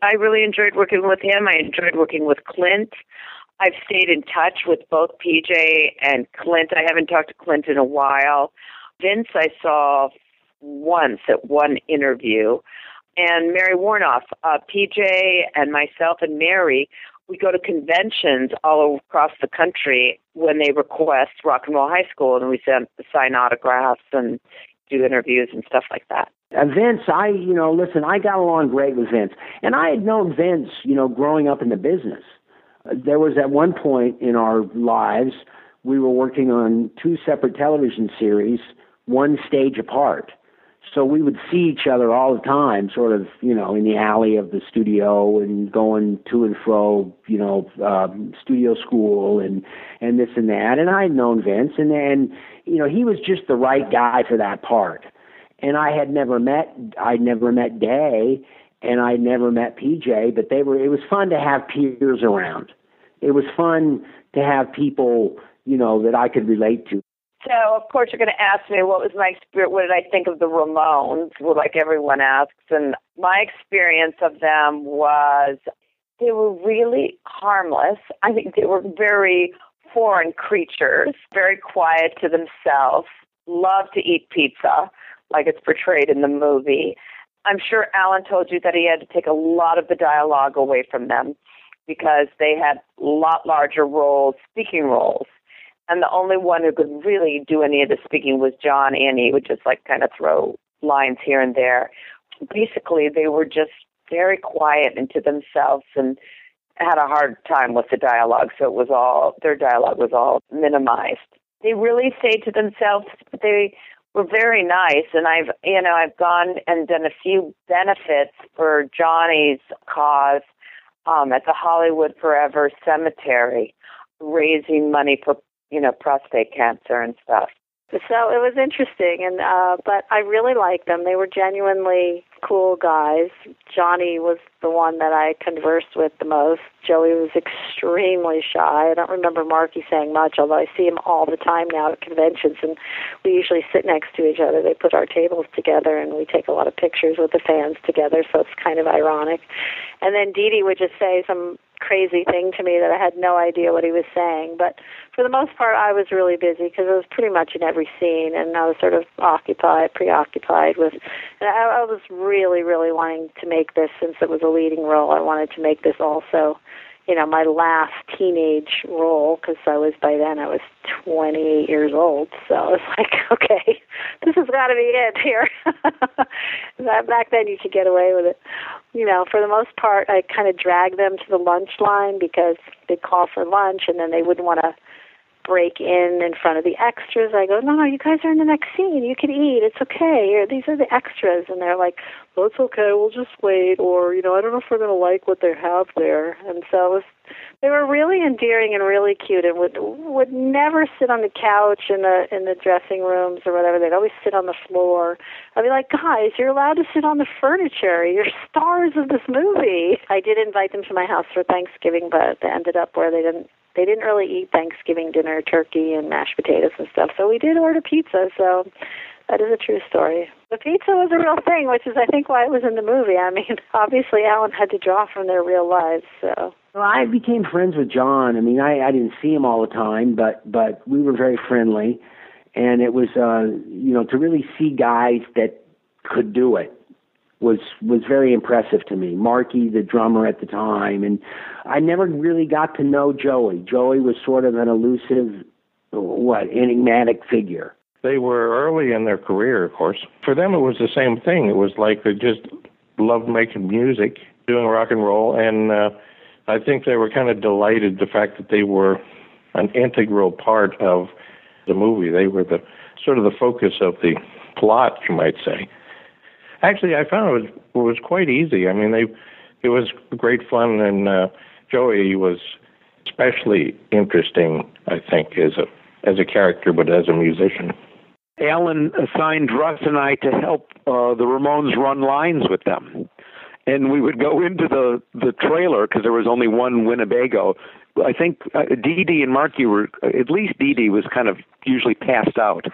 I really enjoyed working with him. I enjoyed working with Clint. I've stayed in touch with both PJ and Clint. I haven't talked to Clint in a while. Vince, I saw once at one interview. And Mary Woronov, uh, PJ and myself and Mary, we go to conventions all across the country when they request Rock and Roll High School, and we send, sign autographs and do interviews and stuff like that. Uh, Vince, I, you know, listen, I got along great with Vince. And I had known Vince, you know, growing up in the business. Uh, there was at one point in our lives, we were working on two separate television series, one stage apart. So we would see each other all the time, sort of, you know, in the alley of the studio and going to and fro, you know, um, studio school and and this and that. And I had known Vince, and and you know, he was just the right guy for that part and I had never met I'd never met Dey and I'd never met PJ, but they were it was fun to have peers around. It was fun to have people, you know, that I could relate to. So, of course, you're going to ask me what was my experience, what did I think of the Ramones, well, like everyone asks. And my experience of them was they were really harmless. I think they were very foreign creatures, very quiet to themselves, love to eat pizza like it's portrayed in the movie. I'm sure Allan told you that he had to take a lot of the dialogue away from them because they had a lot larger roles, speaking roles. And the only one who could really do any of the speaking was John, and he would just like kind of throw lines here and there. Basically, they were just very quiet into themselves and had a hard time with the dialogue, so it was all their dialogue was all minimized. They really stayed to themselves, they were very nice and I've you know I've gone and done a few benefits for Johnny's cause um at the Hollywood Forever Cemetery raising money for you know prostate cancer and stuff. So it was interesting, and uh, but I really liked them. They were genuinely cool guys. Johnny was the one that I conversed with the most. Joey was extremely shy. I don't remember Marky saying much, although I see him all the time now at conventions, and we usually sit next to each other. They put our tables together, and we take a lot of pictures with the fans together. So it's kind of ironic. And then Dee Dee would just say some crazy thing to me that I had no idea what he was saying. But for the most part, I was really busy because I was pretty much in every scene, and I was sort of occupied, preoccupied with. And I, I was really, really wanting to make this since it was a leading role. I wanted to make this also you know my last teenage role because I was by then I was 28 years old so I was like okay this has got to be it here back then you could get away with it you know for the most part I kind of dragged them to the lunch line because they'd call for lunch and then they wouldn't want to break in in front of the extras. I go, no, no, you guys are in the next scene. You can eat. It's okay. Here, these are the extras, and they're like, well, it's okay. We'll just wait, or you know, I don't know if we're going to like what they have there. And so it was, they were really endearing and really cute, and would would never sit on the couch in the in the dressing rooms or whatever. They'd always sit on the floor. I'd be like, guys, you're allowed to sit on the furniture. You're stars of this movie. I did invite them to my house for Thanksgiving, but they ended up where they didn't they didn't really eat Thanksgiving dinner turkey and mashed potatoes and stuff. So we did order pizza. So that is a true story. The pizza was a real thing, which is I think why it was in the movie. I mean, obviously Allan had to draw from their real lives. So well, I became friends with John. I mean, I I didn't see him all the time, but but we were very friendly, and it was uh you know to really see guys that could do it was was very impressive to me. Marky, the drummer at the time, and I never really got to know Joey. Joey was sort of an elusive, what enigmatic figure. They were early in their career, of course. For them, it was the same thing. It was like they just loved making music, doing rock and roll, and uh, I think they were kind of delighted the fact that they were an integral part of the movie. They were the sort of the focus of the plot, you might say. Actually, I found it was it was quite easy. I mean, they it was great fun, and uh, Joey was especially interesting. I think as a as a character, but as a musician. Allan assigned Russ and I to help uh, the Ramones run lines with them. And we would go into the the trailer because there was only one Winnebago. I think uh, Dee Dee and Marky were at least Dee Dee was kind of usually passed out.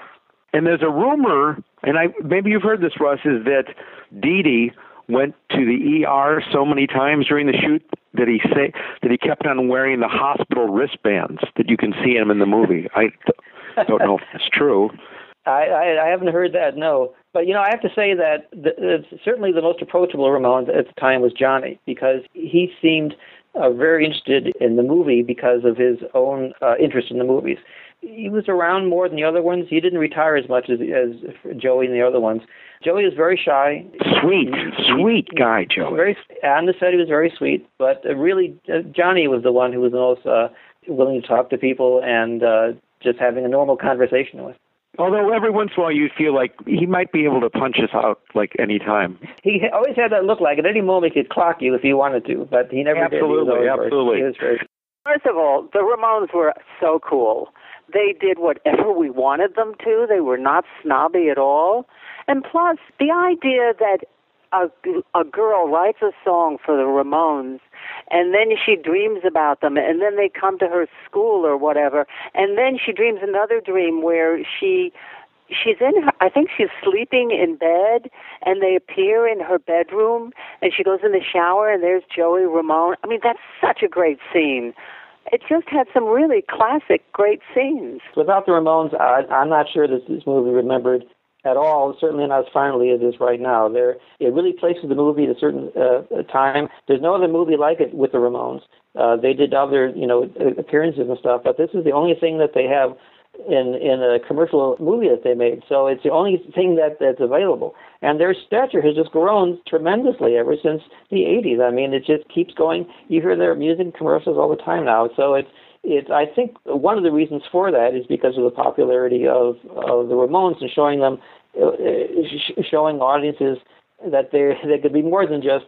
And there's a rumor, and I maybe you've heard this, Russ, is that Dee Dee went to the ER so many times during the shoot that he say that he kept on wearing the hospital wristbands that you can see him in the movie. I don't know if it's true. I, I I haven't heard that. No, but you know I have to say that the, it's certainly the most approachable Ramones at the time was Johnny because he seemed uh, very interested in the movie because of his own uh, interest in the movies. He was around more than the other ones. He didn't retire as much as as Joey and the other ones. Joey was very shy. Sweet, sweet guy, Joey. Very on the set, he was very sweet, but uh, really, uh, Johnny was the one who was the most uh, willing to talk to people and uh, just having a normal conversation with. Although every once in a while you feel like he might be able to punch us out like any time. He always had that look like at any moment he could clock you if he wanted to, but he never absolutely, did. He absolutely, very, First of all, the Ramones were so cool. They did whatever we wanted them to. They were not snobby at all. And plus, the idea that a, a girl writes a song for the Ramones and then she dreams about them and then they come to her school or whatever and then she dreams another dream where she she's in her I think she's sleeping in bed and they appear in her bedroom and she goes in the shower and there's Joey Ramone. I mean that's such a great scene. It just had some really classic great scenes. Without the Ramones, I, I'm not sure that this movie remembered at all, certainly not as finely as it is right now. There, it really places the movie at a certain uh, time. There's no other movie like it with the Ramones. Uh, they did other, you know, appearances and stuff, but this is the only thing that they have in in a commercial movie that they made. So it's the only thing that that's available. And their stature has just grown tremendously ever since the 80s. I mean, it just keeps going. You hear their music commercials all the time now. So it's it's I think one of the reasons for that is because of the popularity of of the Ramones and showing them uh, showing audiences that they they could be more than just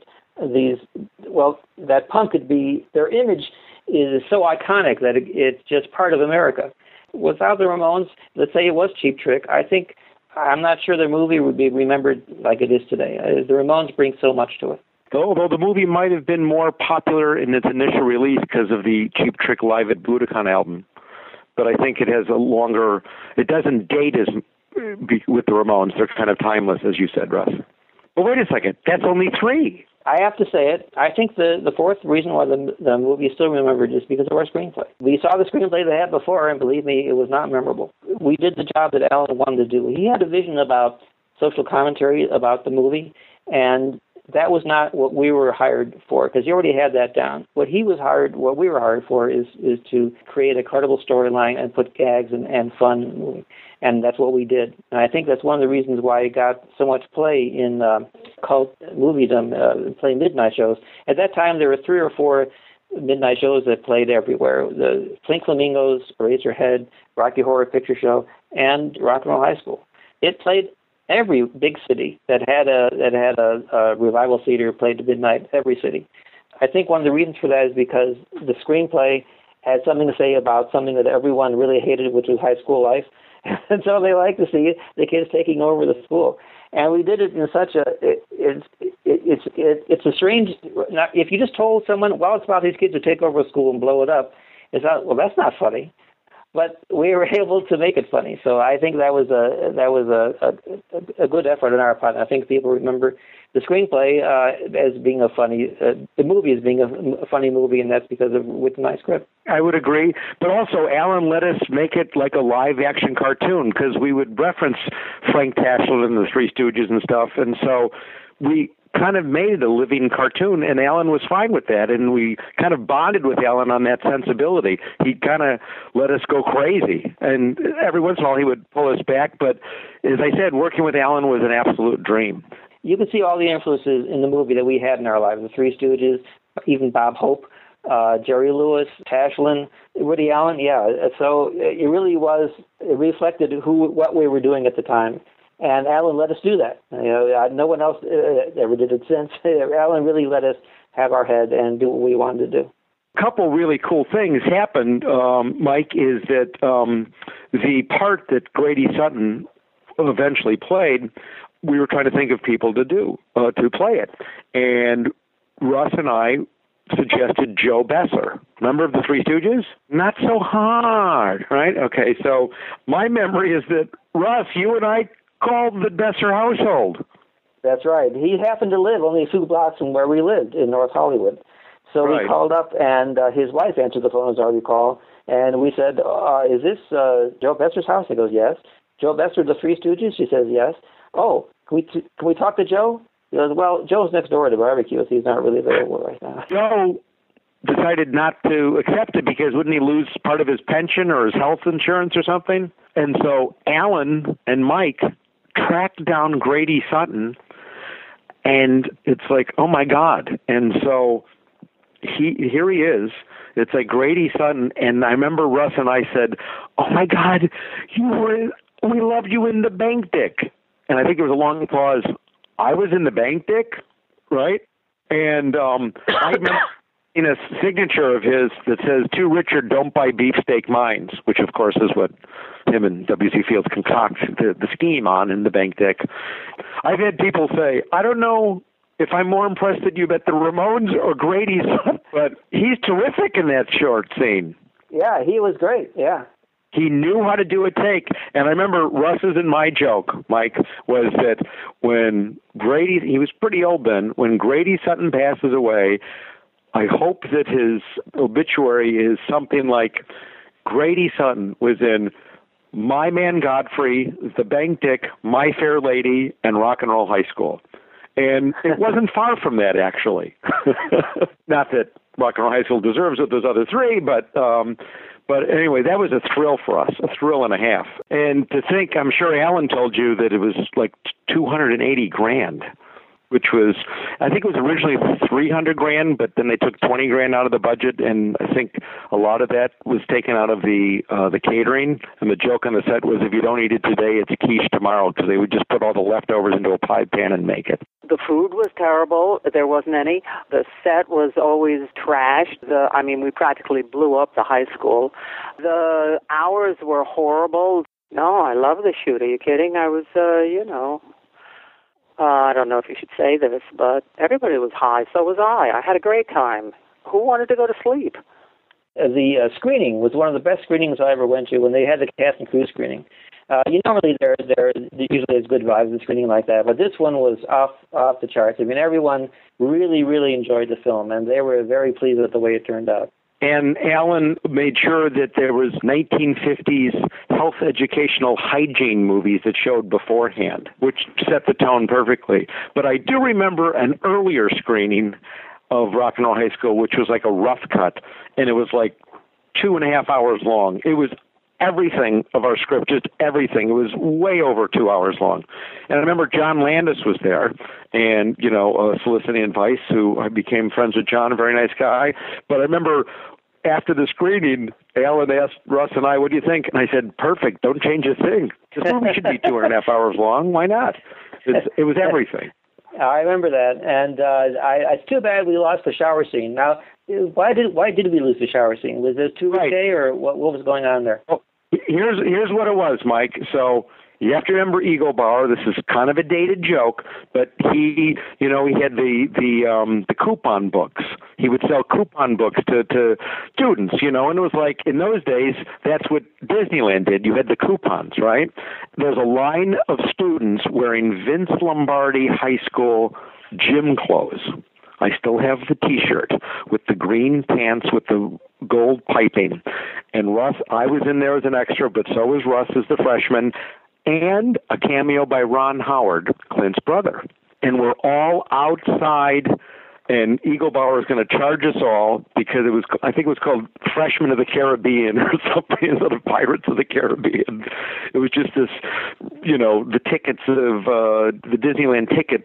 these. Well, that punk could be their image is so iconic that it, it's just part of America. Without the Ramones, let's say it was Cheap Trick, I think I'm not sure the movie would be remembered like it is today. Uh, the Ramones bring so much to it. Although the movie might have been more popular in its initial release because of the Cheap Trick Live at Budokan album, but I think it has a longer. It doesn't date as with the Ramones. They're kind of timeless, as you said, Russ. But wait a second, that's only three. I have to say it. I think the the fourth reason why the the movie is still remembered is because of our screenplay. We saw the screenplay they had before, and believe me, it was not memorable. We did the job that Allan wanted to do. He had a vision about social commentary about the movie, and that was not what we were hired for because he already had that down. What he was hired, what we were hired for, is is to create a credible storyline and put gags and, and fun movie, and that's what we did. And I think that's one of the reasons why it got so much play in uh, cult moviedom, uh, play midnight shows. At that time, there were three or four midnight shows that played everywhere: the Pink Flamingos, Eraserhead, Rocky Horror Picture Show, and Rock and Roll High School. It played every big city that had a that had a, a revival theater played to midnight. Every city. I think one of the reasons for that is because the screenplay had something to say about something that everyone really hated, which was high school life, and so they like to see the kids taking over the school. And we did it in such a it, it's it, it's it, it's a strange. If you just told someone, well, it's about these kids who take over a school and blow it up, it's not. Well, that's not funny but we were able to make it funny. So I think that was a that was a a, a good effort on our part. I think people remember the screenplay uh, as being a funny, uh, the movie as being a, a funny movie, and that's because of with nice script. I would agree, but also Allan let us make it like a live action cartoon because we would reference Frank Tashlin and the Three Stooges and stuff, and so we kind of made a living cartoon, and Allan was fine with that, and we kind of bonded with Allan on that sensibility. He kind of let us go crazy, and every once in a while he would pull us back. But as I said, working with Allan was an absolute dream. You can see all the influences in the movie that we had in our lives: the Three Stooges, even Bob Hope. Uh, Jerry Lewis, Tashlin, Woody Allen, yeah. So it really was, it reflected who, what we were doing at the time and Allan let us do that. You know, no one else uh, ever did it since. Allan really let us have our head and do what we wanted to do. A couple really cool things happened, um, Mike, is that um, the part that Grady Sutton eventually played, we were trying to think of people to do uh, to play it, and Russ and I suggested Joe Besser. Member of the Three Stooges? Not so hard, right? Okay, so my memory is that Russ, you and I called the Besser household. That's right. He happened to live only a few blocks from where we lived in North Hollywood. So right. we called up, and uh, his wife answered the phone, as I recall. And we said, uh, "Is this uh, Joe Besser's house?" He goes, "Yes." Joe Besser, the Three Stooges. She says, "Yes." Oh, can we t- can we talk to Joe? He goes, "Well, Joe's next door to barbecue, so he's not really available right now." Joe decided not to accept it because wouldn't he lose part of his pension or his health insurance or something? And so Allan and Mike tracked down Grady Sutton, and it's like, oh my God! And so he here he is. It's like Grady Sutton, and I remember Russ and I said, "Oh my God, you were we loved you in the bank, Dick." And I think it was a long pause. I was in the bank, Dick, right? And um, I remember in a signature of his that says "To Richard, don't buy beefsteak mines," which of course is what him and W.C. Fields concoct the, the scheme on in the Bank Dick. I've had people say, I don't know if I'm more impressed at you at the Ramones or Grady's, but he's terrific in that short scene. Yeah, he was great. Yeah. He knew how to do a take. And I remember Russ's and my joke, Mike, was that when Grady, he was pretty old then, when Grady Sutton passes away, I hope that his obituary is something like Grady Sutton was in my Man Godfrey, The Bank Dick, My Fair Lady, and Rock and Roll High School. And it wasn't far from that, actually. Not that Rock and Roll High School deserves it, those other three, but um, but anyway, that was a thrill for us, a thrill and a half. And to think, I'm sure Allan told you that it was like 280 grand which was I think it was originally 300 grand, but then they took 20 grand out of the budget, and I think a lot of that was taken out of the uh, the catering. And the joke on the set was, if you don't eat it today, it's quiche tomorrow, because they would just put all the leftovers into a pie pan and make it. The food was terrible. There wasn't any. The set was always trashed. The I mean, we practically blew up the high school. The hours were horrible. No, I love the shoot. Are you kidding? I was, uh, you know, uh, I don't know if you should say this, but everybody was high. So was I. I had a great time. Who wanted to go to sleep? Uh, the uh, screening was one of the best screenings I ever went to when they had the cast and crew screening. Uh, you normally there there usually there's good vibes in screening like that, but this one was off off the charts. I mean, everyone really really enjoyed the film, and they were very pleased with the way it turned out. And Allan made sure that there was 1950s health educational hygiene movies that showed beforehand, which set the tone perfectly. But I do remember an earlier screening of Rock and Roll High School, which was like a rough cut, and it was like two and a half hours long. It was everything of our script, just everything. It was way over two hours long. And I remember John Landis was there, and you know, uh, soliciting advice. Who I became friends with John, a very nice guy. But I remember after the screening, Allan asked Russ and I, "What do you think?" And I said, "Perfect. Don't change a thing. This movie should be two and a half hours long. Why not?" It's, it was everything. I remember that, and uh, I, it's too bad we lost the shower scene. Now, why did why did we lose the shower scene? Was it too right. day, or what? What was going on there? Oh, here's here's what it was, Mike. So you have to remember Eaglebauer. This is kind of a dated joke, but he, you know, he had the the um the coupon books. He would sell coupon books to to students, you know, and it was like in those days that's what Disneyland did. You had the coupons, right? There's a line of students wearing Vince Lombardi High School gym clothes. I still have the T-shirt with the green pants with the gold piping. And Russ, I was in there as an extra, but so was Russ as the freshman and a cameo by Ron Howard, Clint's brother. And we're all outside and Bauer is going to charge us all because it was I think it was called Freshmen of the Caribbean or something instead of Pirates of the Caribbean. It was just this, you know, the tickets of uh, the Disneyland ticket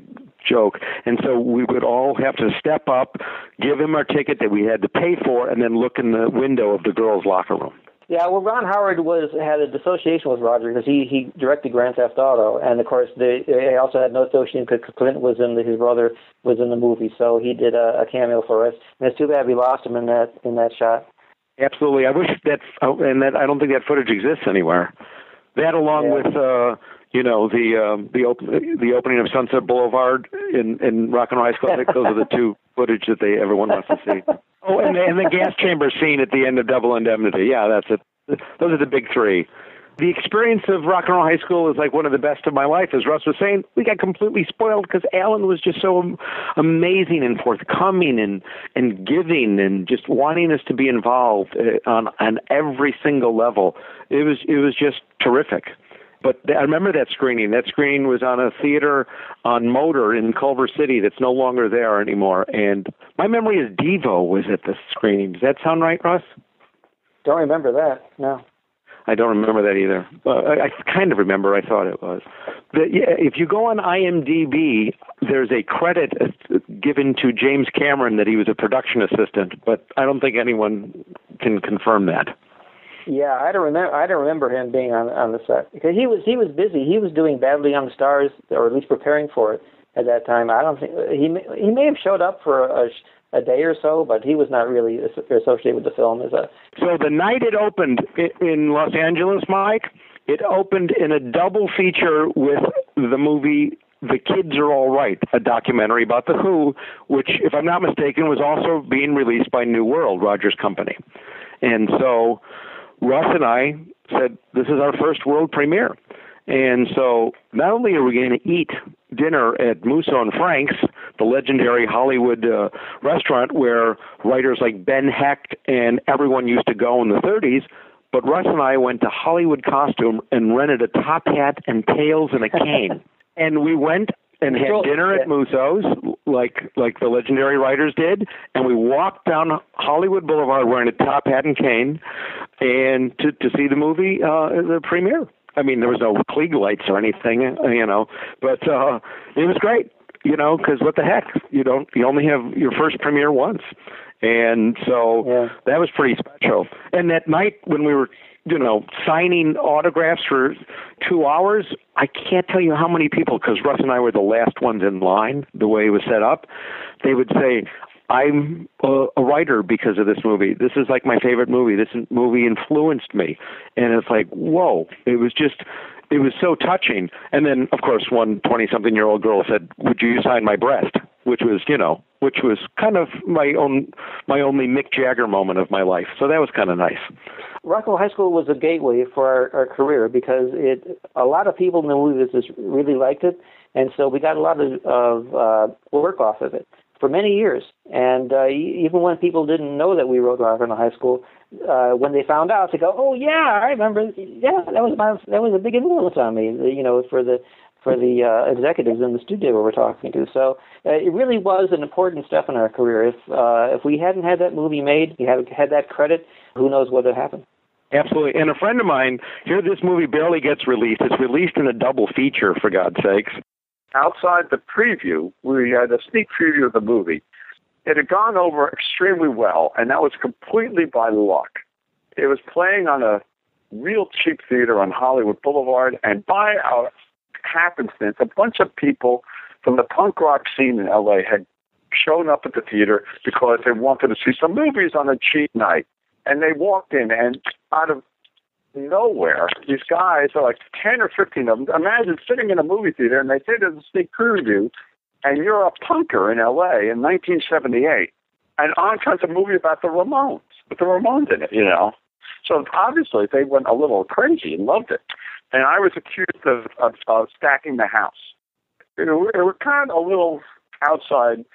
joke. And so we would all have to step up, give him our ticket that we had to pay for, and then look in the window of the girls' locker room. Yeah, well, Ron Howard was had a association with Roger because he he directed Grand Theft Auto, and of course they, they also had no association because Clint was in the, his brother was in the movie, so he did a, a cameo for us. And it's too bad we lost him in that in that shot. Absolutely, I wish that, oh, and that I don't think that footage exists anywhere. That along yeah. with. uh you know the um, the op- the opening of Sunset Boulevard in in Rock and Roll High School. Those are the two footage that they everyone wants to see. Oh, and the, and the gas chamber scene at the end of Double Indemnity. Yeah, that's it. Those are the big three. The experience of Rock and Roll High School is like one of the best of my life. As Russ was saying, we got completely spoiled because Alan was just so amazing and forthcoming and and giving and just wanting us to be involved uh, on on every single level. It was it was just terrific. But I remember that screening. That screening was on a theater on Motor in Culver City that's no longer there anymore. And my memory is Devo was at the screening. Does that sound right, Russ? Don't remember that. No. I don't remember that either. Uh, I, I kind of remember. I thought it was. The, yeah, if you go on IMDb, there's a credit given to James Cameron that he was a production assistant, but I don't think anyone can confirm that. Yeah, I don't remember. I don't remember him being on on the set because he was he was busy. He was doing Battle Young Stars, or at least preparing for it at that time. I don't think he may, he may have showed up for a, a day or so, but he was not really associated with the film as a. So the night it opened in Los Angeles, Mike, it opened in a double feature with the movie the Kids Are All Right, a documentary about The Who, which, if I'm not mistaken, was also being released by New World, Rogers Company. And so Russ and I said, This is our first world premiere. And so not only are we going to eat dinner at Musso and Frank's, the legendary Hollywood uh, restaurant where writers like Ben Hecht and everyone used to go in the 30s, but Russ and I went to Hollywood Costume and rented a top hat and tails and a cane. and we went and had dinner at Musso's, like like the legendary writers did, and we walked down Hollywood Boulevard wearing a top hat and cane, and to to see the movie, uh, the premiere. I mean, there was no Klieg lights or anything, you know, but uh, it was great, you know, because what the heck, you don't, you only have your first premiere once, and so yeah. that was pretty special. And that night when we were you know, signing autographs for two hours. I can't tell you how many people, because Russ and I were the last ones in line, the way it was set up. They would say, I'm a, a writer because of this movie. This is like my favorite movie. This movie influenced me. And it's like, whoa. It was just, it was so touching. And then, of course, one 20 something year old girl said, Would you sign my breast? Which was, you know, which was kind of my own, my only Mick Jagger moment of my life. So that was kind of nice. Rock 'N' Roll High School was a gateway for our, our career because it a lot of people in the movie business really liked it, and so we got a lot of, of uh, work off of it for many years. And uh, even when people didn't know that we wrote Rock 'N' Roll High School, uh, when they found out, they go, "Oh yeah, I remember. Yeah, that was my that was a big influence on me. You know, for the for the uh, executives in the studio we were talking to. So uh, it really was an important step in our career. If uh, if we hadn't had that movie made, we had had that credit, who knows what would happen. Absolutely. And a friend of mine, here this movie barely gets released. It's released in a double feature, for God's sakes. Outside the preview, we had a sneak preview of the movie. It had gone over extremely well, and that was completely by luck. It was playing on a real cheap theater on Hollywood Boulevard, and by a happenstance, a bunch of people from the punk rock scene in LA had shown up at the theater because they wanted to see some movies on a cheap night. And they walked in, and out of nowhere, these guys are like 10 or 15 of them. Imagine sitting in a movie theater, and they say there's a sneak preview, and you're a punker in LA in 1978. And on comes a movie about the Ramones, with the Ramones in it, you know. So obviously they went a little crazy and loved it. And I was accused of, of, of stacking the house. You know, we were kind of a little outside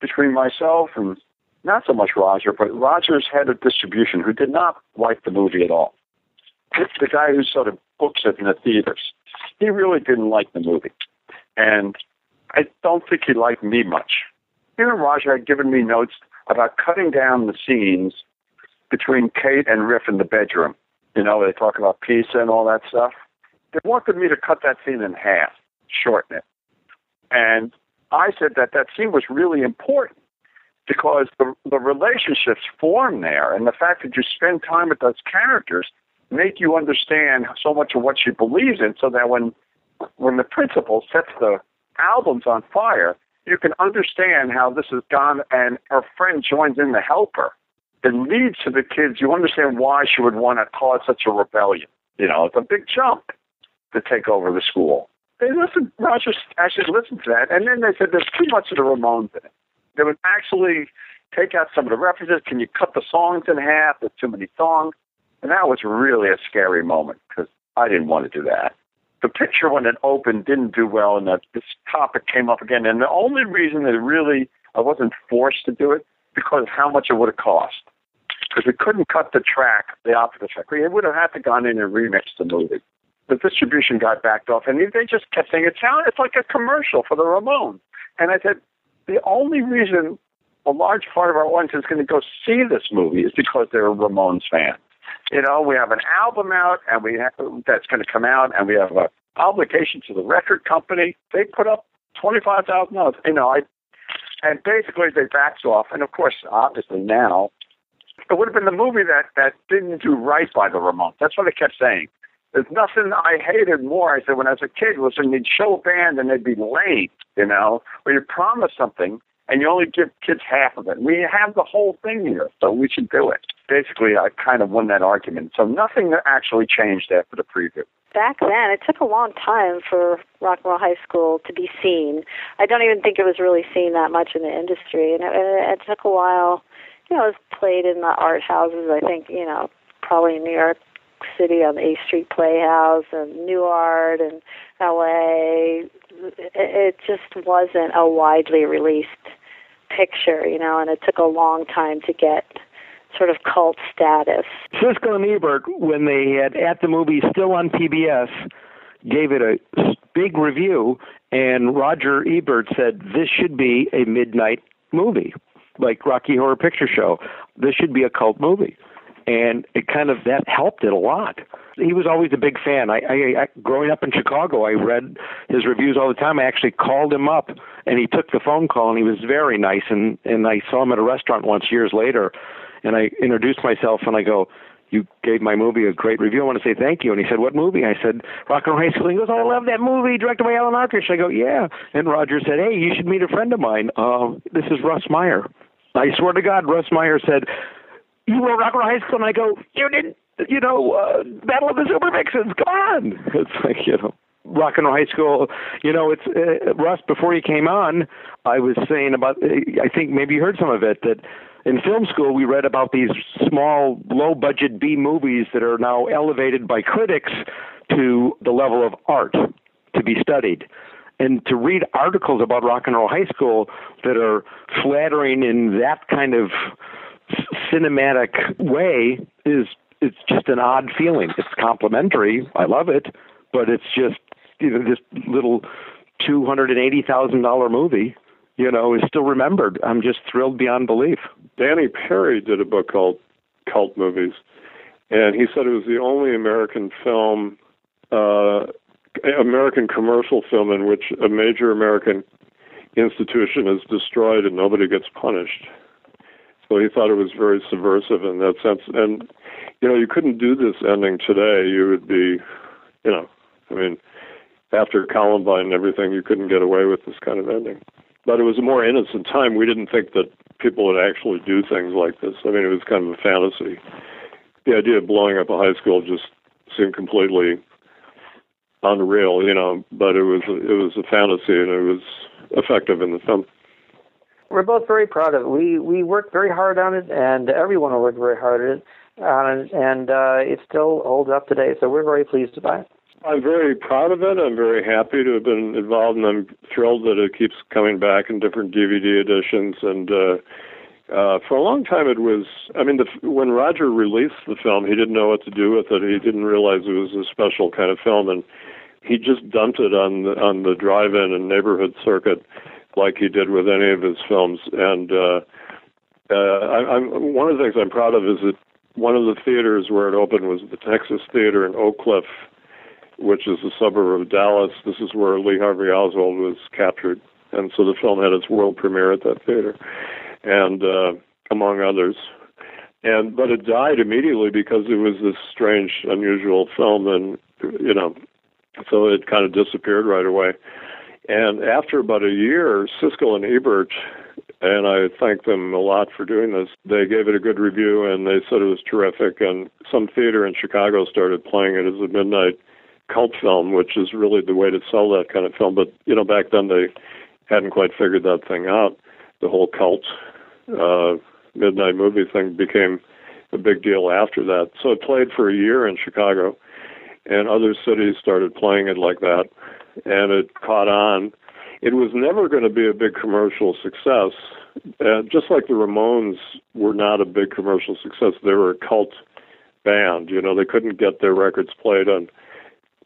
between myself and not so much Roger, but Roger's head of distribution, who did not like the movie at all. The guy who sort of books it in the theaters. He really didn't like the movie. And I don't think he liked me much. Him and Roger had given me notes about cutting down the scenes between Kate and Riff in the bedroom. You know, they talk about pizza and all that stuff. They wanted me to cut that scene in half, shorten it. And I said that that scene was really important because the, the relationships form there and the fact that you spend time with those characters make you understand so much of what she believes in so that when when the principal sets the albums on fire, you can understand how this has gone and her friend joins in to help her. It leads to the kids, you understand why she would want to cause such a rebellion. You know, it's a big jump to take over the school. They listened, Roger actually listened to that, and then they said there's too much of the Ramones in it. They would actually take out some of the references. Can you cut the songs in half? There's too many songs. And that was really a scary moment because I didn't want to do that. The picture, when it opened, didn't do well, and that this topic came up again. And the only reason that really I wasn't forced to do it because of how much it would have cost. Because we couldn't cut the track, the opposite track. We would have had to gone in and remix the movie. The distribution got backed off, and they just kept saying it sounded it's like a commercial for the Ramones. And I said, the only reason a large part of our audience is going to go see this movie is because they're Ramones fans. You know, we have an album out, and we have, that's going to come out, and we have an obligation to the record company. They put up twenty five thousand dollars. You know, I and basically they backed off. And of course, obviously now, it would have been the movie that that didn't do right by the Ramones. That's what they kept saying. There's nothing I hated more. I said when I was a kid was when you'd show a band and they'd be late, you know, where you promise something and you only give kids half of it. We have the whole thing here, so we should do it. Basically, I kind of won that argument. So nothing actually changed after the preview. Back then, it took a long time for Rock and Roll High School to be seen. I don't even think it was really seen that much in the industry, and it, it took a while. You know, it was played in the art houses. I think you know, probably in New York City on A Street Playhouse and Nuart and LA. It just wasn't a widely released picture, you know, and it took a long time to get sort of cult status. Siskel and Ebert, when they had at the movie still on PBS, gave it a big review, and Roger Ebert said this should be a midnight movie, like Rocky Horror Picture Show. This should be a cult movie and it kind of that helped it a lot. He was always a big fan. I, I, I growing up in Chicago, I read his reviews all the time. I actually called him up, and he took the phone call, and he was very nice. and And I saw him at a restaurant once years later, and I introduced myself, and I go, you gave my movie a great review. I want to say thank you. And he said, What movie? I said, Rock and Roll High School. He goes, I love that movie, directed by Allan Arkush. I go, Yeah. And Roger said, Hey, you should meet a friend of mine. Uh, this is Russ Meyer. I swear to God, Russ Meyer said, you were Rock and Roll High School, and I go, you didn't, you know, uh, Battle of the Super Vixens. Come on. It's like, you know, Rock and Roll High School. You know, it's uh, Russ. Before you came on, I was saying about. I think maybe you heard some of it that in film school we read about these small, low-budget B movies that are now elevated by critics to the level of art to be studied and to read articles about rock and roll high school that are flattering in that kind of cinematic way is it's just an odd feeling. It's complimentary. I love it, but it's just you know this little two hundred and eighty thousand dollar movie. You know, is still remembered. I'm just thrilled beyond belief. Danny Peary did a book called Cult Movies, and he said it was the only American film, uh, American commercial film in which a major American institution is destroyed and nobody gets punished. So he thought it was very subversive in that sense. And you know, you couldn't do this ending today. You would be, you know, I mean, after Columbine and everything, you couldn't get away with this kind of ending. But it was a more innocent time. We didn't think that people would actually do things like this. I mean, it was kind of a fantasy. The idea of blowing up a high school just seemed completely unreal, you know. But it was it was a fantasy, and it was effective in the film. We're both very proud of it. We we worked very hard on it, and everyone worked very hard on it, it and uh, it still holds up today. So we're very pleased by it. I'm very proud of it. I'm very happy to have been involved, and I'm thrilled that it keeps coming back in different DVD editions. And uh, uh, for a long time, it was. I mean, the, when Roger released the film, he didn't know what to do with it. He didn't realize it was a special kind of film, and he just dumped it on the, on the drive-in and neighborhood circuit, like he did with any of his films. And uh, uh, I, I'm one of the things I'm proud of is that one of the theaters where it opened was the Texas Theater in Oak Cliff which is a suburb of Dallas. This is where Lee Harvey Oswald was captured, and so the film had its world premiere at that theater, and uh, among others. And but it died immediately because it was this strange, unusual film, and you know, so it kind of disappeared right away. And after about a year, Siskel and Ebert, and I thank them a lot for doing this. They gave it a good review, and they said it was terrific. And some theater in Chicago started playing it as a midnight cult film, which is really the way to sell that kind of film. But you know, back then they hadn't quite figured that thing out. The whole cult uh, midnight movie thing became a big deal after that. So it played for a year in Chicago, and other cities started playing it like that, and it caught on. It was never going to be a big commercial success. Uh, just like the Ramones were not a big commercial success, they were a cult band. You know, they couldn't get their records played on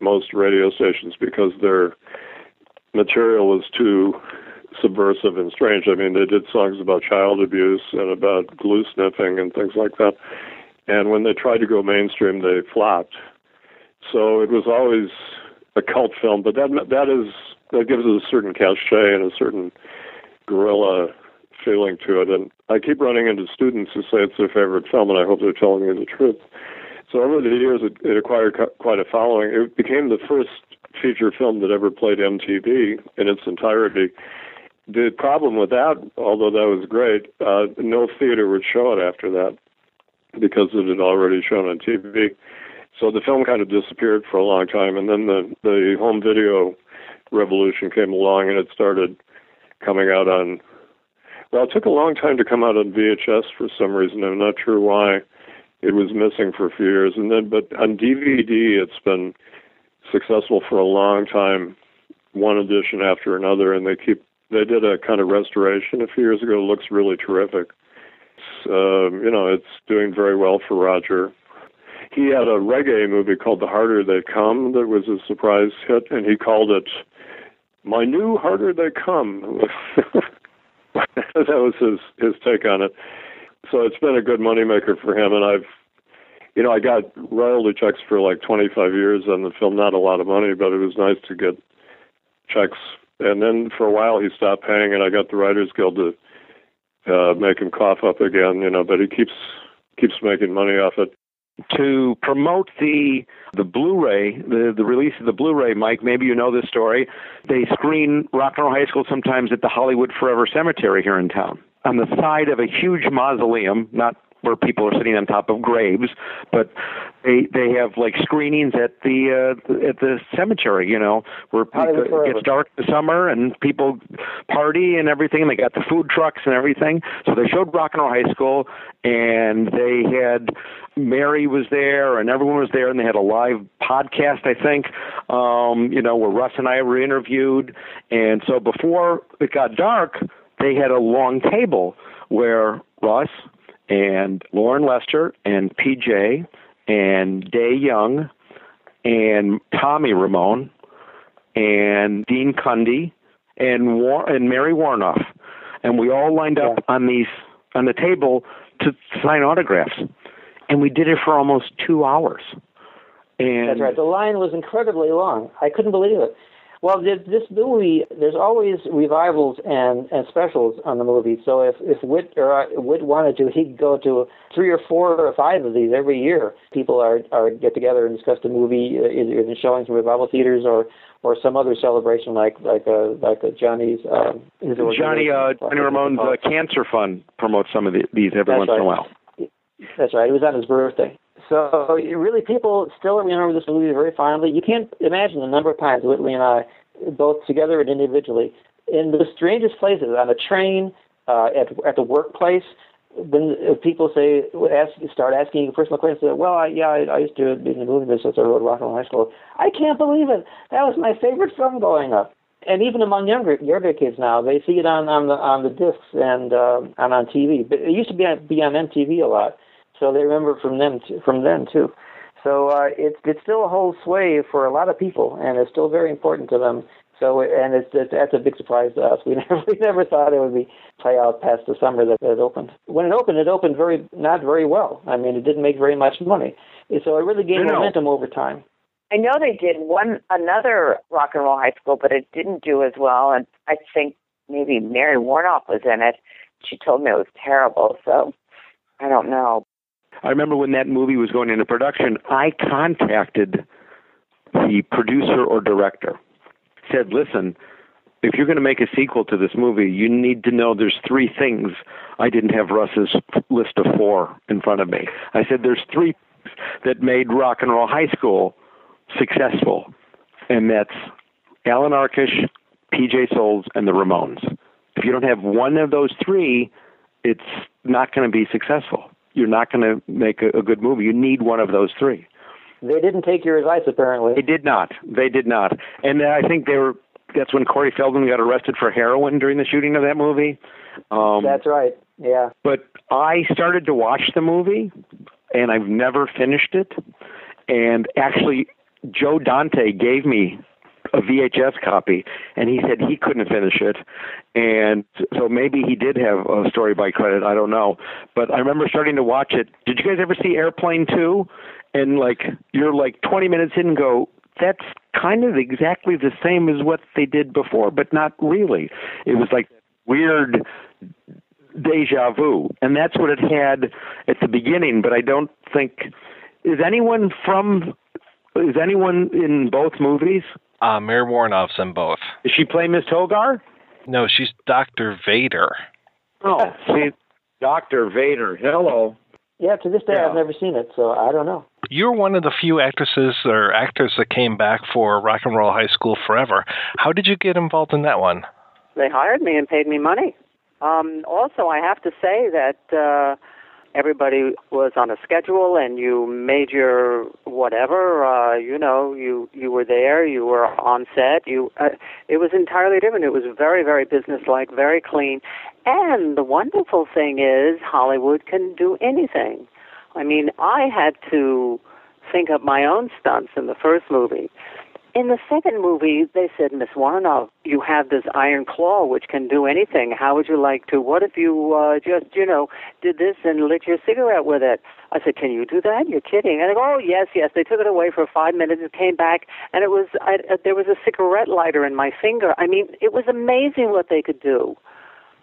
most radio stations because their material was too subversive and strange. I mean, they did songs about child abuse and about glue sniffing and things like that. And when they tried to go mainstream, they flopped. So it was always a cult film, but that that is that gives it a certain cachet and a certain guerrilla feeling to it. And I keep running into students who say it's their favorite film, and I hope they're telling me the truth. So over the years, it, it acquired quite a following. It became the first feature film that ever played MTV in its entirety. The problem with that, although that was great, uh, no theater would show it after that because it had already shown on TV. So the film kind of disappeared for a long time, and then the the home video revolution came along, and it started coming out on. Well, it took a long time to come out on VHS for some reason. I'm not sure why it was missing for a few years, and then but on DVD it's been successful for a long time, one edition after another, and they keep they did a kind of restoration a few years ago. It looks really terrific. Um, you know, it's doing very well for Roger. He had a reggae movie called The Harder They Come that was a surprise hit, and he called it My New Harder They Come. that was his his take on it so it's been a good moneymaker for him. And I've, you know, I got royalty checks for like 25 years on the film. Not a lot of money, but it was nice to get checks. And then for a while he stopped paying, and I got the Writers Guild to uh, make him cough up again. You know, but he keeps keeps making money off it to promote the the Blu-ray, the the release of the Blu-ray. Mike, maybe you know this story. They screen Rock and Roll High School sometimes at the Hollywood Forever Cemetery here in town on the side of a huge mausoleum, not where people are sitting on top of graves, but they they have like screenings at the uh, at the cemetery, you know, where it gets dark in the summer and people party and everything. And they got the food trucks and everything. So they showed Rock and Roll High School, and they had Mary was there and everyone was there, and they had a live podcast, I think, um, you know, where Russ and I were interviewed. And so before it got dark they had a long table where Russ and Loren Lester and PJ and Dey Young and Tommy Ramone and Dean Cundey and War- and Mary Woronov, and we all lined up on these on the table to sign autographs. and we did it for almost two hours. And That's right. The line was incredibly long. I couldn't believe it. Well, th- this movie, there's always revivals and, and specials on the movie. So if if Whit or uh, Whit wanted to, he'd go to three or four or five of these every year. People are are get together and discuss the movie, uh, either in showings in revival theaters or or some other celebration like like a like a Johnny's. Um, his Johnny uh. Johnny Ramone's uh, Cancer Fund promotes some of the, these every That's once in a while. That's right. It was on his birthday. So really, people still remember this movie very fondly. You can't imagine the number of times Whitley and I, both together and individually, in the strangest places, on a train, uh, at at the workplace, when uh, people say ask start asking personal questions, well, I, yeah, I, I used to be in the movie business. I wrote Rock and Roll High School. I can't believe it. That was my favorite film growing up. And even among younger younger kids now, they see it on on the on the discs and uh, and on TV. But it used to be on, be on MTV a lot, so they remember from them too, from then too. So uh, it's it's still a whole sway for a lot of people, and it's still very important to them. So and it's, it's that's a big surprise to us. We never we never thought it would be play out past the summer that it opened. When it opened, it opened very not very well. I mean, it didn't make very much money. So it really gained No, no. momentum over time. I know they did one another rock and roll high school, but it didn't do as well. And I think maybe Mary Woronov was in it. She told me it was terrible. So I don't know. I remember when that movie was going into production, I contacted the producer or director. Said, "Listen, if you're going to make a sequel to this movie, you need to know there's three things I didn't have Russ's list of four in front of me." I said, "There's three that made Rock and Roll High School successful, and that's Allan Arkush, PJ Soles, and the Ramones. If you don't have one of those three, it's not going to be successful. You're not going to make a, a good movie. You need one of those three. They didn't take your advice apparently. They did not. They did not. And I think they were. That's when Corey Feldman got arrested for heroin during the shooting of that movie. Um, That's right. Yeah. but I started to watch the movie, and I've never finished it. And actually, Joe Dante gave me a VHS copy, and he said he couldn't finish it. And so maybe he did have a story by credit. I don't know. But I remember starting to watch it. Did you guys ever see Airplane 2? And like you're like 20 minutes in and go, that's kind of exactly the same as what they did before, but not really. It was like weird deja vu, and that's what it had at the beginning. But I don't think is anyone from is anyone in both movies? Uh, Mary Woronov's in both. Does she play Miss Togar? No, she's Dr. Vader. Oh, see, Doctor Vader. Hello. Yeah, to this day Yeah. I've never seen it, so I don't know. You're one of the few actresses or actors that came back for Rock and Roll High School Forever. How did you get involved in that one? They hired me and paid me money. Um, also, I have to say that uh, everybody was on a schedule, and you made your whatever. Uh, you know, you you were there, you were on set. You, uh, it was entirely different. It was very, very businesslike, very clean. And the wonderful thing is, Hollywood can do anything. I mean, I had to think up my own stunts in the first movie. In the second movie, they said, Miss Woronov, you have this iron claw which can do anything. How would you like to? What if you uh, just, you know, did this and lit your cigarette with it? I said, Can you do that? You're kidding. And they go, Oh, yes, yes. They took it away for five minutes and came back, and it was I, uh, there was a cigarette lighter in my finger. I mean, it was amazing what they could do.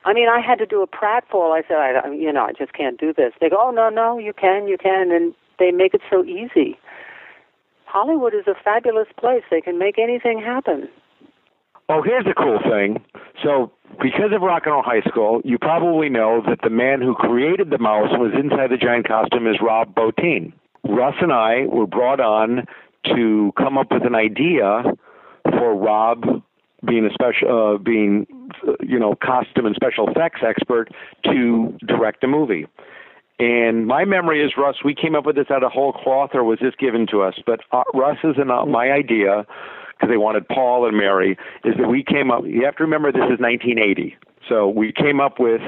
I mean, I had to do a pratfall. I said, I, I- you know, I just can't do this. They go, oh no, no, you can, you can, and they make it so easy. Hollywood is a fabulous place. They can make anything happen. Oh, here's the cool thing. So, because of Rock and Roll High School, you probably know that the man who created the mouse was inside the giant costume is Rob Bottin. Russ and I were brought on to come up with an idea for Rob being a special, uh, being uh, you know, costume and special effects expert to direct a movie. And my memory is, Russ, we came up with this out of whole cloth, or was this given to us? But uh, and uh, my idea, because they wanted Paul and Mary, is that we came up. You have to remember this is 1980, so we came up with,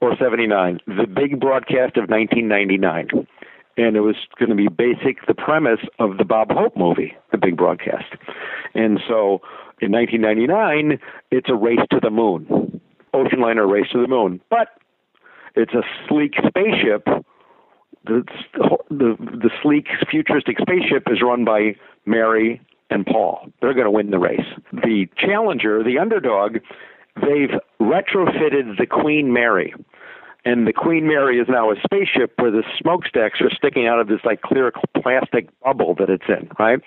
or 79, the big broadcast of 1999, and it was going to be basic the premise of the Bob Hope movie, the big broadcast. And so in 1999, it's a race to the moon, ocean liner race to the moon, but it's a sleek spaceship the the the sleek futuristic spaceship is run by Mary and Paul. They're going to win the race. The challenger, the underdog, they've retrofitted the Queen Mary. And the Queen Mary is now a spaceship where the smokestacks are sticking out of this like clear plastic bubble that it's in, right?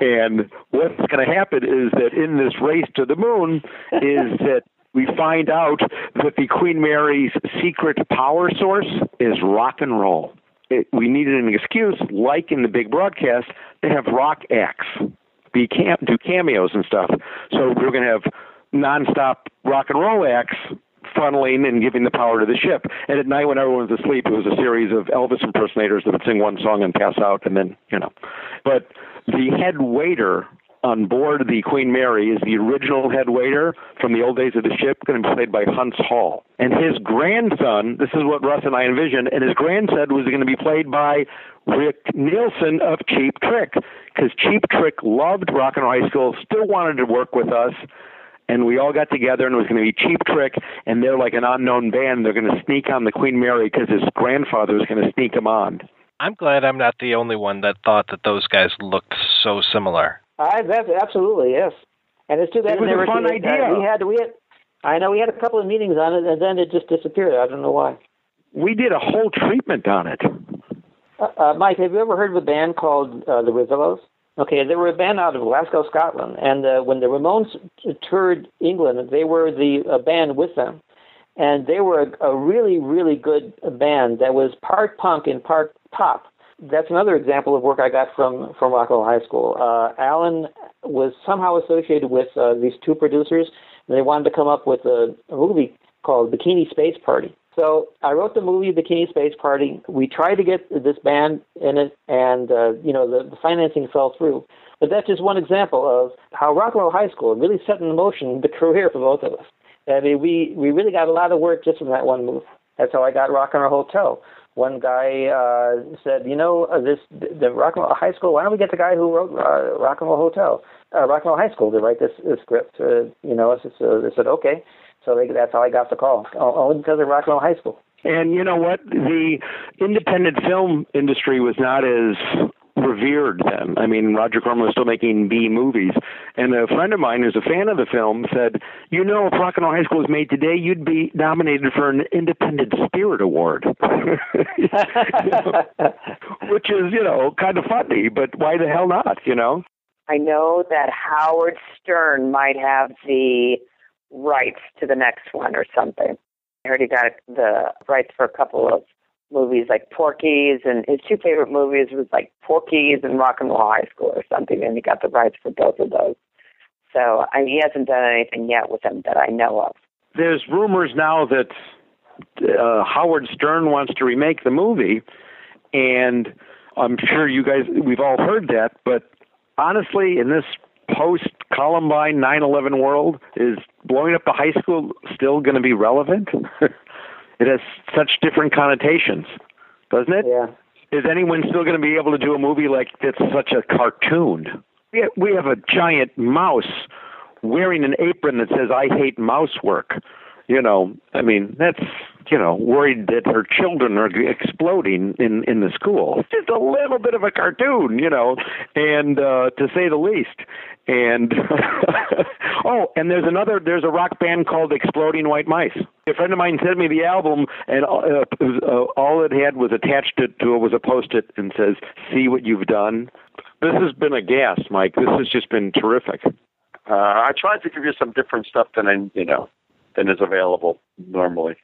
And what's going to happen is that in this race to the moon is that we find out that the Queen Mary's secret power source is rock and roll. It, we needed an excuse, like in the big broadcast, to have rock acts be cam- do cameos and stuff. So we we're going to have nonstop rock and roll acts funneling and giving the power to the ship. And at night when everyone's asleep, it was a series of Elvis impersonators that would sing one song and pass out, and then you know. But the head waiter on board the Queen Mary is the original head waiter from the old days of the ship, going to be played by Huntz Hall. And his grandson, this is what Russ and I envisioned, and his grandson was going to be played by Rick Nielsen of Cheap Trick, because Cheap Trick loved Rock and Roll High School, still wanted to work with us, and we all got together, and it was going to be Cheap Trick, and they're like an unknown band. They're going to sneak on the Queen Mary because his grandfather was going to sneak him on. I'm glad I'm not the only one that thought that those guys looked so similar. I that's absolutely yes, and it's too bad It was a fun uh, idea. We had we had, I know we had a couple of meetings on it, and then it just disappeared. I don't know why. We did a whole treatment on it. Uh, uh, Mike, have you ever heard of a band called uh, the Rezillos? Okay, they were a band out of Glasgow, Scotland, and uh, when the Ramones toured England, they were the uh, band with them, and they were a, a really, really good band that was part punk and part pop. That's another example of work I got from from Rockwell High School. Uh, Allan was somehow associated with uh, these two producers, and they wanted to come up with a, a movie called Bikini Space Party. So I wrote the movie Bikini Space Party. We tried to get this band in it, and uh, you know the, the financing fell through. But that's just one example of how Rockwell High School really set in motion the career for both of us. I mean, we we really got a lot of work just from that one move. That's how I got Rock and Roll Hotel. One guy uh, said, you know, uh, this the Rock and Roll High School. Why don't we get the guy who wrote uh, Rock and Roll Hotel, uh, Rock and Roll High School, to write this, this script? Uh, you know, so they said okay. So they, that's how I got the call, only because of Rock and Roll High School. And you know what? The independent film industry was not as revered then. I mean, Roger Corman was still making B movies. And a friend of mine who's a fan of the film said, You know, if Rock and Roll High School was made today, you'd be nominated for an Independent Spirit Award. Which is, you know, kind of funny, but why the hell not, you know? I know that Howard Stern might have the rights to the next one or something. I heard he got the rights for a couple of movies like Porky's, and his two favorite movies was like Porky's and Rock and Roll High School or something, and he got the rights for both of those. So I, he hasn't done anything yet with them that I know of. There's rumors now that uh, Howard Stern wants to remake the movie, and I'm sure you guys, we've all heard that, but honestly, in this post Columbine 9 11 world, is blowing up the high school still going to be relevant? it has such different connotations, doesn't it? Yeah. Is anyone still going to be able to do a movie like that's such a cartoon? We have, we have a giant mouse wearing an apron that says "I hate mouse work." You know, I mean, that's you know, worried that her children are exploding in in the school. It's just a little bit of a cartoon, you know, and uh, to say the least. And oh, and there's another. There's a rock band called Exploding White Mice. A friend of mine sent me the album, and uh, it was, uh, all it had was attached to, to it was a post-it and says, "See what you've done." This has been a gas, Mike. This has just been terrific. Uh, I tried to give you some different stuff than I, you know, than is available normally.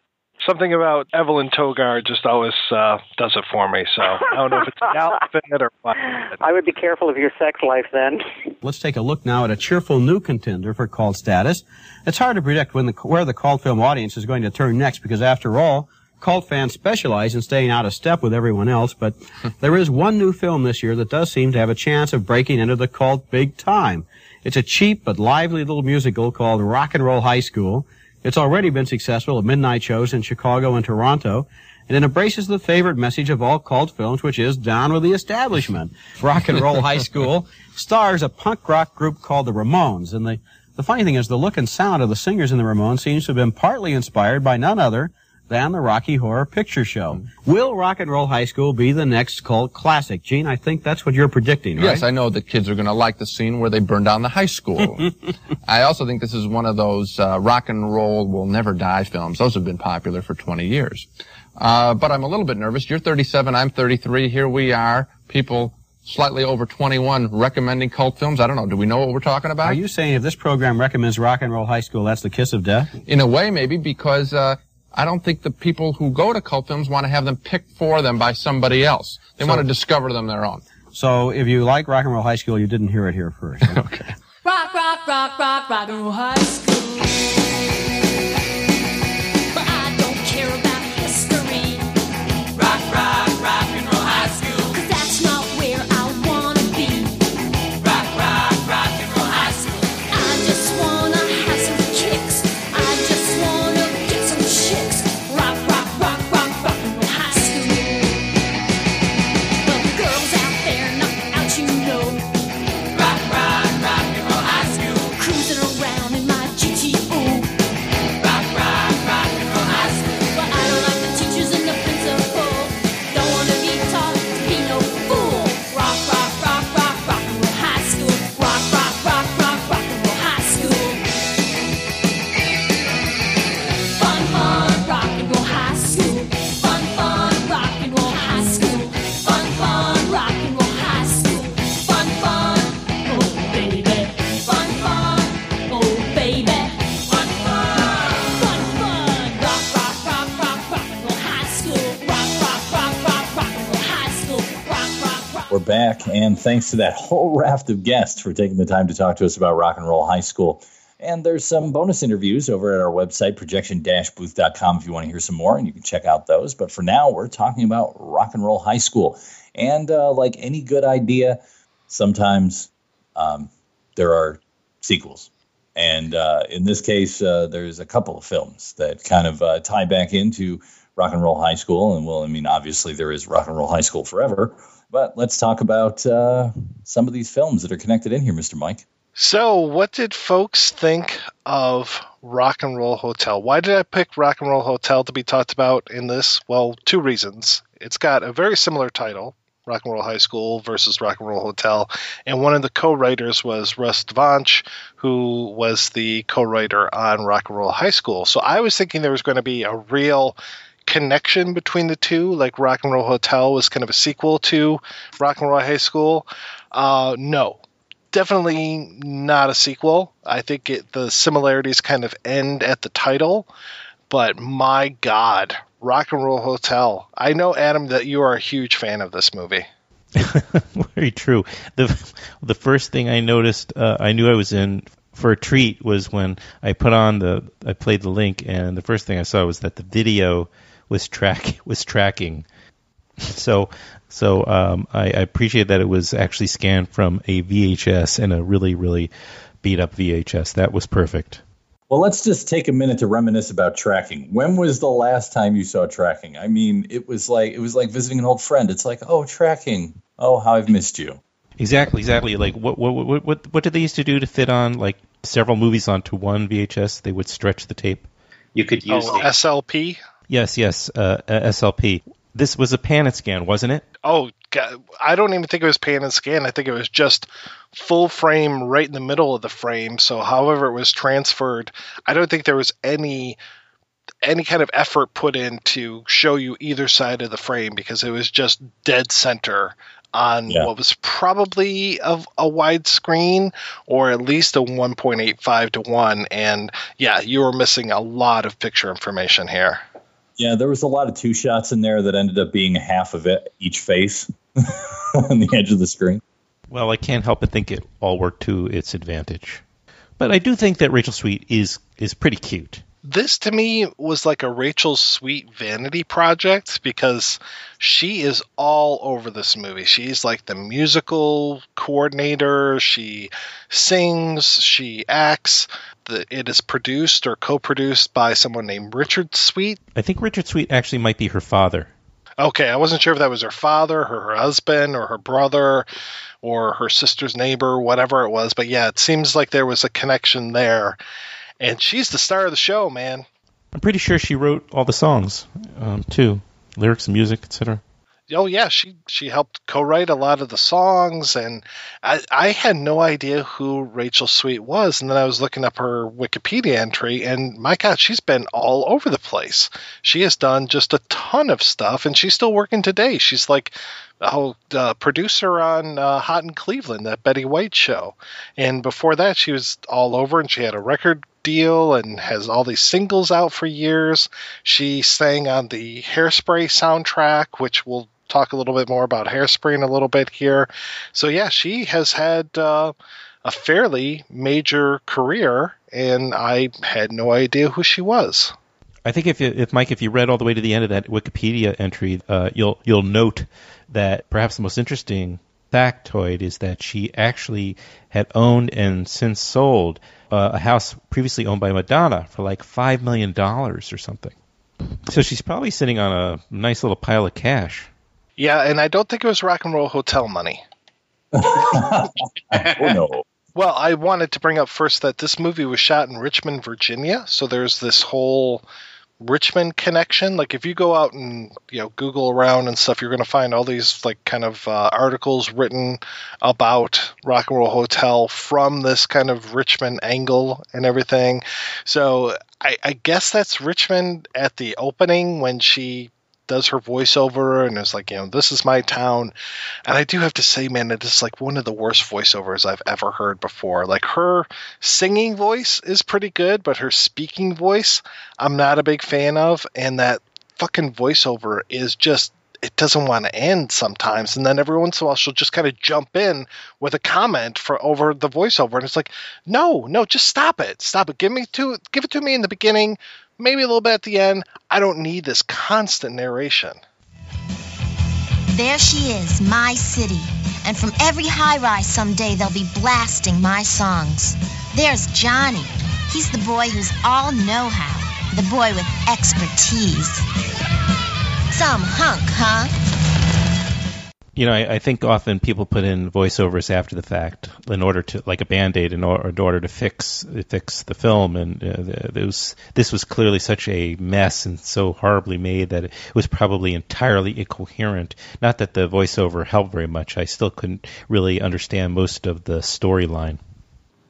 Something about Evelyn Togar just always uh, does it for me. So I don't know if it's the outfit or what. I would be careful of your sex life then. Let's take a look now at a cheerful new contender for cult status. It's hard to predict when the, where the cult film audience is going to turn next because after all, cult fans specialize in staying out of step with everyone else, but there is one new film this year that does seem to have a chance of breaking into the cult big time. It's a cheap but lively little musical called Rock and Roll High School. It's already been successful at midnight shows in Chicago and Toronto, and it embraces the favorite message of all cult films, which is down with the establishment. Rock and Roll High School stars a punk rock group called the Ramones, and the, the funny thing is the look and sound of the singers in the Ramones seems to have been partly inspired by none other than the Rocky Horror Picture Show. Will Rock and Roll High School be the next cult classic? Gene, I think that's what you're predicting, right? Yes, I know the kids are going to like the scene where they burn down the high school. I also think this is one of those uh, rock and roll will never die films. Those have been popular for 20 years. Uh, but I'm a little bit nervous. You're 37, I'm 33. Here we are, people slightly over 21 recommending cult films. I don't know. Do we know what we're talking about? Are you saying if this program recommends Rock and Roll High School, that's the kiss of death? In a way, maybe, because uh, I don't think the people who go to cult films want to have them picked for them by somebody else. They So- want to discover them their own. So if you like Rock and Roll High School, you didn't hear it here first. okay. Rock, rock, rock, rock, rock and roll high school. But I don't care about history. Rock, rock, and thanks to that whole raft of guests for taking the time to talk to us about Rock and Roll High School. And there's some bonus interviews over at our website, projection-booth.com, if you want to hear some more, and you can check out those. But for now, we're talking about Rock and Roll High School. And uh, like any good idea, sometimes um, there are sequels. And uh, in this case, uh, there's a couple of films that kind of uh, tie back into Rock and Roll High School. And well, I mean, obviously there is Rock and Roll High School forever. But let's talk about uh, some of these films that are connected in here, Mr. Mike. So, what did folks think of Rock and Roll Hotel? Why did I pick Rock and Roll Hotel to be talked about in this? Well, two reasons. It's got a very similar title, Rock and Roll High School versus Rock and Roll Hotel, and one of the co-writers was Russ Dvonch, who was the co-writer on Rock and Roll High School. So I was thinking there was going to be a real connection between the two, like Rock and Roll Hotel was kind of a sequel to Rock and Roll High School. Uh, no, definitely not a sequel. I think it, the similarities kind of end at the title, but my God, Rock and Roll Hotel. I know, Adam, that you are a huge fan of this movie. Very true. the The first thing I noticed, uh, I knew I was in for a treat was when I put on the, I played the link, and the first thing I saw was that the video was track was tracking. So, so um, I, I appreciate that it was actually scanned from a VHS and a really, really beat up VHS. That was perfect. Well, let's just take a minute to reminisce about tracking. When was the last time you saw tracking? I mean, it was like it was like visiting an old friend. It's like, oh, tracking. Oh, how I've missed you. Exactly, exactly. Like what what what what what did they used to do to fit on like several movies onto one VHS? They would stretch the tape. You could use oh, SLP. Yes, yes, uh, SLP. This was a pan and scan, wasn't it? Oh, God. I don't even think it was pan and scan. I think it was just full frame right in the middle of the frame. So, however it was transferred, I don't think there was any any kind of effort put in to show you either side of the frame because it was just dead center on yeah. what was probably a, a widescreen or at least a 1.85 to 1 and yeah you were missing a lot of picture information here yeah, there was a lot of two shots in there that ended up being half of it each face on the edge of the screen. Well, I can't help but think it all worked to its advantage. But I do think that Rachel Sweet is is pretty cute. This to me was like a Rachel Sweet vanity project because she is all over this movie. She's like the musical coordinator. She sings, she acts. The, it is produced or co-produced by someone named Richard Sweet. I think Richard Sweet actually might be her father. Okay, I wasn't sure if that was her father, or her husband, or her brother, or her sister's neighbor, whatever it was. But yeah, it seems like there was a connection there. And she's the star of the show, man. I'm pretty sure she wrote all the songs um, too, lyrics, and music, etc. Oh yeah, she she helped co-write a lot of the songs, and I I had no idea who Rachel Sweet was, and then I was looking up her Wikipedia entry, and my God, she's been all over the place. She has done just a ton of stuff, and she's still working today. She's like oh, uh, producer on uh, Hot in Cleveland, that Betty White show, and before that, she was all over, and she had a record deal and has all these singles out for years. She sang on the Hairspray soundtrack, which we'll talk a little bit more about Hairspray in a little bit here. So yeah, she has had uh, a fairly major career, and I had no idea who she was. I think if you, if Mike, if you read all the way to the end of that Wikipedia entry, uh, you'll you'll note that perhaps the most interesting factoid is that she actually had owned and since sold uh, a house previously owned by Madonna for like five million dollars or something. So she's probably sitting on a nice little pile of cash. Yeah, and I don't think it was Rock and Roll Hotel money. oh no. Well, I wanted to bring up first that this movie was shot in Richmond, Virginia, so there's this whole Richmond connection. Like if you go out and you know Google around and stuff, you're going to find all these like kind of uh, articles written about Rock and Roll Hotel from this kind of Richmond angle and everything. So I, I guess that's Richmond at the opening when she does her voiceover and is like, you know, this is my town. And I do have to say, man, it is like one of the worst voiceovers I've ever heard before. Like her singing voice is pretty good, but her speaking voice, I'm not a big fan of. And that fucking voiceover is just it doesn't want to end sometimes and then every once in a while she'll just kind of jump in with a comment for over the voiceover and it's like no no just stop it stop it give me to give it to me in the beginning maybe a little bit at the end i don't need this constant narration There she is, my city. And from every high rise someday they'll be blasting my songs. There's Johnny. He's the boy who's all know how, the boy with expertise. Some hunk, huh? You know, I, I think often people put in voiceovers after the fact in order to, like a band aid, in, in order to fix fix the film. And uh, it was, this was clearly such a mess and so horribly made that it was probably entirely incoherent. Not that the voiceover helped very much. I still couldn't really understand most of the storyline.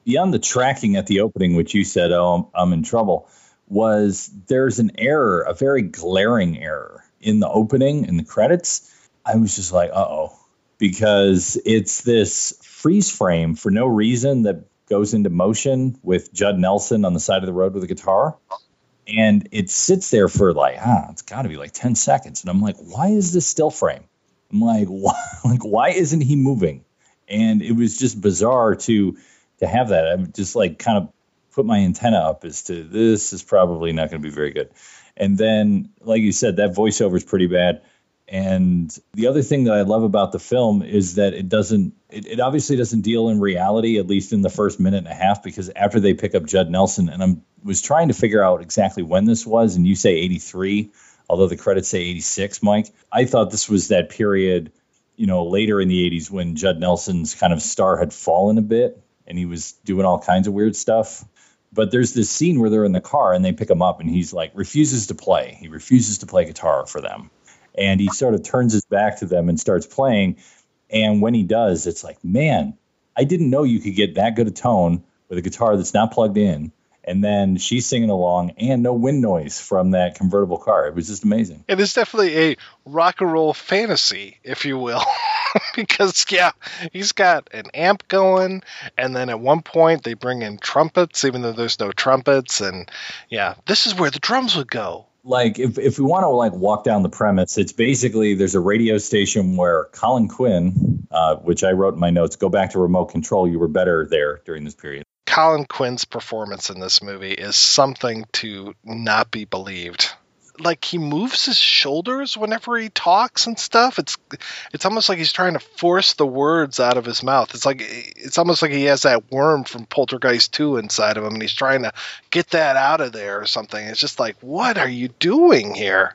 Beyond the tracking at the opening, which you said, oh, I'm, I'm in trouble, was there's an error, a very glaring error in the opening, in the credits. I was just like, uh oh, because it's this freeze frame for no reason that goes into motion with Judd Nelson on the side of the road with a guitar. And it sits there for like, ah, it's got to be like 10 seconds. And I'm like, why is this still frame? I'm like, why, like, why isn't he moving? And it was just bizarre to to have that. I'm just like kind of put my antenna up as to this is probably not going to be very good. And then, like you said, that voiceover is pretty bad. And the other thing that I love about the film is that it doesn't, it, it obviously doesn't deal in reality, at least in the first minute and a half, because after they pick up Judd Nelson, and I was trying to figure out exactly when this was, and you say 83, although the credits say 86, Mike, I thought this was that period, you know, later in the 80s when Judd Nelson's kind of star had fallen a bit and he was doing all kinds of weird stuff. But there's this scene where they're in the car and they pick him up and he's like refuses to play. He refuses to play guitar for them and he sort of turns his back to them and starts playing. And when he does it's like man i didn't know you could get that good a tone with a guitar that's not plugged in. And then she's singing along and no wind noise from that convertible car. It was just amazing. It is definitely a rock and roll fantasy if you will because yeah he's got an amp going. And then at one point they bring in trumpets even though there's no trumpets. And yeah this is where the drums would go like if, if we want to like walk down the premise it's basically there's a radio station where colin quinn uh, which i wrote in my notes go back to remote control you were better there during this period. Colin quinn's performance in this movie is something to not be believed like he moves his shoulders whenever he talks and stuff. It's it's almost like he's trying to force the words out of his mouth. It's like it's almost like he has that worm from Poltergeist 2 inside of him and he's trying to get that out of there or something. It's just like, what are you doing here?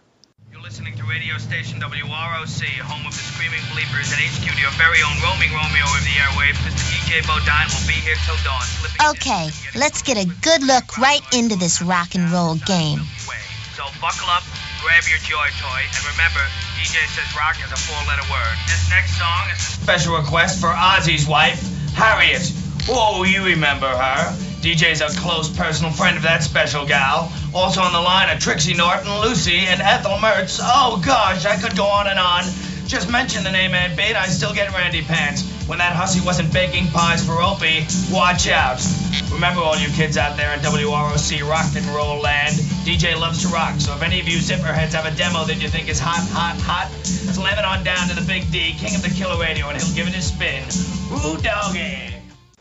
You're listening to radio station WROC, home of the Screaming Bleepers and HQ to your very own roaming Romeo of the airwaves. Mr. DJ Bodine will be here till dawn. Slipping Okay, let's get a good look right into this rock and roll game. Buckle up, grab your joy toy, and remember, DJ says rock is a four-letter word. This next song is a special request for Ozzy's wife, Harriet. Oh, you remember her. DJ's a close personal friend of that special gal. Also on the line are Trixie Norton, Lucy, and Ethel Mertz. Oh gosh, I could go on and on. Just mention the name and Bate, I still get Randy Pants. When that hussy wasn't baking pies for Opie, watch out. Remember all you kids out there in WROC rock and roll land, DJ loves to rock, so if any of you zipperheads have a demo that you think is hot, hot, hot, slam it on down to the Big D, king of the killer radio, and he'll give it a spin. Ooh, doggy.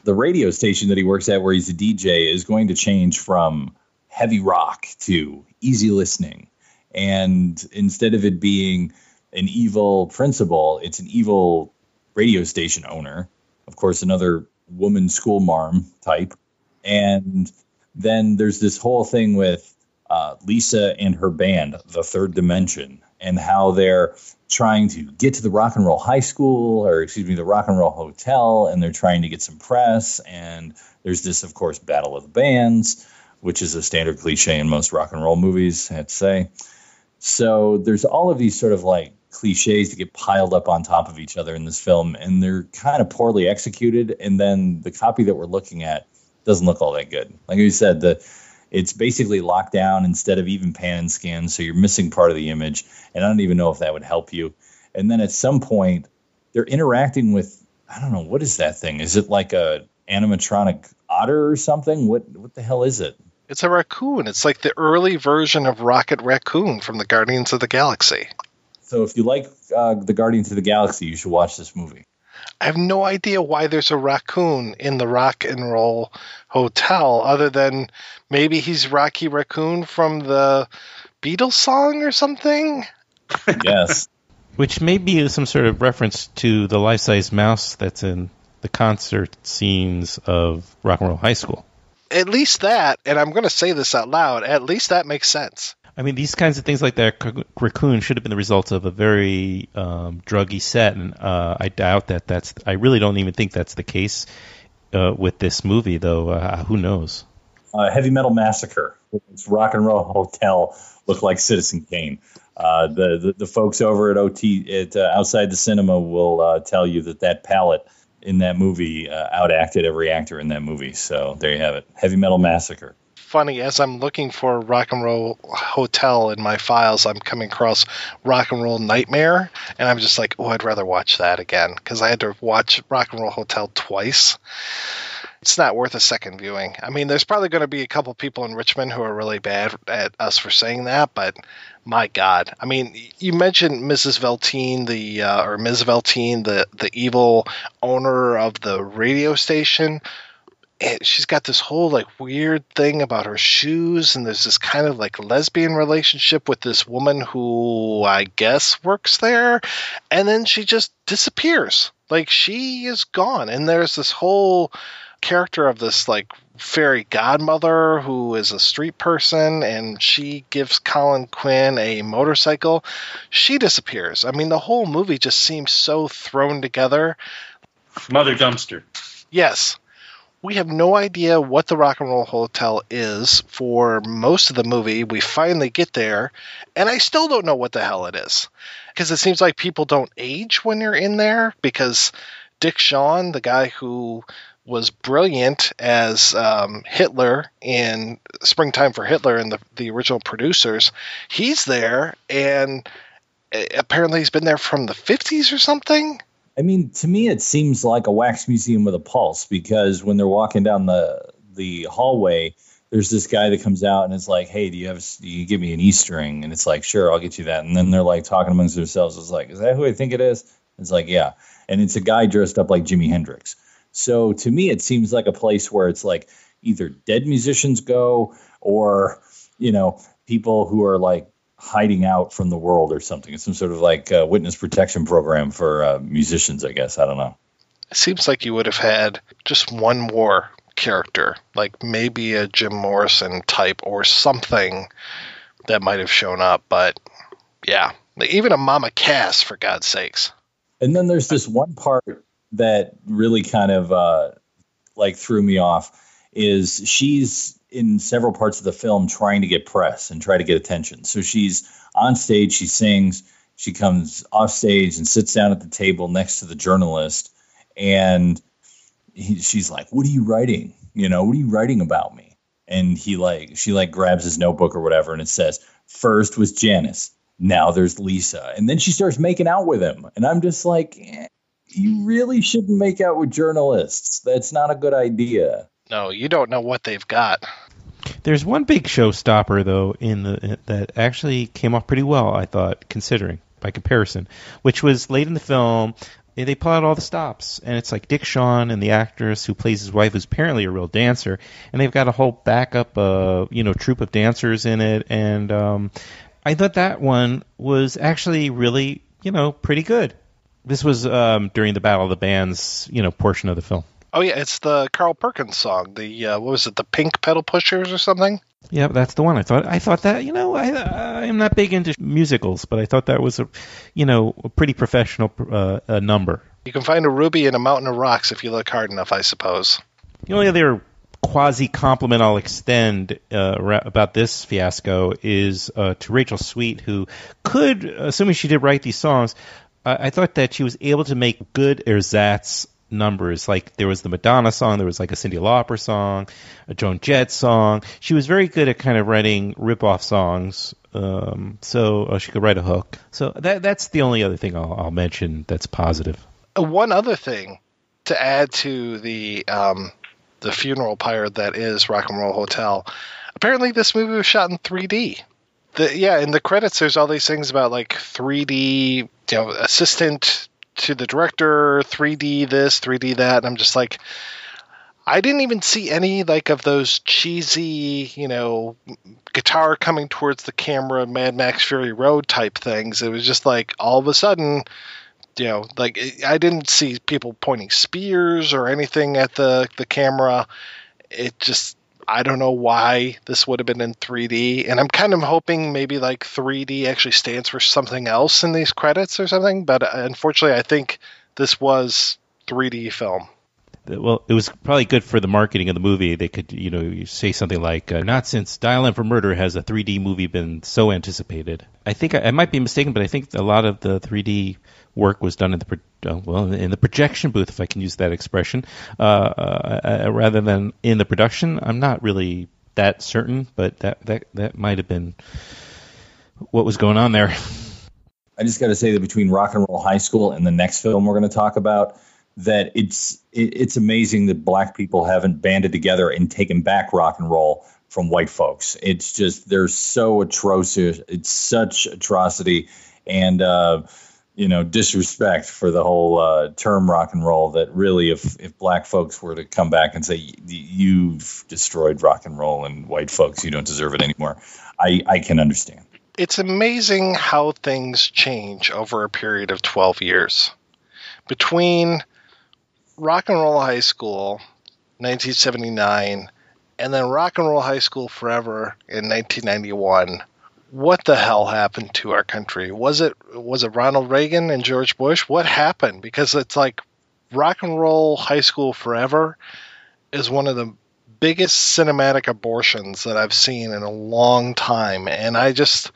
the radio station that he works at where he's a DJ is going to change from heavy rock to easy listening. And instead of it being an evil principal, it's an evil radio station owner. Of course, another woman school marm type. And then there's this whole thing with uh, Lisa and her band, The Third Dimension, and how they're trying to get to the rock and roll high school, or excuse me, the rock and roll hotel, and they're trying to get some press. And there's this, of course, battle of the bands, which is a standard cliche in most rock and roll movies, I'd say. So there's all of these sort of like cliches that get piled up on top of each other in this film, and they're kind of poorly executed. And then the copy that we're looking at doesn't look all that good. Like you said, the it's basically locked down instead of even pan and scan, so you're missing part of the image. And I don't even know if that would help you. And then at some point, they're interacting with I don't know what is that thing? Is it like a animatronic otter or something? What what the hell is it? It's a raccoon. It's like the early version of Rocket Raccoon from the Guardians of the Galaxy. So if you like uh, the Guardians of the Galaxy, you should watch this movie. I have no idea why there's a raccoon in the Rock and Roll Hotel, other than maybe he's Rocky Raccoon from the Beatles song or something. Yes. Which may be some sort of reference to the life-size mouse that's in the concert scenes of Rock and Roll High School. At least that, and I'm going to say this out loud. At least that makes sense. I mean, these kinds of things like that raccoon should have been the result of a very um, druggy set, and uh, I doubt that that's. I really don't even think that's the case uh, with this movie, though. Uh, who knows? uh, Heavy Metal Massacre. It's Rock and Roll Hotel look like Citizen Kane. Uh, the, the the folks over at OT at uh, outside the cinema will tell you that that palette in that movie outacted every actor in that movie. So there you have it. Heavy Metal Massacre. Funny, as I'm looking for Rock and Roll Hotel in my files, I'm coming across Rock and Roll Nightmare, and I'm just like, oh, I'd rather watch that again because I had to watch Rock and Roll Hotel twice. It's not worth a second viewing. I mean, there's probably going to be a couple people in Richmond who are really bad at us for saying that, but my God, I mean, you mentioned Mrs. Veltine, the uh, or Ms. Veltine, the the evil owner of the radio station and she's got this whole like weird thing about her shoes and there's this kind of like lesbian relationship with this woman who i guess works there and then she just disappears. Like she is gone. And there's this whole character of this like fairy godmother who is a street person and she gives colin quinn a motorcycle. She disappears. I mean the whole movie just seems so thrown together. Mother Dumpster. yes we have no idea what the Rock and Roll Hotel is for most of the movie. We finally get there, and I still don't know what the hell it is. Because it seems like people don't age when you're in there. Because Dick Shawn, the guy who was brilliant as um, Hitler in Springtime for Hitler and the, the original producers, he's there, and uh, apparently he's been there from the 50s or something. I mean, to me, it seems like a wax museum with a pulse because when they're walking down the the hallway, there's this guy that comes out and it's like, "Hey, do you have? Do you give me an Easter ring?" And it's like, "Sure, I'll get you that." And then they're like talking amongst themselves. It's like, "Is that who I think it is?" It's like, "Yeah," and it's a guy dressed up like Jimi Hendrix. So to me, it seems like a place where it's like either dead musicians go or you know people who are like hiding out from the world or something. It's some sort of like uh, witness protection program for uh, musicians, I guess. I don't know. It seems like you would have had just one more character, like maybe a Jim Morrison type or something that might have shown up. But yeah, even a Mama Cass, for God's sakes. And then there's this one part that really kind of uh, like threw me off is she's in several parts of the film trying to get press and try to get attention. So she's on stage, she sings, she comes off stage and sits down at the table next to the journalist, and he, she's like, "What are you writing? You know, what are you writing about me?" And he like, she like grabs his notebook or whatever, and it says, first was Janis, now there's Lisa," and then she starts making out with him, and I'm just like. eh, You really shouldn't make out with journalists. That's not a good idea. No, you don't know what they've got. There's one big showstopper though in the that actually came off pretty well, I thought, considering by comparison, which was late in the film. eh, They pull out all the stops, and it's like Dick Shawn and the actress who plays his wife, who's apparently a real dancer, and they've got a whole backup, uh, you know, troupe of dancers in it, and um, I thought that one was actually really, you know, pretty good. This was um, during the Battle of the Bands, you know, portion of the film. Oh yeah, it's the Carl Perkins song. The uh, what was it? The Pink Pedal Pushers or something? Yeah, that's the one. I thought. I thought that. You know, I I'm not big into musicals, but I thought that was a, you know, a pretty professional uh, uh, number. You can find a ruby in a mountain of rocks if you look hard enough, I suppose. The only other quasi compliment I'll extend uh, ra- about this fiasco is uh, to Rachel Sweet, who could, assuming she did write these songs, I, I thought that she was able to make good ersatz numbers. Like there was the Madonna song, there was like a Cyndi Lauper song, a Joan Jett song. She was very good at kind of writing rip-off songs. Um, so uh, she could write a hook. So that that's the only other thing I'll, I'll mention that's positive. Uh, One other thing to add to the um, the funeral pyre that is Rock and Roll Hotel. Apparently, this movie was shot in 3D. The, yeah, in the credits, there's all these things about like 3D, you know, assistant to the director, 3D this, 3D that. And I'm just like, I didn't even see any like of those cheesy, you know, guitar coming towards the camera, Mad Max Fury Road type things. It was just like all of a sudden, you know, like I didn't see people pointing spears or anything at the the camera. It just I don't know why this would have been in 3D, and I'm kind of hoping maybe like 3D actually stands for something else in these credits or something. But uh, unfortunately, I think this was 3D film. well, it was probably good for the marketing of the movie. They could, you know, say something like, uh, "Not since Dial M for Murder has a 3D movie been so anticipated." I think I, I might be mistaken, but I think a lot of the 3D work was done in the pro- uh, well in the projection booth, if I can use that expression, uh, uh, uh, rather than in the production. I'm not really that certain, but that that that might have been what was going on there. I just got to say that between Rock and Roll High School and the next film we're going to talk about, that it's it, it's amazing that black people haven't banded together and taken back rock and roll from white folks. It's just they're so atrocious. It's such atrocity and uh, you know disrespect for the whole uh, term rock and roll. That really, if if black folks were to come back and say you've destroyed rock and roll and white folks, you don't deserve it anymore, I I can understand. It's amazing how things change over a period of 12 years. Between Rock and Roll High School, 1979, and then Rock and Roll High School Forever in 1991, what the hell happened to our country? Was it was it Ronald Reagan and George Bush? What happened? Because it's like Rock and Roll High School Forever is one of the biggest cinematic abortions that I've seen in a long time, and I just,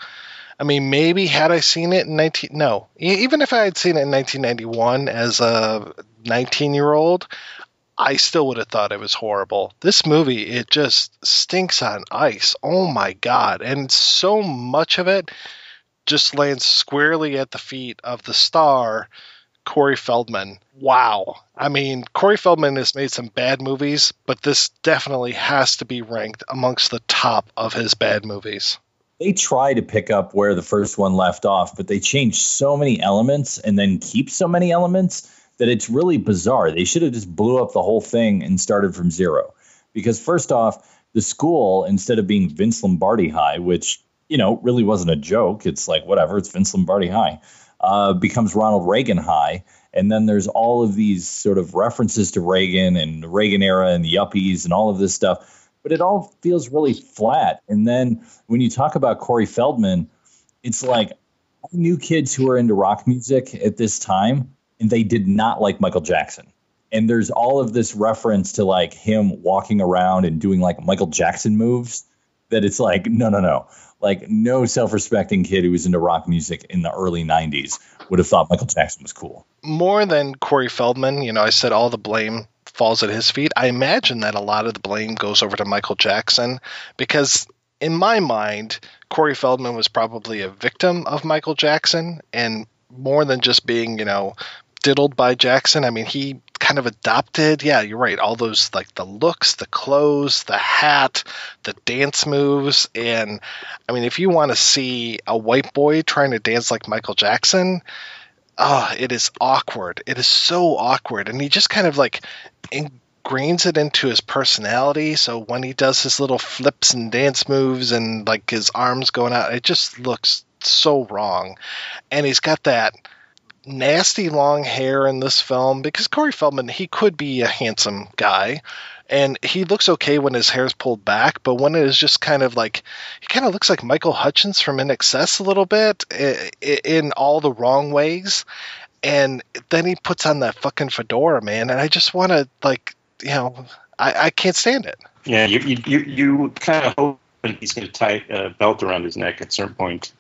I mean, maybe had I seen it in nineteen, no, even if I had seen it in nineteen ninety one as a nineteen year old, I still would have thought it was horrible. This movie, it just stinks on ice. Oh my god! And so much of it just lands squarely at the feet of the star, Corey Feldman. Wow. I mean, Corey Feldman has made some bad movies, but this definitely has to be ranked amongst the top of his bad movies. They try to pick up where the first one left off, but they change so many elements and then keep so many elements that it's really bizarre. They should have just blew up the whole thing and started from zero. Because first off, the school instead of being Vince Lombardi High, which you know really wasn't a joke, it's like whatever, it's Vince Lombardi High, uh, becomes Ronald Reagan High, and then there's all of these sort of references to Reagan and the Reagan era and the yuppies and all of this stuff, but it all feels really flat. And then when you talk about Corey Feldman, it's like I knew kids who were into rock music at this time, and they did not like Michael Jackson. and there's all of this reference to like him walking around and doing like Michael Jackson moves that it's like no no no like no self-respecting kid who was into rock music in the early 90s would have thought Michael Jackson was cool. More than Corey Feldman, you know, I said all the blame falls at his feet. I imagine that a lot of the blame goes over to Michael Jackson because in my mind, Corey Feldman was probably a victim of Michael Jackson and more than just being, you know, diddled by Jackson. I mean, he kind of adopted, yeah, you're right, all those like the looks, the clothes, the hat, the dance moves. And I mean, if you want to see a white boy trying to dance like Michael Jackson, oh, it is awkward. It is so awkward. And he just kind of like ingrains it into his personality. So when he does his little flips and dance moves and like his arms going out, it just looks so wrong. And he's got that nasty long hair in this film because Corey Feldman, he could be a handsome guy. And he looks okay when his hair's pulled back, but when it is just kind of like, he kind of looks like Michael Hutchence from INXS a little bit in all the wrong ways. And then he puts on that fucking fedora, man. And I just want to, like, you know, I, I can't stand it. Yeah, you you you, you kind of hope he's going to tie a uh, belt around his neck at certain point.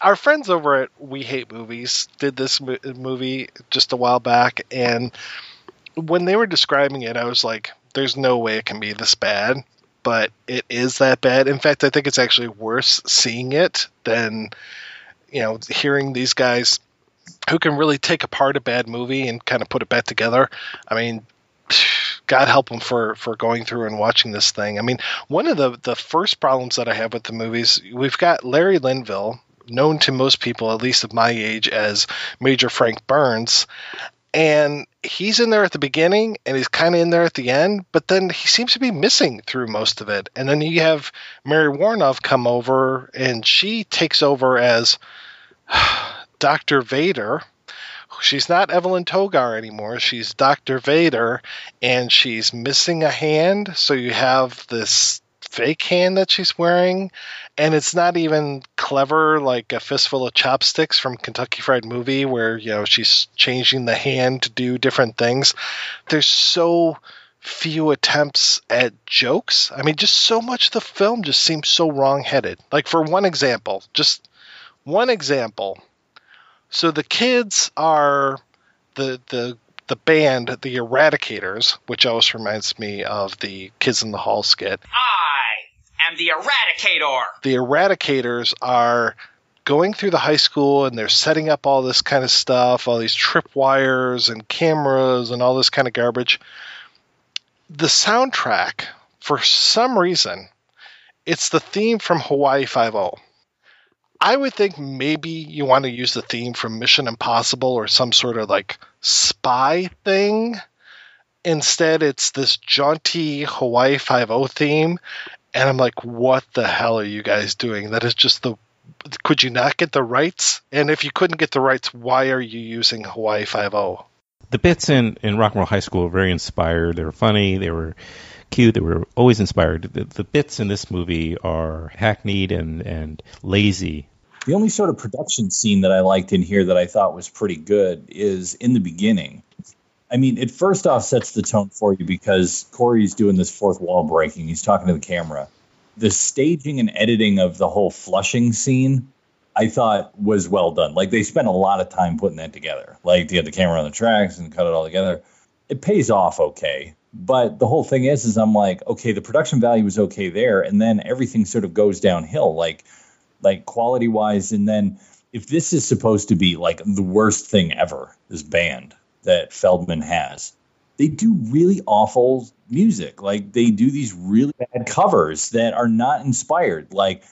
Our friends over at We Hate Movies did this mo- movie just a while back, and when they were describing it, I was like, "There's no way it can be this bad." But it is that bad. In fact, I think it's actually worse seeing it than you know hearing these guys who can really take apart a bad movie and kind of put it back together. I mean, God help them for for going through and watching this thing. I mean, one of the the first problems that I have with the movies, we've got Larry Linville, known to most people, at least of my age, as Major Frank Burns. And he's in there at the beginning and he's kind of in there at the end, but then he seems to be missing through most of it. And then you have Mary Woronov come over and she takes over as Dr. Vader. She's not Evelyn Togar anymore. She's Dr. Vader and she's missing a hand. So you have this fake hand that she's wearing and it's not even clever like a fistful of chopsticks from Kentucky Fried Movie where you know she's changing the hand to do different things. There's so few attempts at jokes. I mean, just so much of the film just seems so wrong-headed. Like for one example, just one example. So the kids are the the the band, the Eradicators, which always reminds me of the Kids in the Hall skit. I the Eradicator. the eradicators are going through the high school and they're setting up all this kind of stuff, all these tripwires and cameras and all this kind of garbage. The soundtrack, for some reason, it's the theme from Hawaii Five O. I would think maybe you want to use the theme from Mission Impossible or some sort of like spy thing. Instead, it's this jaunty Hawaii Five O theme, and I'm like, what the hell are you guys doing? That is just the. Could you not get the rights? And if you couldn't get the rights, why are you using Hawaii Five O? The bits in in Rock and Roll High School were very inspired. They were funny. They were cute. They were always inspired. The, the bits in this movie are hackneyed and and lazy. The only sort of production scene that I liked in here that I thought was pretty good is in the beginning. I mean, it first off sets the tone for you because Corey's doing this fourth wall breaking. He's talking to the camera. The staging and editing of the whole flushing scene, I thought was well done. Like they spent a lot of time putting that together. Like to get the camera on the tracks and cut it all together. It pays off okay. But the whole thing is, is I'm like, okay, the production value is okay there, and then everything sort of goes downhill. Like like quality wise and then if this is supposed to be like the worst thing ever this band that feldman has. They do really awful music. Like they do these really bad covers that are not inspired. Like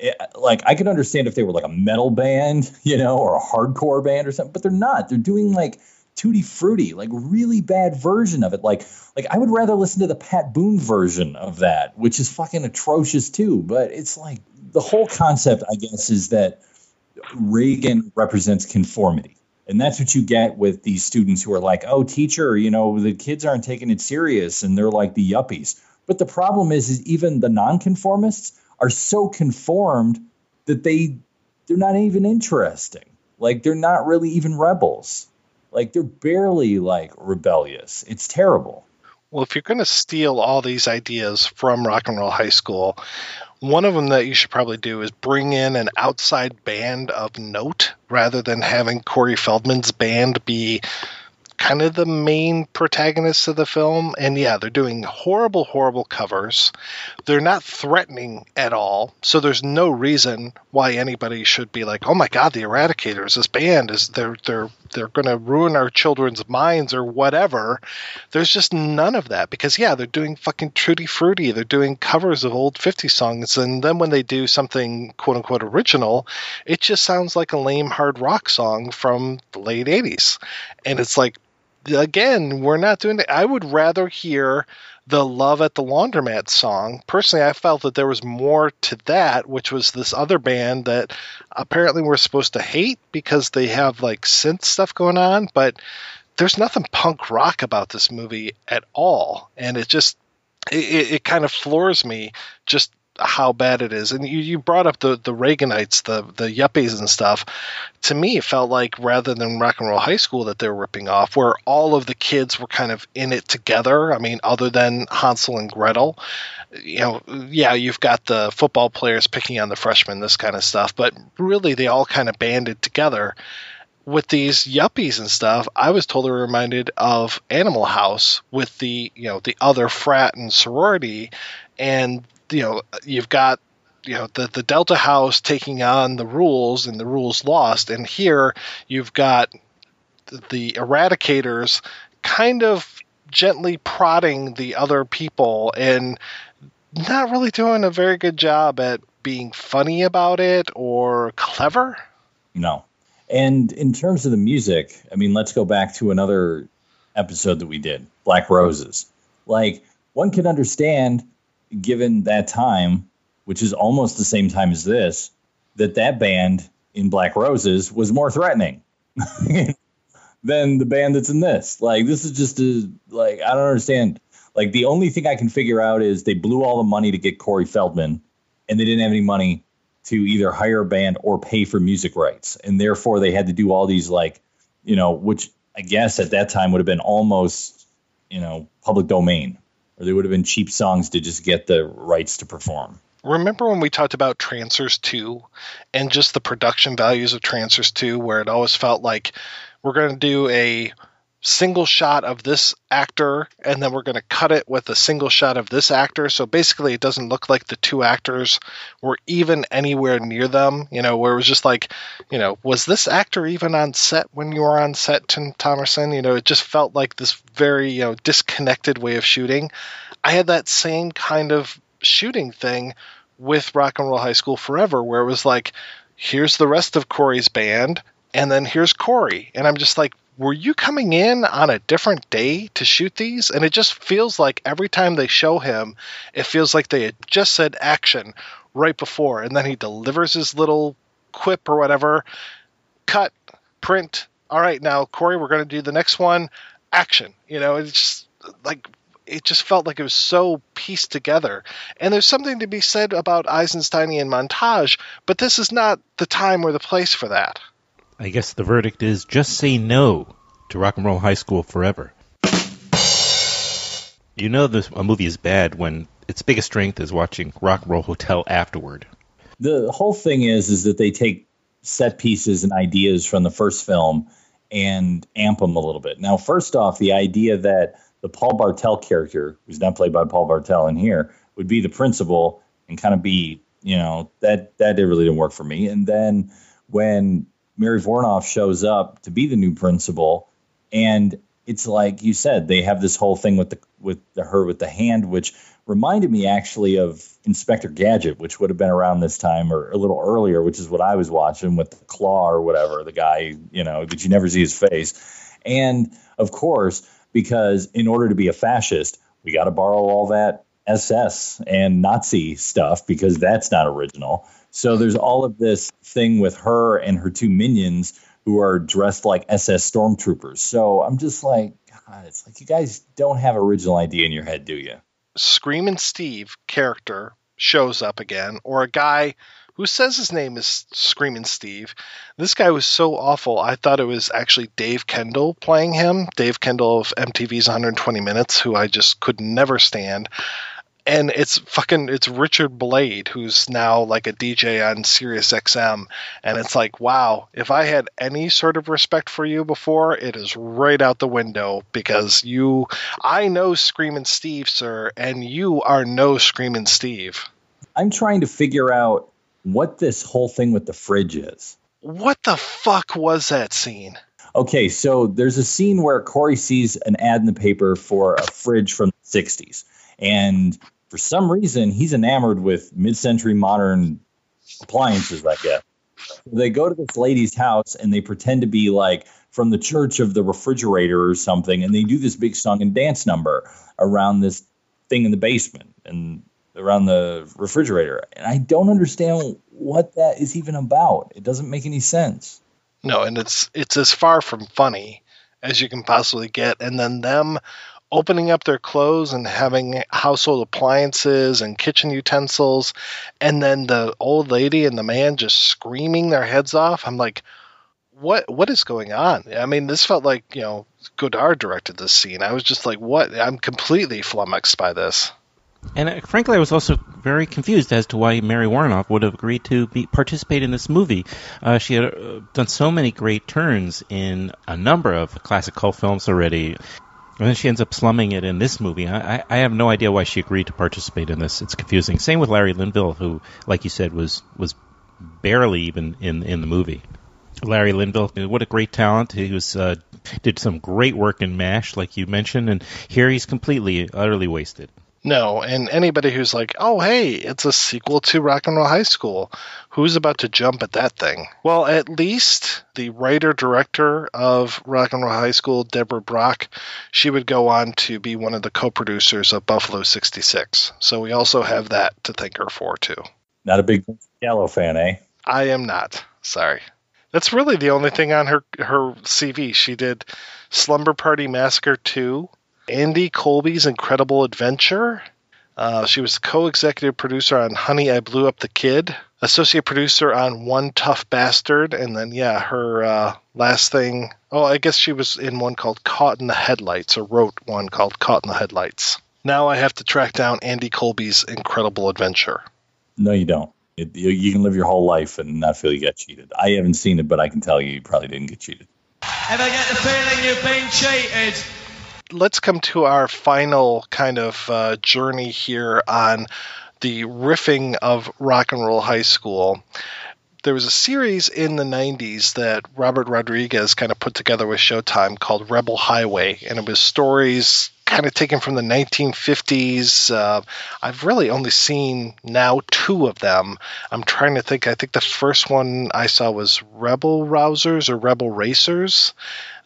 eh, like i could understand if they were like a metal band you know or a hardcore band or something but they're not. They're doing like tutti frutti like really bad version of it. Like like i would rather listen to the pat boone version of that which is fucking atrocious too. But it's like the whole concept, I guess, is that Reagan represents conformity. And that's what you get with these students who are like, oh, teacher, you know, the kids aren't taking it serious and they're like the yuppies. But the problem is, is even the nonconformists are so conformed that they they're not even interesting. Like they're not really even rebels. Like they're barely like rebellious. It's terrible. Well, if you're going to steal all these ideas from Rock and Roll High School, one of them that you should probably do is bring in an outside band of note rather than having Corey Feldman's band be kind of the main protagonists of the film. And yeah, they're doing horrible, horrible covers. They're not threatening at all. So there's no reason why anybody should be like, "Oh my God, the Eradicators! This band is they're they're they're going to ruin our children's minds or whatever." There's just none of that because yeah, they're doing fucking Trudy Fruity. They're doing covers of old 50 songs, and then when they do something quote unquote original, it just sounds like a lame hard rock song from the late 80s, and it's like again, we're not doing it. I would rather hear the Love at the Laundromat song. Personally, I felt that there was more to that, which was this other band that apparently we're supposed to hate because they have like synth stuff going on, but there's nothing punk rock about this movie at all. And it just, it, it, kind of floors me just how bad it is. And you, you brought up the, the Reaganites, the, the yuppies and stuff. To me, it felt like rather than Rock and Roll High School that they were ripping off, where all of the kids were kind of in it together. I mean, other than Hansel and Gretel. You know, yeah, you've got the football players picking on the freshmen, this kind of stuff, but really they all kind of banded together with these yuppies and stuff, I was totally reminded of Animal House with the you know the other frat and sorority, and you know you've got you know the the Delta House taking on the rules and the rules lost, and here you've got the, the Eradicators kind of gently prodding the other people and not really doing a very good job at being funny about it or clever. No. And in terms of the music, I mean, let's go back to another episode that we did, Black Roses. Like, one can understand, given that time, which is almost the same time as this, that that band in Black Roses was more threatening than the band that's in this. Like, this is just a, like, I don't understand. Like, the only thing I can figure out is they blew all the money to get Corey Feldman, and they didn't have any money to either hire a band or pay for music rights. And therefore they had to do all these like, you know, which I guess at that time would have been almost, you know, public domain. Or they would have been cheap songs to just get the rights to perform. Remember when we talked about Trancers 2 and just the production values of Trancers 2 where it always felt like we're going to do a single shot of this actor and then we're going to cut it with a single shot of this actor. So basically it doesn't look like the two actors were even anywhere near them you know where it was just like you know was this actor even on set when you were on set tim thomerson? You know it just felt like this very you know disconnected way of shooting. I had that same kind of shooting thing with rock and roll high school forever where it was like here's the rest of corey's band and then here's corey. And i'm just like were you coming in on a different day to shoot these? And it just feels like every time they show him, it feels like they had just said action right before, and then he delivers his little quip or whatever. Cut, print. All right, now Corey, we're going to do the next one. Action. You know, it's just like it just felt like it was so pieced together. And there's something to be said about Eisensteinian montage, but this is not the time or the place for that. I guess the verdict is just say no to Rock and Roll High School forever. You know this a movie is bad when its biggest strength is watching Rock and Roll Hotel afterward. The whole thing is is that they take set pieces and ideas from the first film and amp them a little bit. Now, first off, the idea that the Paul Bartel character, who's not played by Paul Bartel in here, would be the principal and kind of be, you know, that that really didn't work for me. And then when Mary Woronov shows up to be the new principal, and it's like you said, they have this whole thing with the with the, her with the hand, which reminded me actually of Inspector Gadget, which would have been around this time or a little earlier, which is what I was watching with the claw or whatever, the guy, you know, that you never see his face. And of course, because in order to be a fascist, we got to borrow all that SS and Nazi stuff because that's not original. So there's all of this thing with her and her two minions who are dressed like SS stormtroopers. So I'm just like, God, it's like you guys don't have original idea in your head, do you? Screamin' Steve character shows up again, or a guy who says his name is Screaming Steve. This guy was so awful. I thought it was actually Dave Kendall playing him. Dave Kendall of MTV's 120 Minutes, who I just could never stand. And it's fucking it's Richard Blade who's now like a DJ on Sirius XM and it's like wow if I had any sort of respect for you before it is right out the window because you I know Screaming Steve sir and you are no Screaming Steve. I'm trying to figure out what this whole thing with the fridge is. What the fuck was that scene? Okay, so there's a scene where Corey sees an ad in the paper for a fridge from the 60s. And for some reason, he's enamored with mid century modern appliances, I guess. They go to this lady's house and they pretend to be like from the church of the refrigerator or something. And they do this big song and dance number around this thing in the basement and around the refrigerator. And I don't understand what that is even about. It doesn't make any sense. No, and it's it's as far from funny as you can possibly get. And then them opening up their clothes and having household appliances and kitchen utensils, and then the old lady and the man just screaming their heads off. I'm like, what what is going on? I mean, this felt like you know Godard directed this scene. I was just like, what? I'm completely flummoxed by this. And uh, frankly, I was also very confused as to why Mary Woronov would have agreed to be participate in this movie. Uh, she had uh, done so many great turns in a number of classic cult films already. And then she ends up slumming it in this movie. I, I have no idea why she agreed to participate in this. It's confusing. Same with Larry Linville, who, like you said, was was barely even in in the movie. Larry Linville, what a great talent! He was uh, did some great work in Mash, like you mentioned, and here he's completely, utterly wasted. No, and anybody who's like, oh, hey, it's a sequel to Rock and Roll High School, who's about to jump at that thing? Well, at least the writer director of Rock and Roll High School, Deborah Brock, she would go on to be one of the co producers of Buffalo 66. So we also have that to thank her for, too. Not a big Gallo fan, eh? I am not. Sorry. That's really the only thing on her her CV. She did Slumber Party Massacre 2, Andy Colby's Incredible Adventure. Uh, she was co-executive producer on Honey, I Blew Up the Kid, associate producer on One Tough Bastard, and then yeah, her uh, last thing. Oh, I guess she was in one called Caught in the Headlights, or wrote one called Caught in the Headlights. Now I have to track down Andy Colby's Incredible Adventure. No, you don't. It, you, you can live your whole life and not feel you got cheated. I haven't seen it, but I can tell you, you probably didn't get cheated. Ever get the feeling you've been cheated? let's come to our final kind of uh, journey here on the riffing of rock and roll high school. There was a series in the 90s that Robert Rodriguez kind of put together with Showtime called Rebel Highway, and it was stories kind of taken from the 1950s. Uh, I've really only seen now two of them. I'm trying to think. I think the first one I saw was Rebel Rousers or Rebel Racers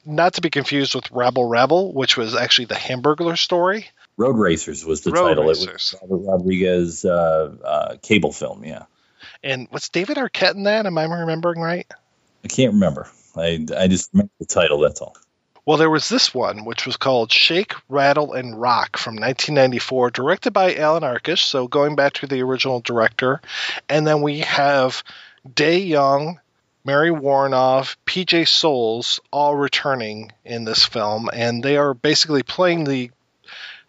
not to be confused with Rebel Rebel, which was actually the Hamburglar story. Road Racers was the Road title. Racers. It was Robert Rodriguez uh, uh, cable film. Yeah, And was David Arquette in that? Am I remembering right? I can't remember. I I just remember the title. That's all. Well, there was this one, which was called Shake, Rattle, and Rock from 1994, directed by Allan Arkush, so going back to the original director. And then we have Dey Young, Mary Woronov, PJ Soles all returning in this film, and they are basically playing the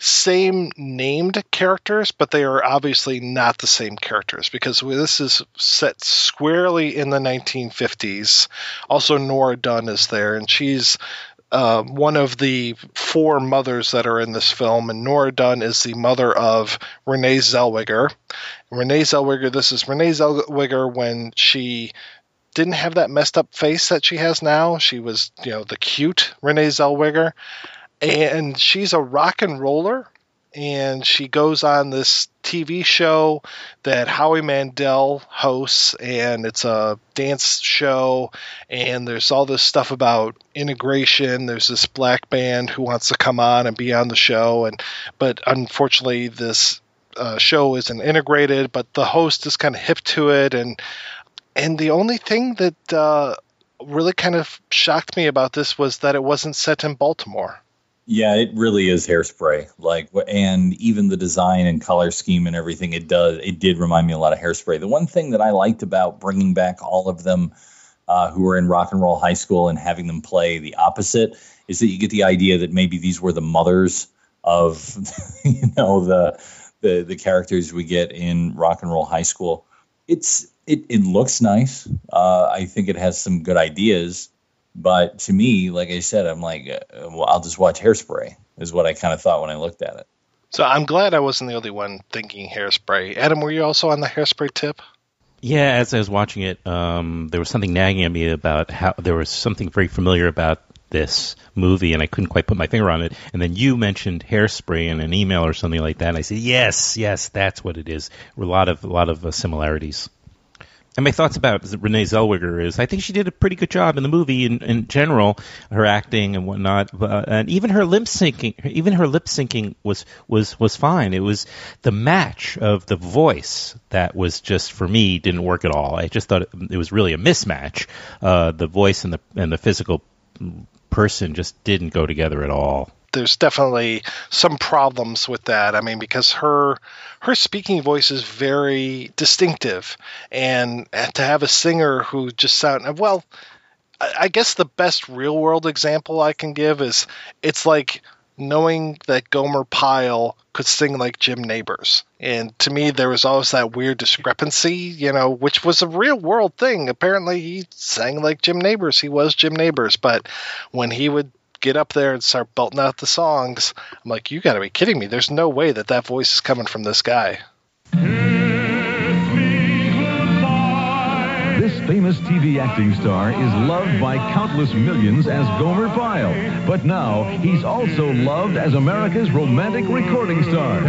same named characters, but they are obviously not the same characters because this is set squarely in the 1950s. Also, Nora Dunn is there, and she's uh, one of the four mothers that are in this film, and Nora Dunn is the mother of Renee Zellweger. Renee Zellweger, this is Renee Zellweger when she didn't have that messed up face that she has now. She was, you know, the cute Renee Zellweger. And she's a rock and roller. And she goes on this TV show that Howie Mandel hosts, and it's a dance show. And there's all this stuff about integration. There's this black band who wants to come on and be on the show, and but unfortunately, this uh, show isn't integrated. But the host is kind of hip to it, and and the only thing that uh, really kind of shocked me about this was that it wasn't set in Baltimore. Yeah, it really is hairspray. Like, and even the design and color scheme and everything, it does. It did remind me a lot of hairspray. The one thing that I liked about bringing back all of them uh, who were in rock and roll high school and having them play the opposite is that you get the idea that maybe these were the mothers of, you know, the the the characters we get in rock and roll high school. It's it it looks nice. Uh, I think it has some good ideas. But to me, like I said, I'm like, uh, well, I'll just watch Hairspray. Is what I kind of thought when I looked at it. So I'm glad I wasn't the only one thinking hairspray. Adam, were you also on the hairspray tip? Yeah, as I was watching it, um, there was something nagging at me about how there was something very familiar about this movie, and I couldn't quite put my finger on it. And then you mentioned hairspray in an email or something like that, and I said, "Yes, yes, that's what it is." A lot of a lot of uh, similarities. And my thoughts about Renee Zellweger is I think she did a pretty good job in the movie in, in general, her acting and whatnot, uh, and even her lip syncing, even her lip syncing was was was fine. It was the match of the voice that was just for me didn't work at all. I just thought it, it was really a mismatch. Uh, the voice and the and the physical person just didn't go together at all. There's definitely some problems with that. I mean, because her her speaking voice is very distinctive, and to have a singer who just sound well, I guess the best real world example I can give is it's like knowing that Gomer Pyle could sing like Jim Nabors. And to me, there was always that weird discrepancy, you know, which was a real world thing. Apparently, he sang like Jim Nabors. He was Jim Nabors. But when he would get up there and start belting out the songs, I'm like, you got to be kidding me. There's no way that that voice is coming from this guy. This famous TV acting star is loved by countless millions as Gomer Pyle. But now he's also loved as America's romantic recording star.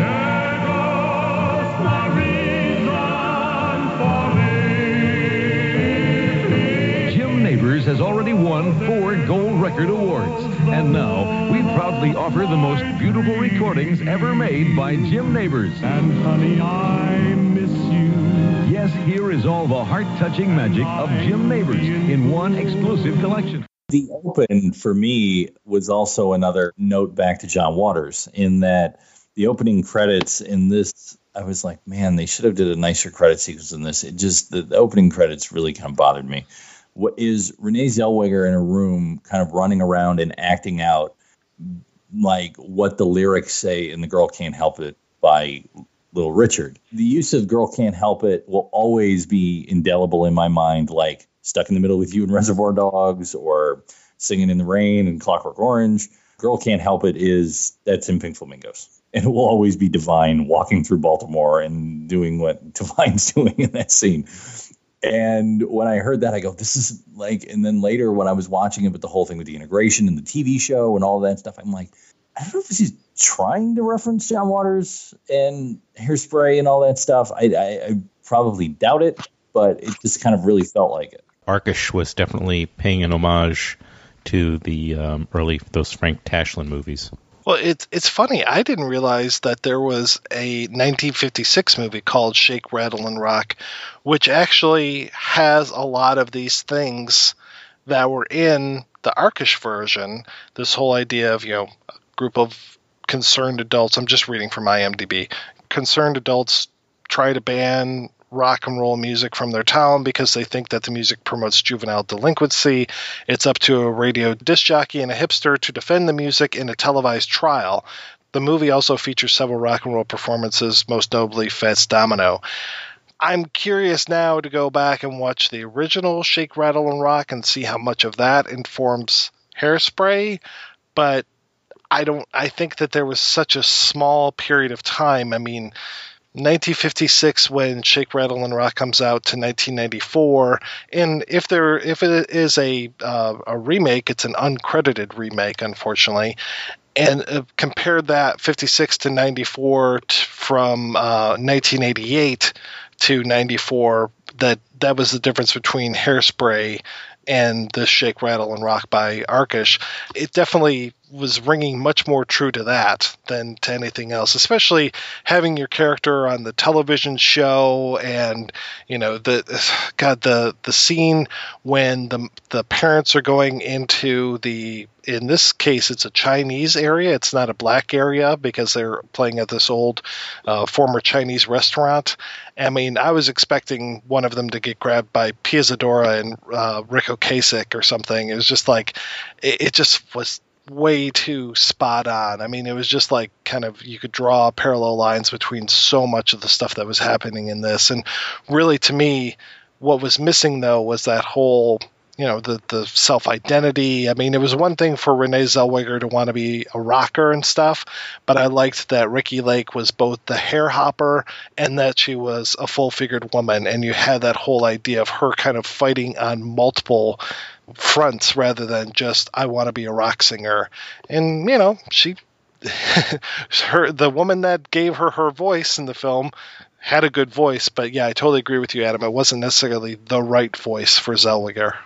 Jim has already won four gold record awards. And now we proudly offer the most beautiful recordings ever made by Jim Nabors. And honey, I miss you. Yes, here is all the heart-touching magic of Jim Nabors in one exclusive collection. The open for me was also another note back to John Waters in that the opening credits in this I was like, man, they should have did a nicer credit sequence in this. It just the, the opening credits really kind of bothered me. What is Renee Zellweger in a room kind of running around and acting out like what the lyrics say in The Girl Can't Help It by Little Richard. The use of Girl Can't Help It will always be indelible in my mind, like Stuck in the Middle with You and Reservoir Dogs or Singing in the Rain and Clockwork Orange. Girl Can't Help It is that's in Pink Flamingos. And it will always be Divine walking through Baltimore and doing what Divine's doing in that scene. And when I heard that, I go, this is like, and then later when I was watching it with the whole thing with the integration and the TV show and all that stuff, I'm like, I don't know if he's trying to reference John Waters and Hairspray and all that stuff. I, I, I probably doubt it, but it just kind of really felt like it. Arkush was definitely paying an homage to the um, early those Frank Tashlin movies. Well, it's it's funny. I didn't realize that there was a 1956 movie called Shake, Rattle, and Rock, which actually has a lot of these things that were in the Arkush version. This whole idea of you know a group of concerned adults. I'm just reading from IMDb. Concerned adults try to ban rock and roll music from their town because they think that the music promotes juvenile delinquency. It's up to a radio disc jockey and a hipster to defend the music in a televised trial. The movie also features several rock and roll performances, most notably Fats Domino. I'm curious now to go back and watch the original Shake, Rattle, and Rock and see how much of that informs Hairspray, but I don't. I think that there was such a small period of time. I mean, 1956 when Shake, Rattle, and Rock comes out to 1994, and if there if it is a uh, a remake, it's an uncredited remake, unfortunately. And uh, compare that 56 to 94 t- from uh, 1988 to 94. That that was the difference between Hairspray and the Shake, Rattle, and Rock by Arkush. It definitely was ringing much more true to that than to anything else especially having your character on the television show and you know the god the the scene when the the parents are going into the in this case it's a chinese area. It's not a black area because they're playing at this old uh, former chinese restaurant. I mean i was expecting one of them to get grabbed by pia zadora and uh, rick or something. It was just like it, it just was way too spot on. I mean, it was just like kind of you could draw parallel lines between so much of the stuff that was happening in this. And really, to me, what was missing though was that whole you know the the self identity. I mean, it was one thing for Renee Zellweger to want to be a rocker and stuff, but I liked that Ricki Lake was both the hair hopper and that she was a full figured woman, and you had that whole idea of her kind of fighting on multiple fronts rather than just I want to be a rock singer. And you know, she her the woman that gave her her voice in the film had a good voice, but yeah, I totally agree with you, Adam. It wasn't necessarily the right voice for Zellweger.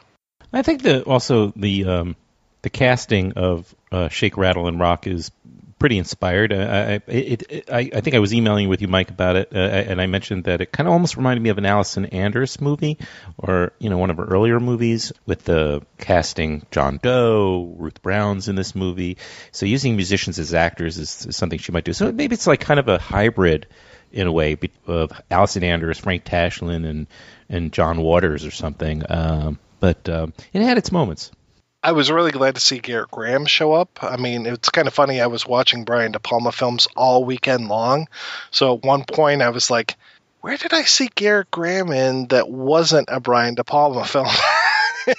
I think that also the um, the casting of uh, Shake, Rattle, and Rock is pretty inspired. I, I, it, it, I, I think I was emailing with you, Mike, about it, uh, and I mentioned that it kind of almost reminded me of an Allison Anders movie, or you know, one of her earlier movies with the casting John Doe, Ruth Brown's in this movie. So using musicians as actors is, is something she might do. So maybe it's like kind of a hybrid in a way of Allison Anders, Frank Tashlin, and and John Waters or something. Um, but um, it had its moments. I was really glad to see Gerrit Graham show up. I mean, it's kind of funny. I was watching Brian De Palma films all weekend long. So at one point, I was like, where did I see Gerrit Graham in that wasn't a Brian De Palma film?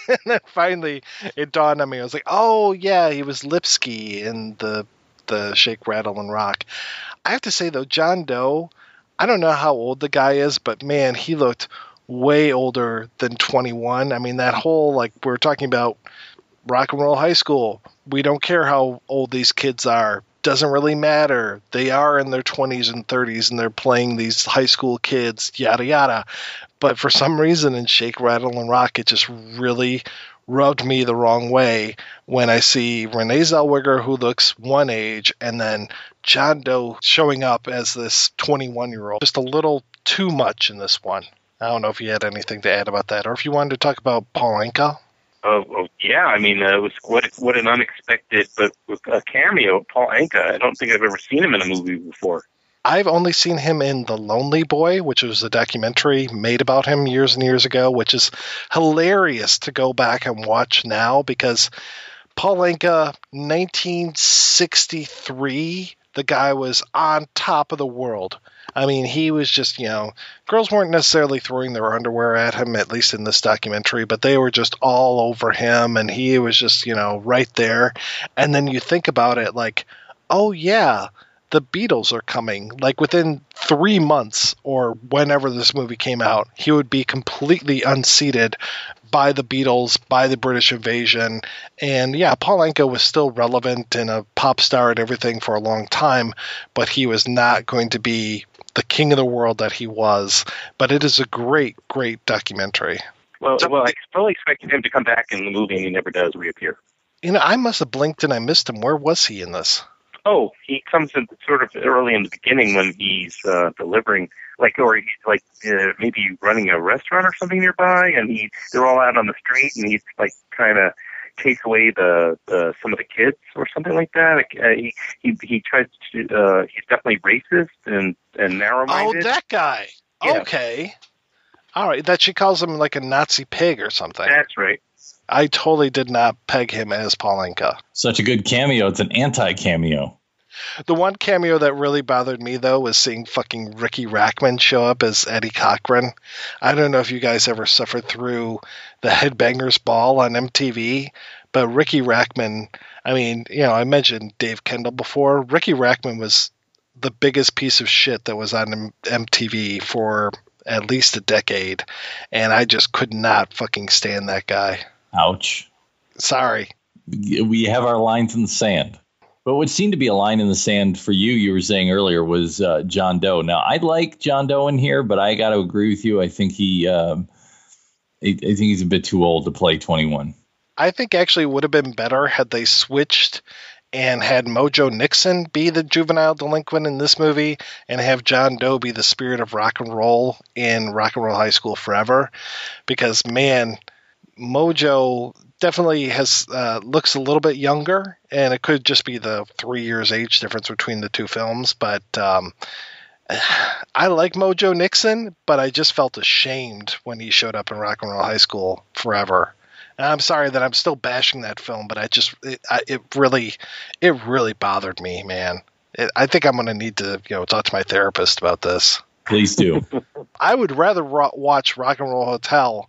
and then finally it dawned on me. I was like, oh, yeah, he was Lipsky in the, the Shake, Rattle, and Rock. I have to say, though, John Doe, I don't know how old the guy is, but man, he looked way older than 21. I mean, that whole, like, we're talking about rock and roll high school. We don't care how old these kids are. Doesn't really matter. They are in their 20s and 30s and they're playing these high school kids, yada yada. But for some reason in Shake, Rattle, and Rock, it just really rubbed me the wrong way when I see Renee Zellweger, who looks one age, and then John Doe showing up as this 21 year old. Just a little too much in this one. I don't know if you had anything to add about that, or if you wanted to talk about Paul Anka. Oh, oh yeah, I mean, uh, it was what what an unexpected but a cameo, Paul Anka. I don't think I've ever seen him in a movie before. I've only seen him in The Lonely Boy, which was a documentary made about him years and years ago, which is hilarious to go back and watch now because Paul Anka, 1963, the guy was on top of the world. I mean, he was just, you know, girls weren't necessarily throwing their underwear at him, at least in this documentary, but they were just all over him, and he was just, you know, right there. And then you think about it like, oh, yeah, the Beatles are coming. Like within three months or whenever this movie came out, he would be completely unseated by the Beatles, by the British invasion. And yeah, Paul Anka was still relevant and a pop star and everything for a long time, but he was not going to be the king of the world that he was. But it is a great, great documentary. Well, well, I fully expected him to come back in the movie, and he never does reappear. You know, I must have blinked and I missed him. Where was he in this? Oh, he comes in sort of early in the beginning when he's uh, delivering, like, or he's like uh, maybe running a restaurant or something nearby, and he they're all out on the street, and he's like trying to take away the, the some of the kids or something like that. Like, uh, he he he tries to. Uh, he's definitely racist and and narrow minded. Oh, that guy. Yeah. Okay. All right. That she calls him like a Nazi pig or something. That's right. I totally did not peg him as Paul Anka. Such a good cameo. It's an anti cameo. The one cameo that really bothered me though was seeing fucking Riki Rachtman show up as Eddie Cochran. I don't know if you guys ever suffered through the Headbangers Ball on MTV, but Riki Rachtman, I mean, you know, I mentioned Dave Kendall before. Riki Rachtman was the biggest piece of shit that was on MTV for at least a decade, and I just could not fucking stand that guy. Ouch. Sorry. We have our lines in the sand. But what seemed to be a line in the sand for you, you were saying earlier, was uh, John Doe. Now, I like John Doe in here, but I got to agree with you. I think he, um, I, I think he's a bit too old to play 21. I think actually would have been better had they switched and had Mojo Nixon be the juvenile delinquent in this movie and have John Doe be the spirit of rock and roll in Rock and Roll High School Forever because man Mojo definitely has uh, looks a little bit younger and it could just be the 3 years age difference between the two films but um, I like Mojo Nixon, but I just felt ashamed when he showed up in Rock and Roll High School Forever. And I'm sorry that I'm still bashing that film, but I just it, I, it really it really bothered me, man. It, I think I'm going to need to you know talk to my therapist about this. Please do. I would rather ro- watch Rock and Roll Hotel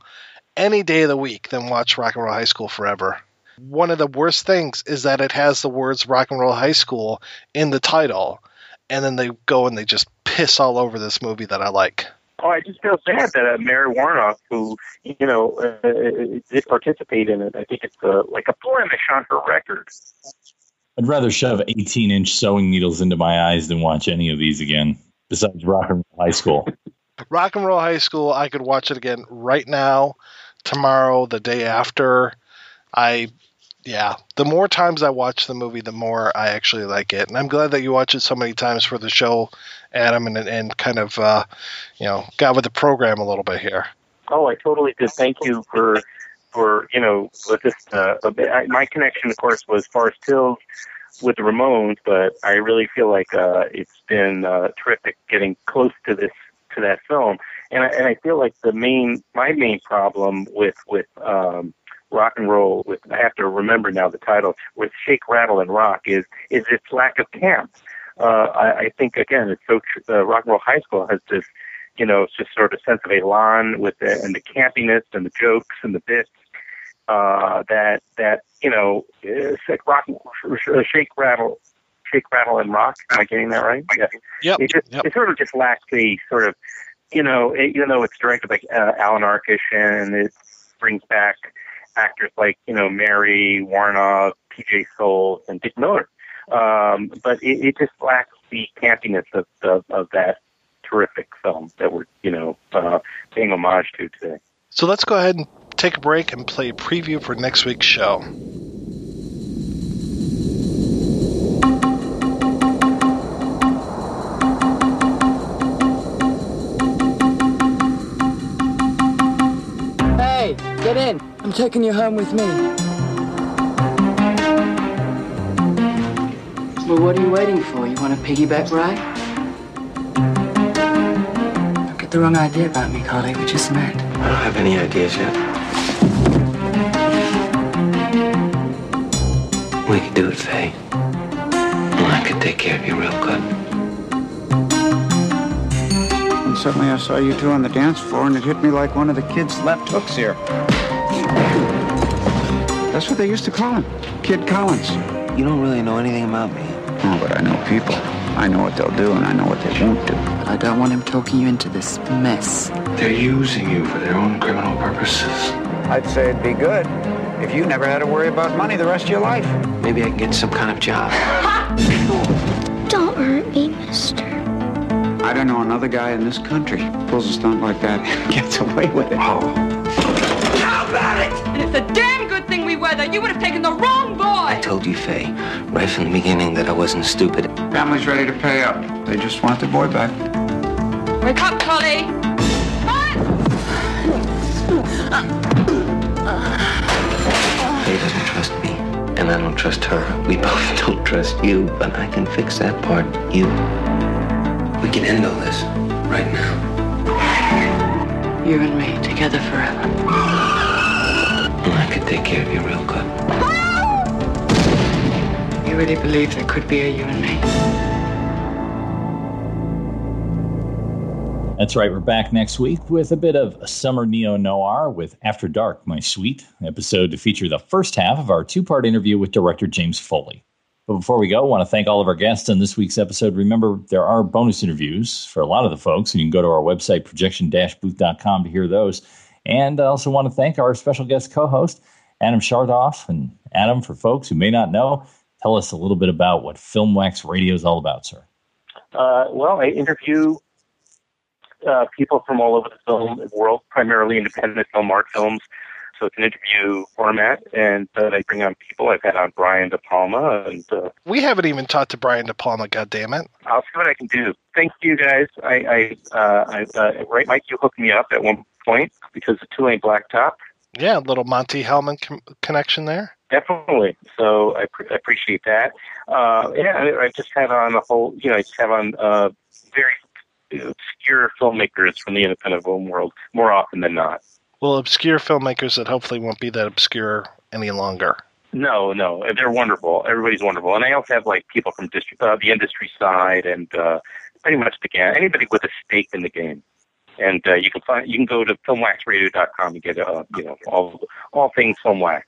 any day of the week than watch Rock and Roll High School Forever. One of the worst things is that it has the words Rock and Roll High School in the title, and then they go and they just piss all over this movie that I like. Oh, I just feel sad that uh, Mary Woronov, who you know uh, did participate in it, I think it's uh, like a blemish on her record. I'd rather shove 18 inch sewing needles into my eyes than watch any of these again, besides Rock and Roll High School. Rock and Roll High School, I could watch it again right now, tomorrow, the day after. I, yeah, the more times I watch the movie, the more I actually like it. And I'm glad that you watch it so many times for the show, Adam, and, and kind of, uh, you know, got with the program a little bit here. Oh, I totally did. Thank you for for you know with this. Uh, my connection, of course, was Forest Hills with the Ramones, but I really feel like uh, it's been uh, terrific getting close to this to that film. And I, and I feel like the main my main problem with with um, rock and roll with I have to remember now the title with Shake Rattle and Rock is is its lack of camp. Uh, I, I think again it's so tr- uh, rock and roll high school has this you know it's just sort of sense of elan with the and the campiness and the jokes and the bits uh, that that you know it's like rock shake rattle shake rattle and rock am I getting that right? Yeah. Yep. It just it sort of just lacks the sort of you know it, even though it's directed by uh, Allan Arkush and it brings back actors like you know Mary Woronov, P.J. Soles, and Dick Miller. Um, but it, it just lacks the campiness of, of, of that terrific film that we're you know uh, paying homage to today. So let's go ahead and take a break and play a preview for next week's show. I'm taking you home with me. Well, what are you waiting for? You want a piggyback ride? Don't get the wrong idea about me, Carly. We just met. I don't have any ideas yet. We could do it, Faye. And I could take care of you real good. And suddenly I saw you two on the dance floor, and it hit me like one of the kids' left hooks here. That's what they used to call him, Kid Collins. You don't really know anything about me. Oh, but I know people. I know what they'll do, and I know what they won't do. I don't want him talking you into this mess. They're using you for their own criminal purposes. I'd say it'd be good if you never had to worry about money the rest of your life. Maybe I can get some kind of job. Don't hurt me, mister. I don't know another guy in this country pulls a stunt like that and gets away with it. Oh. How about it? And it's a damn good thing we were there. You would have taken the wrong boy. I told you, Faye, right from the beginning that I wasn't stupid. Family's ready to pay up. They just want their boy back. Wake up, Collie. Faye doesn't trust me, and I don't trust her. We both don't trust you, but I can fix that part. You. We can end all this right now. You and me together forever. And I could take care of you real good. You really believe there could be a you and me? That's right. We're back next week with a bit of a summer neo noir with After Dark, My Sweet, episode to feature the first half of our two part interview with director James Foley. But before we go, I want to thank all of our guests on this week's episode. Remember, there are bonus interviews for a lot of the folks, and you can go to our website, projection booth.com, to hear those. And I also want to thank our special guest co host, Adam Schartoff. And Adam, for folks who may not know, tell us a little bit about what Filmwax Radio is all about, sir. Uh, well, I interview uh, people from all over the film world, primarily independent film art films, So it's an interview format, and uh, I bring on people. I've had on Brian De Palma, and uh, We haven't even talked to Brian De Palma, God damn goddammit. I'll see what I can do. Thank you guys. I, I, uh, I uh, right, Mike, you hooked me up at one point because of Two-Lane Blacktop. Yeah, a little Monte Hellman com- connection there. Definitely. So I pr- appreciate that. Uh, yeah, I, I just have on a whole, you know, I just have on uh, very obscure filmmakers from the independent film world more often than not. Well, obscure filmmakers that hopefully won't be that obscure any longer. No, no, they're wonderful. Everybody's wonderful, and I also have like people from distri- uh, the industry side and uh, pretty much the game. Anybody with a stake in the game, and uh, you can find you can go to filmwaxradio.com and get uh, you know all all things filmwax.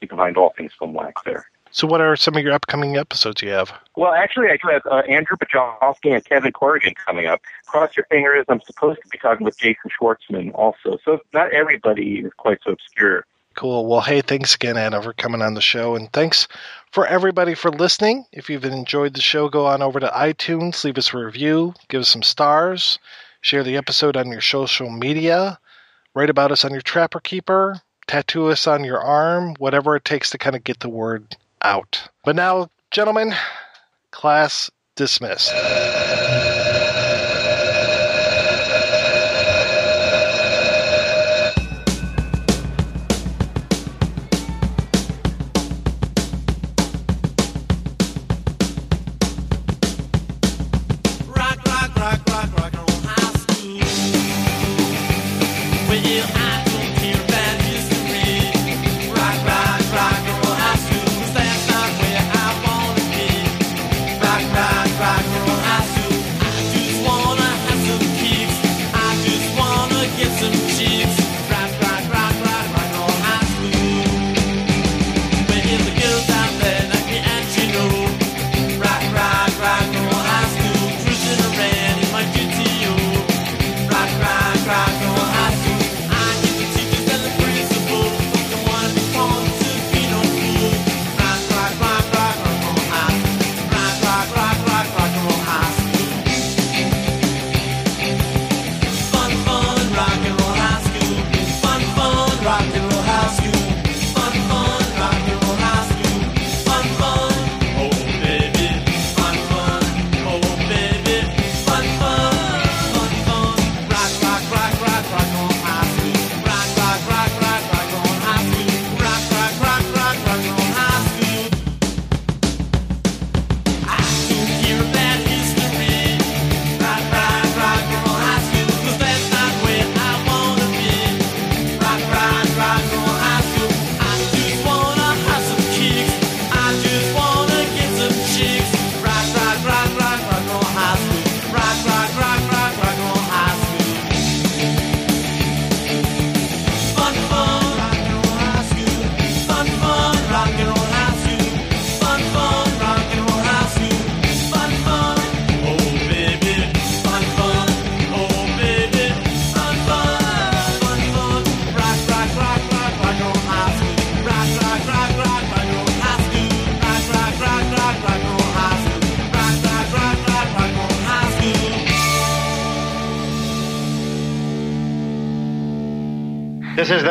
You can find all things filmwax there. So, what are some of your upcoming episodes you have? Well, actually, I do have uh, Andrew Bujalski and Kevin Corrigan coming up. Cross your fingers. I'm supposed to be talking with Jason Schwartzman also. So not everybody is quite so obscure. Cool. Well, hey, thanks again, Anna, for coming on the show. And thanks for everybody for listening. If you've enjoyed the show, go on over to iTunes, leave us a review, give us some stars, share the episode on your social media, write about us on your Trapper Keeper, tattoo us on your arm, whatever it takes to kind of get the word out. But now, gentlemen, class dismissed.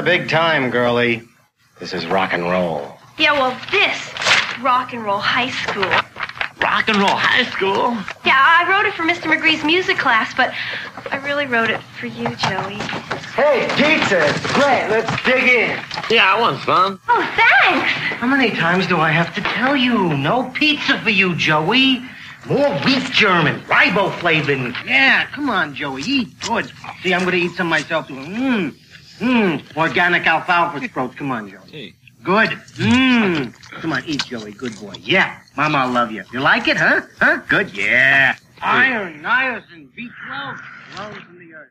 The big time, girlie. This is rock and roll. Yeah, well, this rock and roll high school. Rock and roll high school? Yeah, I wrote it for Mr. McGree's music class, but I really wrote it for you, Joey. Hey, pizza! Great, let's dig in. Yeah, I want some. Oh, thanks. How many times do I have to tell you? No pizza for you, Joey. More beef German, riboflavin. Yeah, come on, Joey, eat good. See, I'm gonna eat some myself too. Mmm, mmm, organic alfalfa sprouts. Come on, Joey. Good. Mmm. Come on, eat, Joey. Good boy. Yeah, Mama, will love you. You like it, huh? Huh? Good. Yeah. Iron, niacin, B12. Loans from the earth.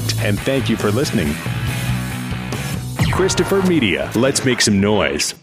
and thank you for listening. Christopher Media. Let's make some noise.